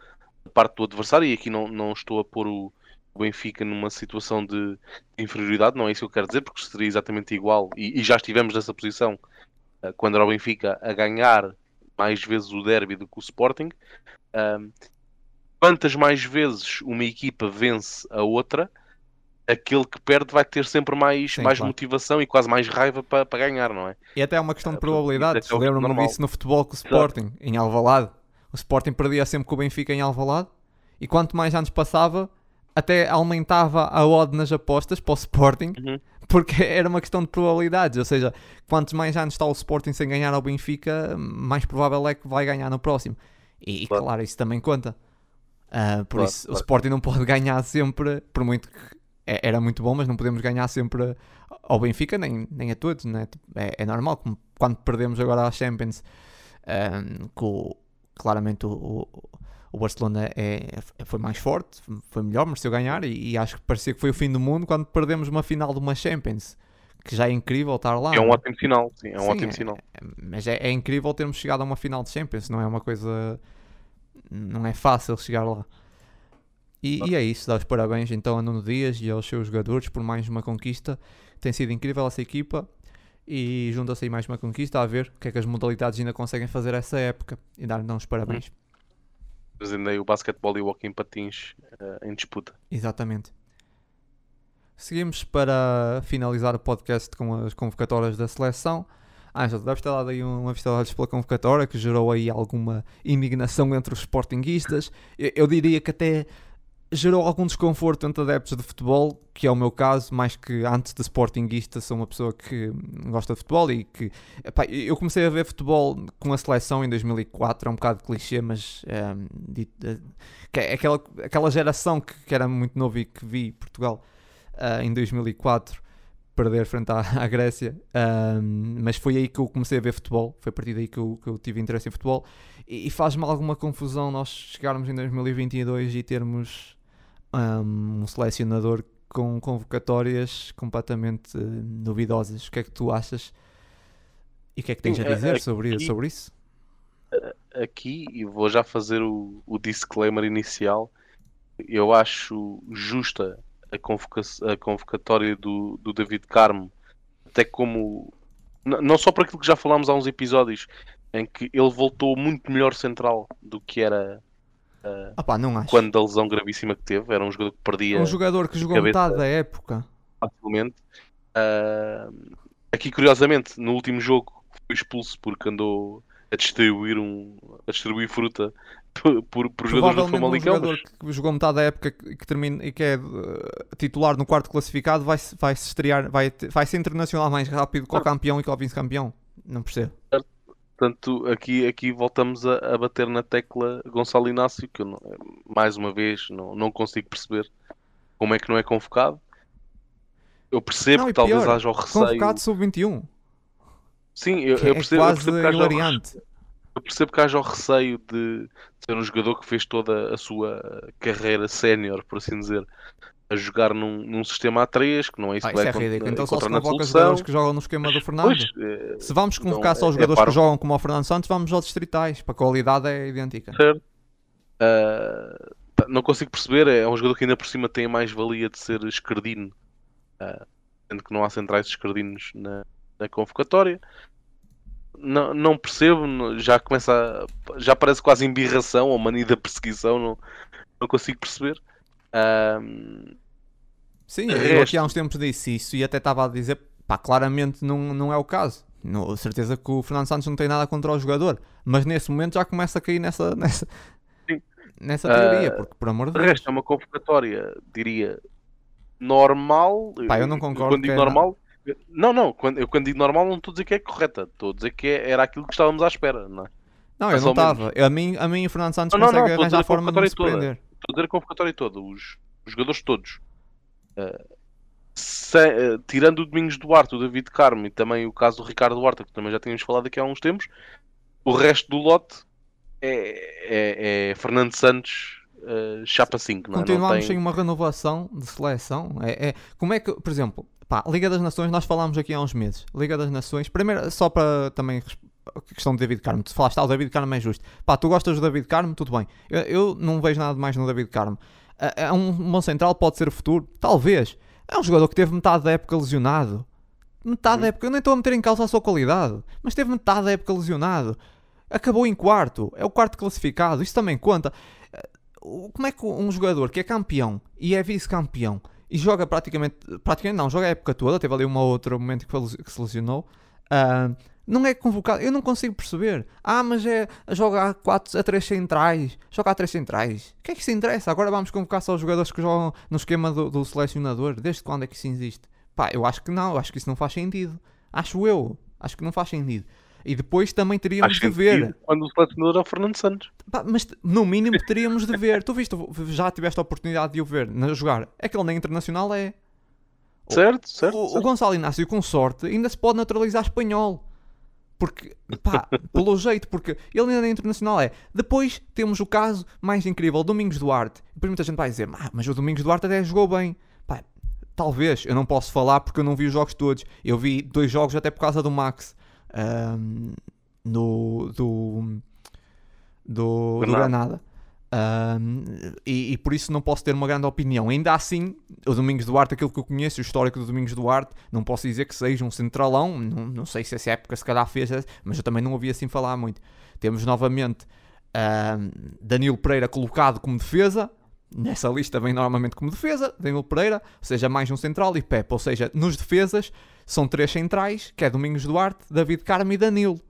Speaker 2: da parte do adversário, e aqui não, não estou a pôr o o Benfica numa situação de inferioridade, não é isso que eu quero dizer, porque seria exatamente igual, e, e já estivemos nessa posição uh, quando era o Benfica a ganhar mais vezes o derby do que o Sporting. Uh, quantas mais vezes uma equipa vence a outra, aquele que perde vai ter sempre mais, Sim, mais claro. motivação e quase mais raiva para pa ganhar, não é?
Speaker 1: E até é uma questão de probabilidades. É Lembro-me disso no futebol com o Sporting, Exato. em Alvalade. O Sporting perdia sempre com o Benfica em Alvalade e quanto mais anos passava, até aumentava a odd nas apostas para o Sporting, uhum. porque [laughs] era uma questão de probabilidades. Ou seja, quantos mais anos está o Sporting sem ganhar ao Benfica, mais provável é que vai ganhar no próximo. E, claro, claro isso também conta. Uh, por claro, isso, claro. o Sporting não pode [laughs] ganhar sempre, por muito que é, era muito bom, mas não podemos ganhar sempre ao Benfica, nem, nem a todos. Né? É, é normal, como quando perdemos agora a Champions, um, ah, com claramente o, o o Barcelona é, é, foi mais forte, foi melhor, mereceu ganhar e, e, acho que parecia que foi o fim do mundo quando perdemos uma final de uma Champions, que já é incrível estar lá.
Speaker 2: É um ótimo final, sim, é um sim, ótimo final.
Speaker 1: É, mas é, é, incrível termos chegado a uma final de Champions, não é uma coisa. Não é fácil chegar lá. E, e é isso, dá os parabéns então a Nuno Dias e aos seus jogadores por mais uma conquista. Tem sido incrível essa equipa e junta-se aí mais uma conquista a ver o que é que as modalidades ainda conseguem fazer essa época e dar-lhe os parabéns. Hum
Speaker 2: ainda o basquetebol e o hockey em patins uh, em disputa.
Speaker 1: Exatamente. seguimos para finalizar o podcast com as convocatórias da seleção. Ângelo, deves ter dado aí uma vista de olhos pela convocatória que gerou aí alguma indignação entre os sportinguistas. Eu, eu diria que até gerou algum desconforto entre adeptos de futebol, que é o meu caso, mais que antes de sportinguista sou uma pessoa que gosta de futebol e que epá, eu comecei a ver futebol com a seleção em 2004, é um bocado clichê, mas é, é aquela, aquela geração que, que, era muito novo e que vi Portugal uh, em 2004 perder frente à, à Grécia, mas foi aí que eu comecei a ver futebol, foi a partir daí que eu, que eu tive interesse em futebol. E, e faz-me alguma confusão nós chegarmos em 2022 e termos um, um selecionador com convocatórias completamente uh, duvidosas. O que é que tu achas? E o que é que tens a dizer aqui, sobre, sobre isso?
Speaker 2: Aqui, e vou já fazer o, o disclaimer inicial, eu acho justa a, convoca a convocatória do, do David Carmo, até como não só por aquilo que já falámos há uns episódios, em que ele voltou muito melhor central do que era
Speaker 1: Uh, Opa, não acho.
Speaker 2: Quando da lesão gravíssima que teve, era um jogador que perdia.
Speaker 1: Um jogador que jogou metade da época.
Speaker 2: Facilmente. Uh, aqui, curiosamente, no último jogo foi expulso porque andou a distribuir, um, a distribuir fruta por, por, por jogadores do Famalicão.
Speaker 1: Um jogador que jogou metade da época que termina, e que é uh, titular no quarto classificado vai, vai se estrear, vai, vai ser internacional mais rápido que o campeão e que o vice-campeão. Não percebo.
Speaker 2: Certo. Portanto, aqui, aqui voltamos a, a, bater na tecla Gonçalo Inácio, que eu não, mais uma vez não, não consigo perceber como é que não é convocado. Eu percebo não, que talvez pior, haja o receio.
Speaker 1: Convocado sub-21.
Speaker 2: Sim, eu, eu, é percebo, é eu, percebo que haja eu percebo que haja o receio de ser um jogador que fez toda a sua carreira sénior, por assim dizer, a jogar num, num sistema A3, que não é isso
Speaker 1: ah,
Speaker 2: que
Speaker 1: isso é ridículo. Então só se convoca jogadores que jogam no esquema do Fernando. Pois, é... Se vamos convocar então, só os é jogadores é que jogam como o Fernando Santos, vamos aos distritais, para a qualidade é idêntica.
Speaker 2: Certo. Uh, não consigo perceber, é um jogador que ainda por cima tem a mais-valia de ser escardino, uh, sendo que não há centrais escardinos na, na convocatória. Não, não percebo, já começa a, já parece quase embirração ou mania da perseguição, não, não consigo perceber. Um,
Speaker 1: Sim, eu aqui há uns tempos disse isso e até estava a dizer, pá, claramente não, não é o caso. No, certeza que o Fernando Santos não tem nada contra o jogador, mas nesse momento já começa a cair nessa, [laughs] nessa, nessa teoria, uh, porque por amor de Deus.
Speaker 2: resto é uma convocatória, diria, normal.
Speaker 1: Pá, eu não concordo.
Speaker 2: Quando digo normal, não, não, quando, eu quando digo normal não estou a dizer que é correta, estou a dizer que é, era aquilo que estávamos à espera, não é?
Speaker 1: Não, eu não estava. A mim, a mim o Fernando Santos não, consegue não, arranjar a forma de me surpreender.
Speaker 2: Toda. Estou a dizer a convocatória toda, os, os jogadores todos. Uh, se, uh, tirando o Domingos Duarte, o David Carmo e também o caso do Ricardo Duarte, que também já tínhamos falado aqui há uns tempos, o resto do lote é, é, é Fernando Santos uh, chapa 5.
Speaker 1: Não, Continuamos
Speaker 2: não tem...
Speaker 1: sem uma renovação de seleção. É, é, como é que, por exemplo, pá, Liga das Nações, nós falámos aqui há uns meses. Liga das Nações, primeiro, só para também a questão do David Carmo. Tu falaste, ah, o David Carmo é justo. Pá, tu gostas do David Carmo? Tudo bem. Eu, eu não vejo nada mais no David Carmo. É, um bom central, pode ser o futuro? Talvez. É um jogador que teve metade da época lesionado. Metade da época, eu nem estou a meter em causa a sua qualidade, mas teve metade da época lesionado. Acabou em quarto, é o quarto classificado, isso também conta. Eh, como é que um jogador que é campeão e é vice-campeão e joga praticamente, praticamente não, joga a época toda, teve ali um outro momento que, que se lesionou, uh, não é convocado. Eu não consigo perceber. Ah, mas é jogar 4 a 3 centrais. Jogar a 3 centrais. O que é que isso interessa? Agora vamos convocar só os jogadores que jogam no esquema do, do selecionador. Desde quando é que isso existe? Pá, eu acho que não. Eu acho que isso não faz sentido. Acho eu. Acho que não faz sentido. E depois também teríamos acho de ver.
Speaker 2: Quando o selecionador é o Fernando Santos.
Speaker 1: Pá, mas no mínimo teríamos de ver. tu viste, já tiveste a oportunidade de o ver na, jogar. É que ele na internacional é.
Speaker 2: Certo, certo.
Speaker 1: O,
Speaker 2: certo.
Speaker 1: o Gonçalo Inácio, com sorte, ainda se pode naturalizar espanhol. Porque, pá, pelo jeito, porque ele ainda é internacional é. Depois temos o caso mais incrível, Domingos Duarte. E depois muita gente vai dizer, ah, mas o Domingos Duarte até jogou bem. Pá, talvez, eu não posso falar porque eu não vi os jogos todos. Eu vi dois jogos até por causa do Max. Um, no, do, do, do Granada. Um, e, e, por isso não posso ter uma grande opinião. Ainda assim, o Domingos Duarte, aquilo que eu conheço, o histórico do Domingos Duarte, não posso dizer que seja um centralão. Não, não sei se essa época se calhar fez, mas eu também não ouvi assim falar muito. Temos novamente um, Danilo Pereira colocado como defesa. Nessa lista vem normalmente como defesa, Danilo Pereira, ou seja, mais um central e Pepe. Ou seja, nos defesas são três centrais, que é Domingos Duarte, David Carmo e Danilo.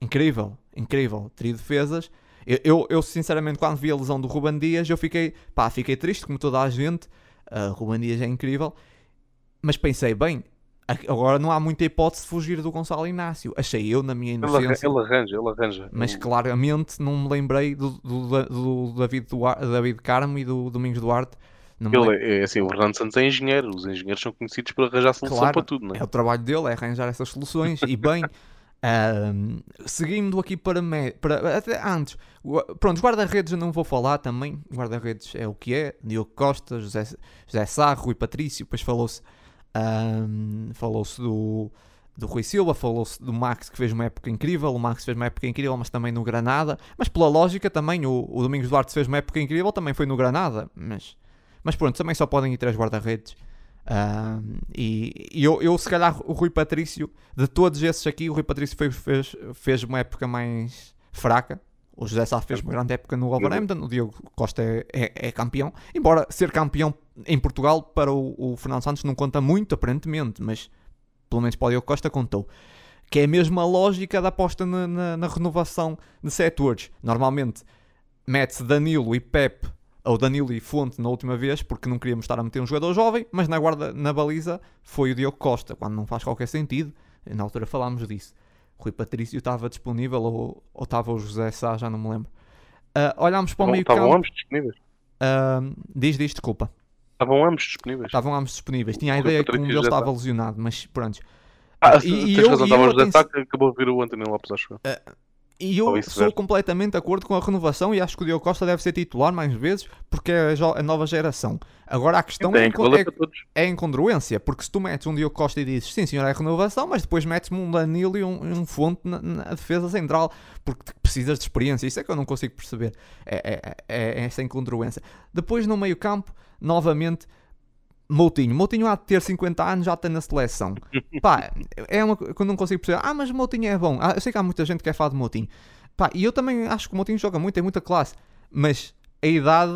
Speaker 1: Incrível, incrível. Trio defesas. Eu, eu, eu, sinceramente, quando vi a lesão do Ruban Dias, eu fiquei, pá, fiquei triste, como toda a gente. Uh, Ruban Dias é incrível. Mas pensei, bem, agora não há muita hipótese de fugir do Gonçalo Inácio. Achei eu, na minha inocência.
Speaker 2: Ele, arranja, ele arranja.
Speaker 1: Mas claramente não me lembrei do, do, do, do David, Duarte, David Carmo e do Domingos Duarte.
Speaker 2: ele é, é assim, o Fernando Santos é engenheiro, os engenheiros são conhecidos por arranjar solução
Speaker 1: claro,
Speaker 2: para tudo, não
Speaker 1: é? É o trabalho dele, é arranjar essas soluções e bem. [laughs] Um, seguindo aqui para, me, para até antes, pronto, guarda-redes eu não vou falar também. Guarda-redes é o que é: Diogo Costa, José, José Sarro e Patrício. Depois falou-se um, falou-se do, do Rui Silva, falou-se do Max que fez uma época incrível. O Max fez uma época incrível, mas também no Granada. Mas pela lógica, também o, o Domingos Duarte fez uma época incrível, também foi no Granada. Mas, mas pronto, também só podem ir três guarda-redes. E, eu, eu, se calhar, o Rui Patrício, de todos esses aqui, o Rui Patrício fez, fez, fez uma época mais fraca. O José Sá fez uma grande época no Wolverhampton, o Diogo Costa é, é, é, campeão. Embora ser campeão em Portugal para o, o, Fernando Santos não conta muito, aparentemente, mas pelo menos para o Diogo Costa contou. Que é a mesma lógica da aposta na, na, na renovação de setores. Normalmente mete-se Danilo e Pep ao Danilo e Fonte na última vez, porque não queríamos estar a meter um jogador jovem, mas na guarda, na baliza, foi o Diogo Costa, quando não faz qualquer sentido. Na altura falámos disso. Rui Patrício estava disponível ou, ou estava o José Sá, já não me lembro. Uh, olhámos para o meio campo.
Speaker 2: Estavam ambos disponíveis?
Speaker 1: Uh, diz, diz, desculpa.
Speaker 2: Estavam ambos disponíveis.
Speaker 1: Estavam ambos disponíveis. Tinha a ideia que um deles estava lesionado, mas pronto.
Speaker 2: Ah, e, e tens eu, razão, estava o José Sá que acabou de vir o António Lopes, acho. Uh,
Speaker 1: e eu sou completamente de acordo com a renovação e acho que o Diogo Costa deve ser titular mais vezes porque é a nova geração. Agora a questão é, é, é, incongruência, porque se tu metes um Diogo Costa e dizes sim senhor é renovação, mas depois metes-me um Danilo e um, um Fonte na, na, defesa central porque precisas de experiência. Isso é que eu não consigo perceber. É, é, é, é essa incongruência. Depois no meio campo, novamente Moutinho. Moutinho há de ter 50 anos, já está na seleção. [laughs] Pá, é uma que eu não consigo perceber. Ah, mas Moutinho é bom. Ah, eu sei que há muita gente que é fã de Moutinho. Pá, e eu também acho que o Moutinho joga muito, tem muita classe. Mas a idade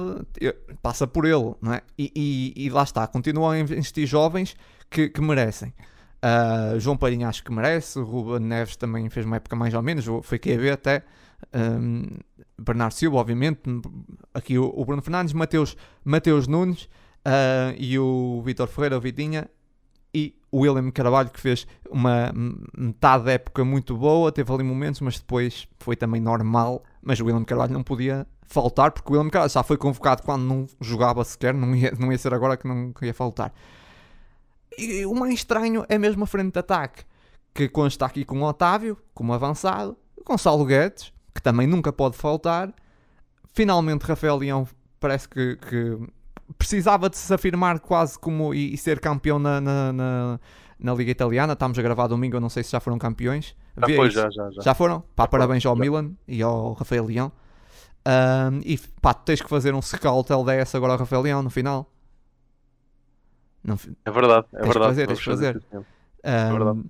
Speaker 1: passa por ele, não é? E, e, e lá está, continuam a investir jovens que, que merecem. Uh, João Parinho acho que merece, o Ruben Neves também fez uma época mais ou menos, foi QB até. Um, Bernardo Silva, obviamente, aqui o, o Bruno Fernandes, Mateus, Mateus Nunes, uh, e o Vitor Ferreira, o Vitinha, e o William Carvalho, que fez uma metade da época muito boa, teve ali momentos, mas depois foi também normal. Mas o William Carvalho não podia faltar, porque o William Carvalho já foi convocado quando não jogava sequer, não ia, não ia ser agora que não ia faltar. E o mais estranho é mesmo a frente de ataque, que consta aqui com o Otávio, como avançado, Gonçalo Guedes, que também nunca pode faltar. Finalmente, Rafael Leão parece que, que precisava de se afirmar quase como e, e ser campeão na, na, na, na, Liga Italiana. Estamos a gravar domingo, eu não sei se já foram campeões.
Speaker 2: Já, foi, já, já, já.
Speaker 1: já foram? Pá, já parabéns ao já. Milan e ao Rafael Leão. Um, e pá, tens que fazer um scout LDS agora ao Rafael Leão no final.
Speaker 2: Não, é verdade, é
Speaker 1: tens
Speaker 2: verdade.
Speaker 1: Fazer, tens fazer. Um, é verdade.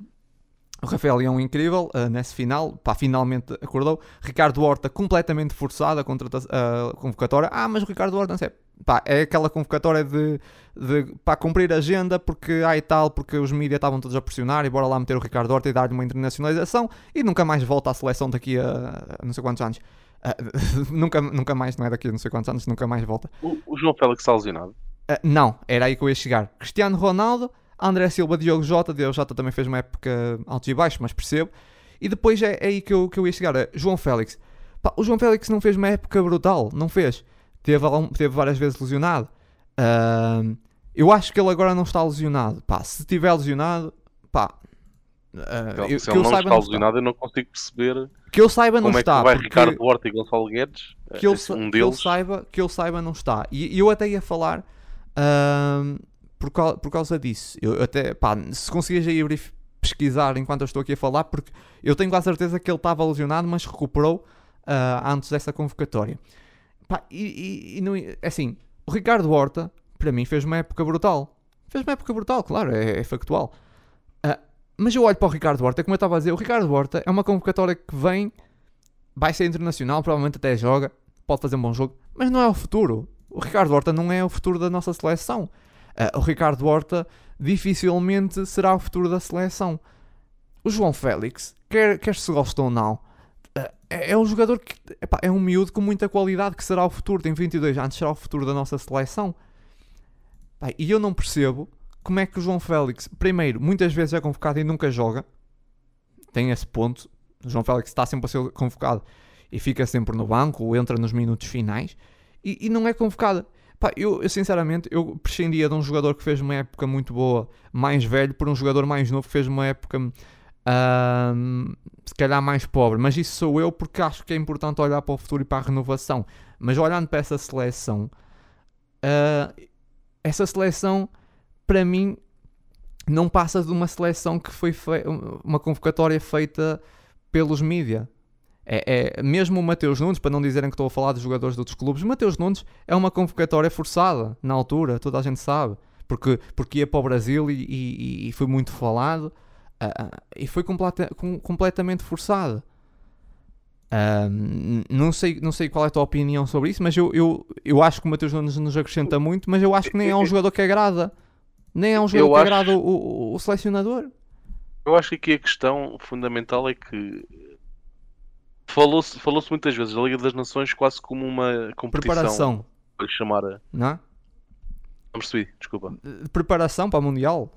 Speaker 1: O Rafael Leão incrível uh, nesse final, pá, finalmente acordou. Ricardo Horta completamente forçado a, a convocatória. Ah, mas o Ricardo Horta não sei. Pá, é aquela convocatória de, de pá, cumprir a agenda porque e tal, porque os mídias estavam todos a pressionar e bora lá meter o Ricardo Horta e dar-lhe uma internacionalização e nunca mais volta à seleção daqui a, a não sei quantos anos. Uh, [laughs] nunca, nunca mais, não é daqui a não sei quantos anos, nunca mais volta.
Speaker 2: O, o João Félix está lesionado?
Speaker 1: Uh, não, era aí que eu ia chegar. Cristiano Ronaldo André Silva, Diogo Jota, Diogo Jota também fez uma época altos e baixos, mas percebo. E depois é, é aí que eu, que eu ia chegar, João Félix. Pá, o João Félix não fez uma época brutal, não fez. Teve, teve várias vezes lesionado. Uh, eu acho que ele agora não está lesionado. Pá, se estiver lesionado, pá.
Speaker 2: Uh, eu, se ele não está lesionado, está. eu não consigo perceber
Speaker 1: que eu saiba não
Speaker 2: como
Speaker 1: está.
Speaker 2: é que vai Ricardo Horta e Gonçalo Guedes.
Speaker 1: Que ele, um que, ele saiba, que ele saiba não está. E, e eu até ia falar. Uh, por, causa, por causa disso. Eu até, pá, se conseguires aí pesquisar enquanto eu estou aqui a falar, porque eu tenho quase certeza que ele estava lesionado, mas recuperou uh, antes dessa convocatória. Pá, e, e, e não, é assim, o Ricardo Horta, para mim, fez uma época brutal. Fez uma época brutal, claro, é, é factual. Uh, mas eu olho para o Ricardo Horta, como eu estava a dizer, o Ricardo Horta é uma convocatória que vem, vai ser internacional, provavelmente até joga, pode fazer um bom jogo, mas não é o futuro. O Ricardo Horta não é o futuro da nossa seleção. Uh, o Ricardo Horta dificilmente será o futuro da seleção. O João Félix, quer, quer se gosta ou não, é, é um jogador que epá, é um miúdo com muita qualidade que será o futuro. Tem 22 anos, será o futuro da nossa seleção. Epá, e eu não percebo como é que o João Félix, primeiro, muitas vezes é convocado e nunca joga. Tem esse ponto. O João Félix está sempre a ser convocado e fica sempre no banco ou entra nos minutos finais e, e não é convocado. Pá, eu, eu, sinceramente eu prescindia de um jogador que fez uma época muito boa, mais velho, por um jogador mais novo que fez uma época uh, se calhar mais pobre. Mas isso sou eu porque acho que é importante olhar para o futuro e para a renovação. Mas olhando para essa seleção, uh, essa seleção para mim não passa de uma seleção que foi uma convocatória feita pelos mídia. É, é, mesmo o Mateus Nunes, para não dizerem que estou a falar dos jogadores de outros clubes, Mateus Nunes é uma convocatória forçada na altura, toda a gente sabe, porque, porque ia para o Brasil e, e, e foi muito falado uh, e foi completa, com, completamente forçado. Uh, não, sei, não sei qual é a tua opinião sobre isso, mas eu, eu, eu acho que o Mateus Nunes nos acrescenta muito, mas eu acho que nem é um jogador que agrada, nem é um jogador eu que acho... agrada o, o, o selecionador.
Speaker 2: Eu acho que aqui a questão fundamental é que Falou-se falou muitas vezes da Liga das Nações quase como uma competição.
Speaker 1: Preparação.
Speaker 2: Para chamar a...
Speaker 1: Não?
Speaker 2: Não percebi, desculpa.
Speaker 1: De preparação para o Mundial?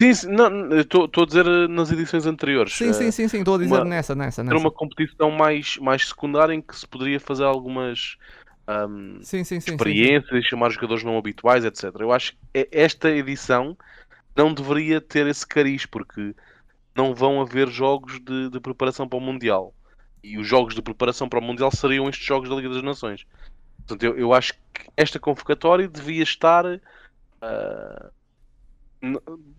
Speaker 2: Sim, sim não, estou a dizer eh, nas edições anteriores.
Speaker 1: Sim, sim, sim, sim, estou a dizer uma, nessa, nessa, nessa.
Speaker 2: Era uma competição mais, mais secundária em que se poderia fazer algumas um,
Speaker 1: sim, sim, sim,
Speaker 2: experiências e chamar jogadores não habituais, etc. Eu acho que esta edição não deveria ter esse cariz, porque não vão haver jogos de, de preparação para o Mundial e os jogos de preparação para o Mundial seriam estes jogos da Liga das Nações. Portanto, eu, eu acho que esta convocatória devia estar. Uh,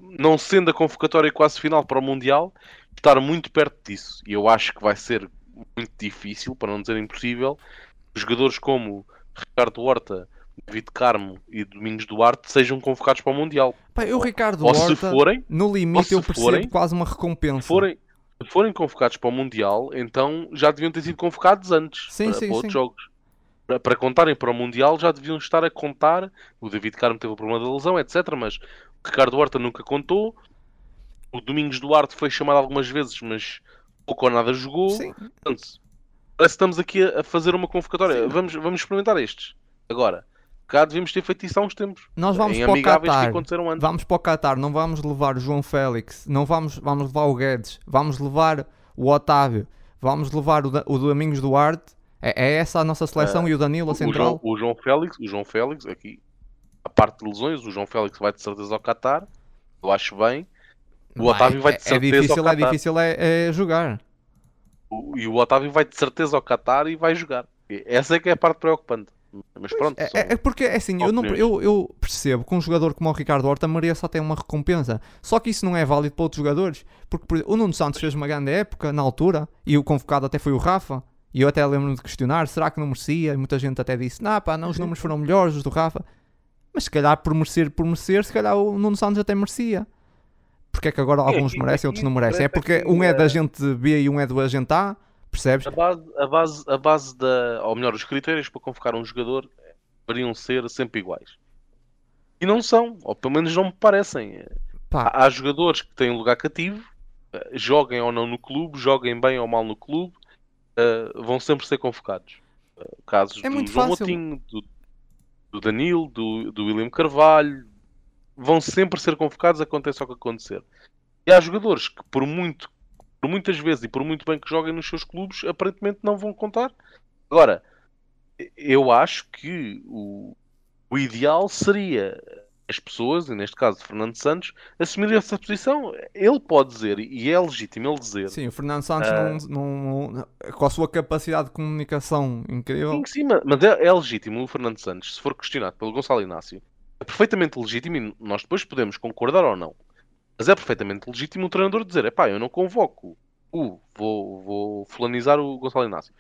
Speaker 2: não sendo a convocatória quase final para o Mundial, estar muito perto disso. E eu acho que vai ser muito difícil, para não dizer impossível, jogadores como Ricardo Horta, David Carmo e Domingos Duarte sejam convocados para o Mundial.
Speaker 1: Pá, eu, Ricardo ou Horta, se forem, no limite, eu percebo forem, quase uma recompensa.
Speaker 2: Forem, se forem convocados para o Mundial, então já deviam ter sido convocados antes
Speaker 1: sim,
Speaker 2: para,
Speaker 1: sim,
Speaker 2: para
Speaker 1: outros
Speaker 2: sim. jogos. Para, para, contarem para o Mundial já deviam estar a contar. O David Carmo teve o problema da lesão, etc. Mas Ricardo Horta nunca contou. O Domingos Duarte foi chamado algumas vezes, mas pouco ou nada jogou.
Speaker 1: Sim.
Speaker 2: Portanto, parece que estamos aqui a, fazer uma convocatória. Vamos, vamos experimentar estes. Agora, cá devíamos ter feito isso há uns tempos.
Speaker 1: Nós vamos em para o Qatar. Vamos para o Qatar, não vamos levar o João Félix, não vamos, vamos levar o Guedes, vamos levar o Otávio, vamos levar o, o Domingos Duarte. É, é essa a nossa seleção
Speaker 2: é,
Speaker 1: e o Danilo a central?
Speaker 2: O João, o João Félix, o João Félix, aqui, a parte de lesões, o João Félix vai de certeza ao Qatar. Eu acho bem. O Otávio vai de é, é certeza
Speaker 1: é difícil,
Speaker 2: ao Qatar.
Speaker 1: É difícil é, é jogar.
Speaker 2: O, e o Otávio vai de certeza ao Qatar e vai jogar. Essa é que é a parte preocupante. Mas pronto.
Speaker 1: É, é, porque é assim, eu, não, eu, eu, percebo que um jogador como o Ricardo Horta merece até uma recompensa. Só que isso não é válido para outros jogadores. Porque por, o Nuno Santos fez uma grande época na altura e o convocado até foi o Rafa. E eu até lembro-me de questionar: será que não merecia? E muita gente até disse: não, pá, não, os números foram melhores, os do Rafa. Mas se calhar por merecer, por merecer, se calhar o Nuno Santos até merecia. Porque é que agora alguns merecem, outros não merecem? É porque um é da gente B e um é do agente A Percebes?
Speaker 2: A base, a base, a base da. Ou melhor, os critérios para convocar um jogador deveriam ser sempre iguais. E não são, ou pelo menos não me parecem. Há, há, jogadores que têm lugar cativo, eh, joguem ou não no clube, joguem bem ou mal no clube, uh, vão sempre ser convocados. Uh, casos
Speaker 1: é
Speaker 2: do João
Speaker 1: fácil.
Speaker 2: Moutinho, do, do Danilo, do, do William Carvalho, vão sempre ser convocados, aconteça o que acontecer. E há jogadores que, por muito por muitas vezes e por muito bem que joguem nos seus clubes, aparentemente não vão contar. Agora, eu acho que o, o ideal seria as pessoas, e neste caso Fernando Santos, assumirem essa posição. Ele pode dizer, e é legítimo ele dizer.
Speaker 1: Sim, o Fernando Santos, uh, não, não, com a sua capacidade de comunicação incrível.
Speaker 2: Sim, sim mas é, é, legítimo o Fernando Santos, se for questionado pelo Gonçalo Inácio, é perfeitamente legítimo e nós depois podemos concordar ou não. Mas é perfeitamente legítimo o treinador dizer: é pá, eu não convoco o. Vou, vou fulanizar o Gonçalo Inácio.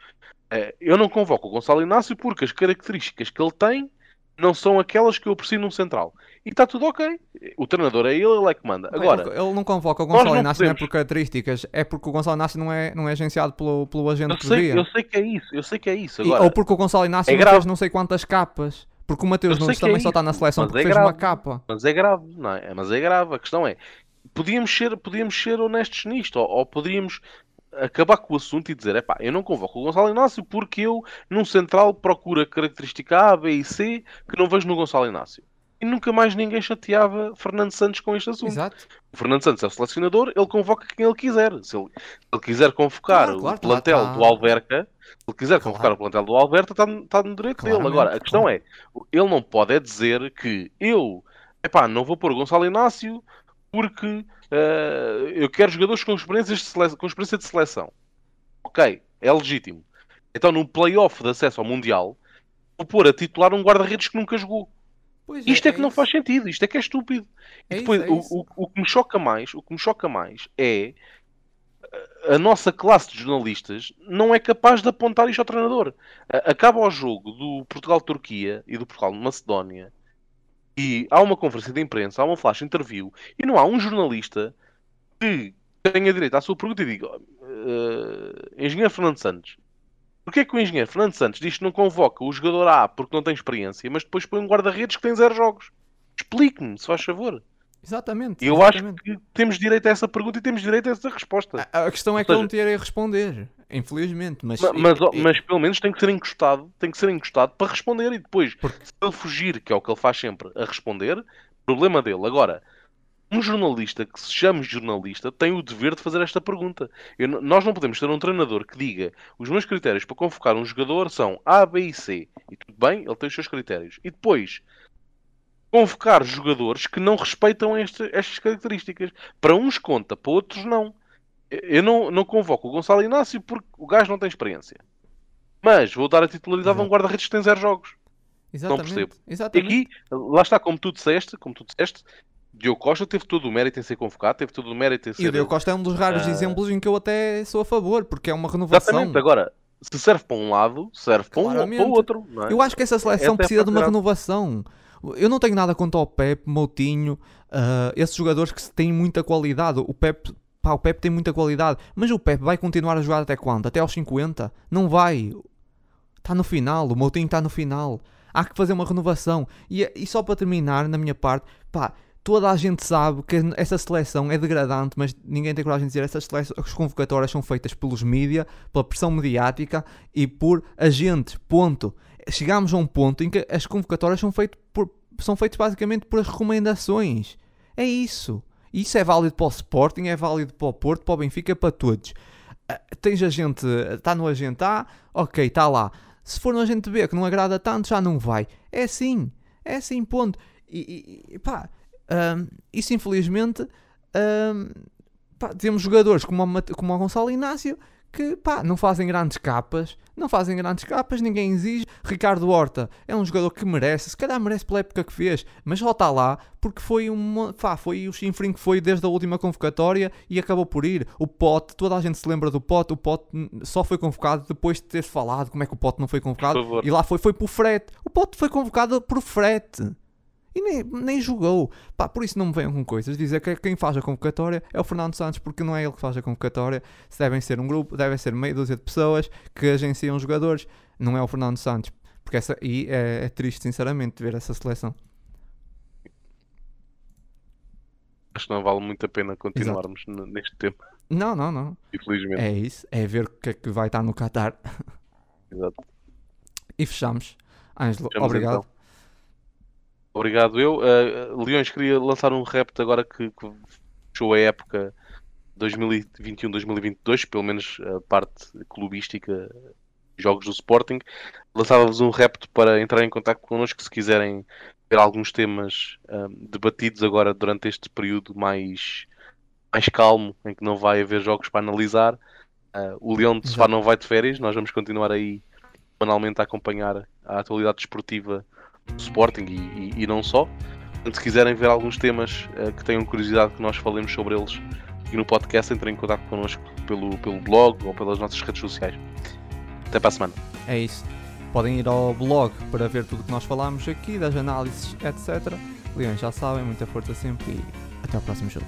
Speaker 2: É, eu não convoco o Gonçalo Inácio porque as características que ele tem não são aquelas que eu aprecio num central. E está tudo ok. O treinador é ele, ele é que manda. Agora,
Speaker 1: ele não convoca o Gonçalo não Inácio podemos... não é por características, é porque o Gonçalo Inácio não é, não é agenciado pelo, pelo agente
Speaker 2: eu
Speaker 1: que
Speaker 2: sei. Eu sei que é isso, eu sei que é isso. Agora,
Speaker 1: e, ou porque o Gonçalo Inácio é não fez não sei quantas capas Porque o Mateus Nunes
Speaker 2: é
Speaker 1: também só está na seleção
Speaker 2: mas
Speaker 1: porque
Speaker 2: é
Speaker 1: fez uma
Speaker 2: grave.
Speaker 1: capa.
Speaker 2: Mas é grave, não é? Mas é grave. A questão é, podíamos ser, podíamos ser honestos nisto, ou, ou podíamos acabar com o assunto e dizer, epá, eu não convoco o Gonçalo Inácio porque eu, num central, procuro a característica A, B e C que não vejo no Gonçalo Inácio. E nunca mais ninguém chateava Fernando Santos com este assunto.
Speaker 1: Exato.
Speaker 2: O Fernando Santos é o selecionador, ele convoca quem ele quiser. Se ele, se ele quiser convocar
Speaker 1: Claro, claro,
Speaker 2: o plantel
Speaker 1: tá- tá-
Speaker 2: do Alverca, se ele quiser
Speaker 1: Claro.
Speaker 2: convocar o plantel do Alberta, está, está no direito dele. Agora, a questão
Speaker 1: claro.
Speaker 2: é, ele não pode é dizer que eu, epá, não vou pôr Gonçalo Inácio porque eh, eu quero jogadores com, experiências de sele- com experiência de seleção. Ok, é legítimo. Então, num play-off de acesso ao Mundial, vou pôr a titular um guarda-redes que nunca jogou.
Speaker 1: Pois
Speaker 2: Isto é, que não
Speaker 1: isso.
Speaker 2: faz sentido, isto é que é estúpido.
Speaker 1: É
Speaker 2: E depois,
Speaker 1: é
Speaker 2: o,
Speaker 1: isso.
Speaker 2: o, o que me choca mais, o que me choca mais é a- nossa classe de jornalistas não é capaz de apontar isto ao treinador. Acaba o jogo do Portugal-Turquia e do Portugal-Macedónia e há uma conferência de imprensa, há uma flash interview e não há um jornalista que tenha direito à sua pergunta e diga "Eh, Engenheiro Fernando Santos, Porquê é que o engenheiro Fernando Santos diz que não convoca o jogador A porque não tem experiência, mas depois põe um guarda-redes que tem zero jogos? Explique-me, se faz favor.
Speaker 1: Exatamente.
Speaker 2: Eu acho
Speaker 1: exatamente.
Speaker 2: que temos direito a essa pergunta e temos direito a essa resposta.
Speaker 1: A, a questão é que
Speaker 2: seja-
Speaker 1: não teria a responder, infelizmente. Mas,
Speaker 2: Ma- Mas, mas pelo menos tem que ser encostado, tem que ser encostado para responder e depois,
Speaker 1: Porque-
Speaker 2: se ele fugir, que é o que ele faz sempre, a responder, problema dele. Agora, um jornalista que se chame jornalista tem o dever de fazer esta pergunta. Eu nós não podemos ter um treinador que diga os meus critérios para convocar um jogador são A, B e C. E tudo bem, ele tem os seus critérios. E depois convocar jogadores que não respeitam este- estas características. Para uns conta, para outros não. Eu- não, não convoco o Gonçalo Inácio porque o gajo não tem experiência. Mas vou dar a titularidade a um guarda-redes que tem zero jogos.
Speaker 1: exatamente,
Speaker 2: percebo. E
Speaker 1: Exatamente.
Speaker 2: aqui, lá está, como tu disseste, como tu disseste, Diogo Costa teve todo o mérito em ser convocado, teve todo o mérito em ser.
Speaker 1: E o Diogo Costa é um dos raros
Speaker 2: Ah.
Speaker 1: exemplos em que eu até sou a favor, porque é uma renovação.
Speaker 2: Exatamente, agora, se serve para um lado, serve para, um, para o outro. Não é?
Speaker 1: Eu acho que essa seleção
Speaker 2: Essa é a
Speaker 1: precisa de uma renovação. Eu não tenho nada contra o Pepe, Moutinho, ah, esses jogadores que têm muita qualidade. O Pepe, pá, o Pepe tem muita qualidade, mas o Pepe vai continuar a jogar até quando? Até aos 50? Não vai. Está no final, o Moutinho está no final. Há que fazer uma renovação. E, e só para terminar, na minha parte, pá, toda a gente sabe que essa seleção é degradante, mas ninguém tem coragem de dizer essas seleções, as convocatórias são feitas pelos mídia, pela pressão mediática e por agentes, ponto. Chegámos a um ponto em que as convocatórias são, feito por, são feitas basicamente por as recomendações. É isso. Isso é válido para o Sporting, é válido para o Porto, para o Benfica, para todos. Ah, Tens agente, está no agente A, ok, está lá. Se for no agente B que não agrada tanto, já não vai. É assim, é assim, ponto. E, e- e, pá, hum, isso infelizmente, pá, temos jogadores como o, como o Gonçalo Inácio que pá, não fazem grandes capas, não fazem grandes capas, ninguém exige. Ricardo Horta é um jogador que merece, se calhar merece pela época que fez, mas só está lá porque foi uma, pá, foi o chinfrim que foi desde a última convocatória e acabou por ir. O Pote, toda a gente se lembra do Pote, o Pote só foi convocado depois de ter falado como é que o Pote não foi convocado e lá foi, foi por frete. O Pote foi convocado por frete. E nem, nem jogou. Pá, por isso não me venham com coisas. Dizer que quem faz a convocatória é o Fernando Santos, porque não é ele que faz a convocatória. Se devem ser um grupo, devem ser meia dúzia de pessoas que agenciam jogadores. Não é o Fernando Santos. Porque essa, e é, é triste, sinceramente, ver essa seleção.
Speaker 2: Acho que não vale muito a pena continuarmos n- neste tema,
Speaker 1: Não, não, não.
Speaker 2: infelizmente.
Speaker 1: É isso. É ver o que é que vai estar no Qatar.
Speaker 2: Exato.
Speaker 1: E fechamos. Ângelo, obrigado.
Speaker 2: então. Obrigado eu. Uh, Leões queria lançar um repto agora que, que fechou a época 2021-2022, pelo menos a parte clubística, jogos do Sporting. Lançava-vos um repto para entrar em contato connosco se quiserem ver alguns temas um, debatidos agora durante este período mais, mais calmo, em que não vai haver jogos para analisar. Uh, o Leão de Sofá não vai de férias, nós vamos continuar aí semanalmente a acompanhar a atualidade desportiva Sporting e, e- e não só. Portanto, se quiserem ver alguns temas eh, que tenham curiosidade que nós falemos sobre eles e no podcast, entrem em contato connosco pelo, pelo blog ou pelas nossas redes sociais. Até para a semana.
Speaker 1: É isso. Podem ir ao blog para ver tudo o que nós falámos aqui, das análises, etc. Leões já sabem, muita força sempre e até ao próximo jogo.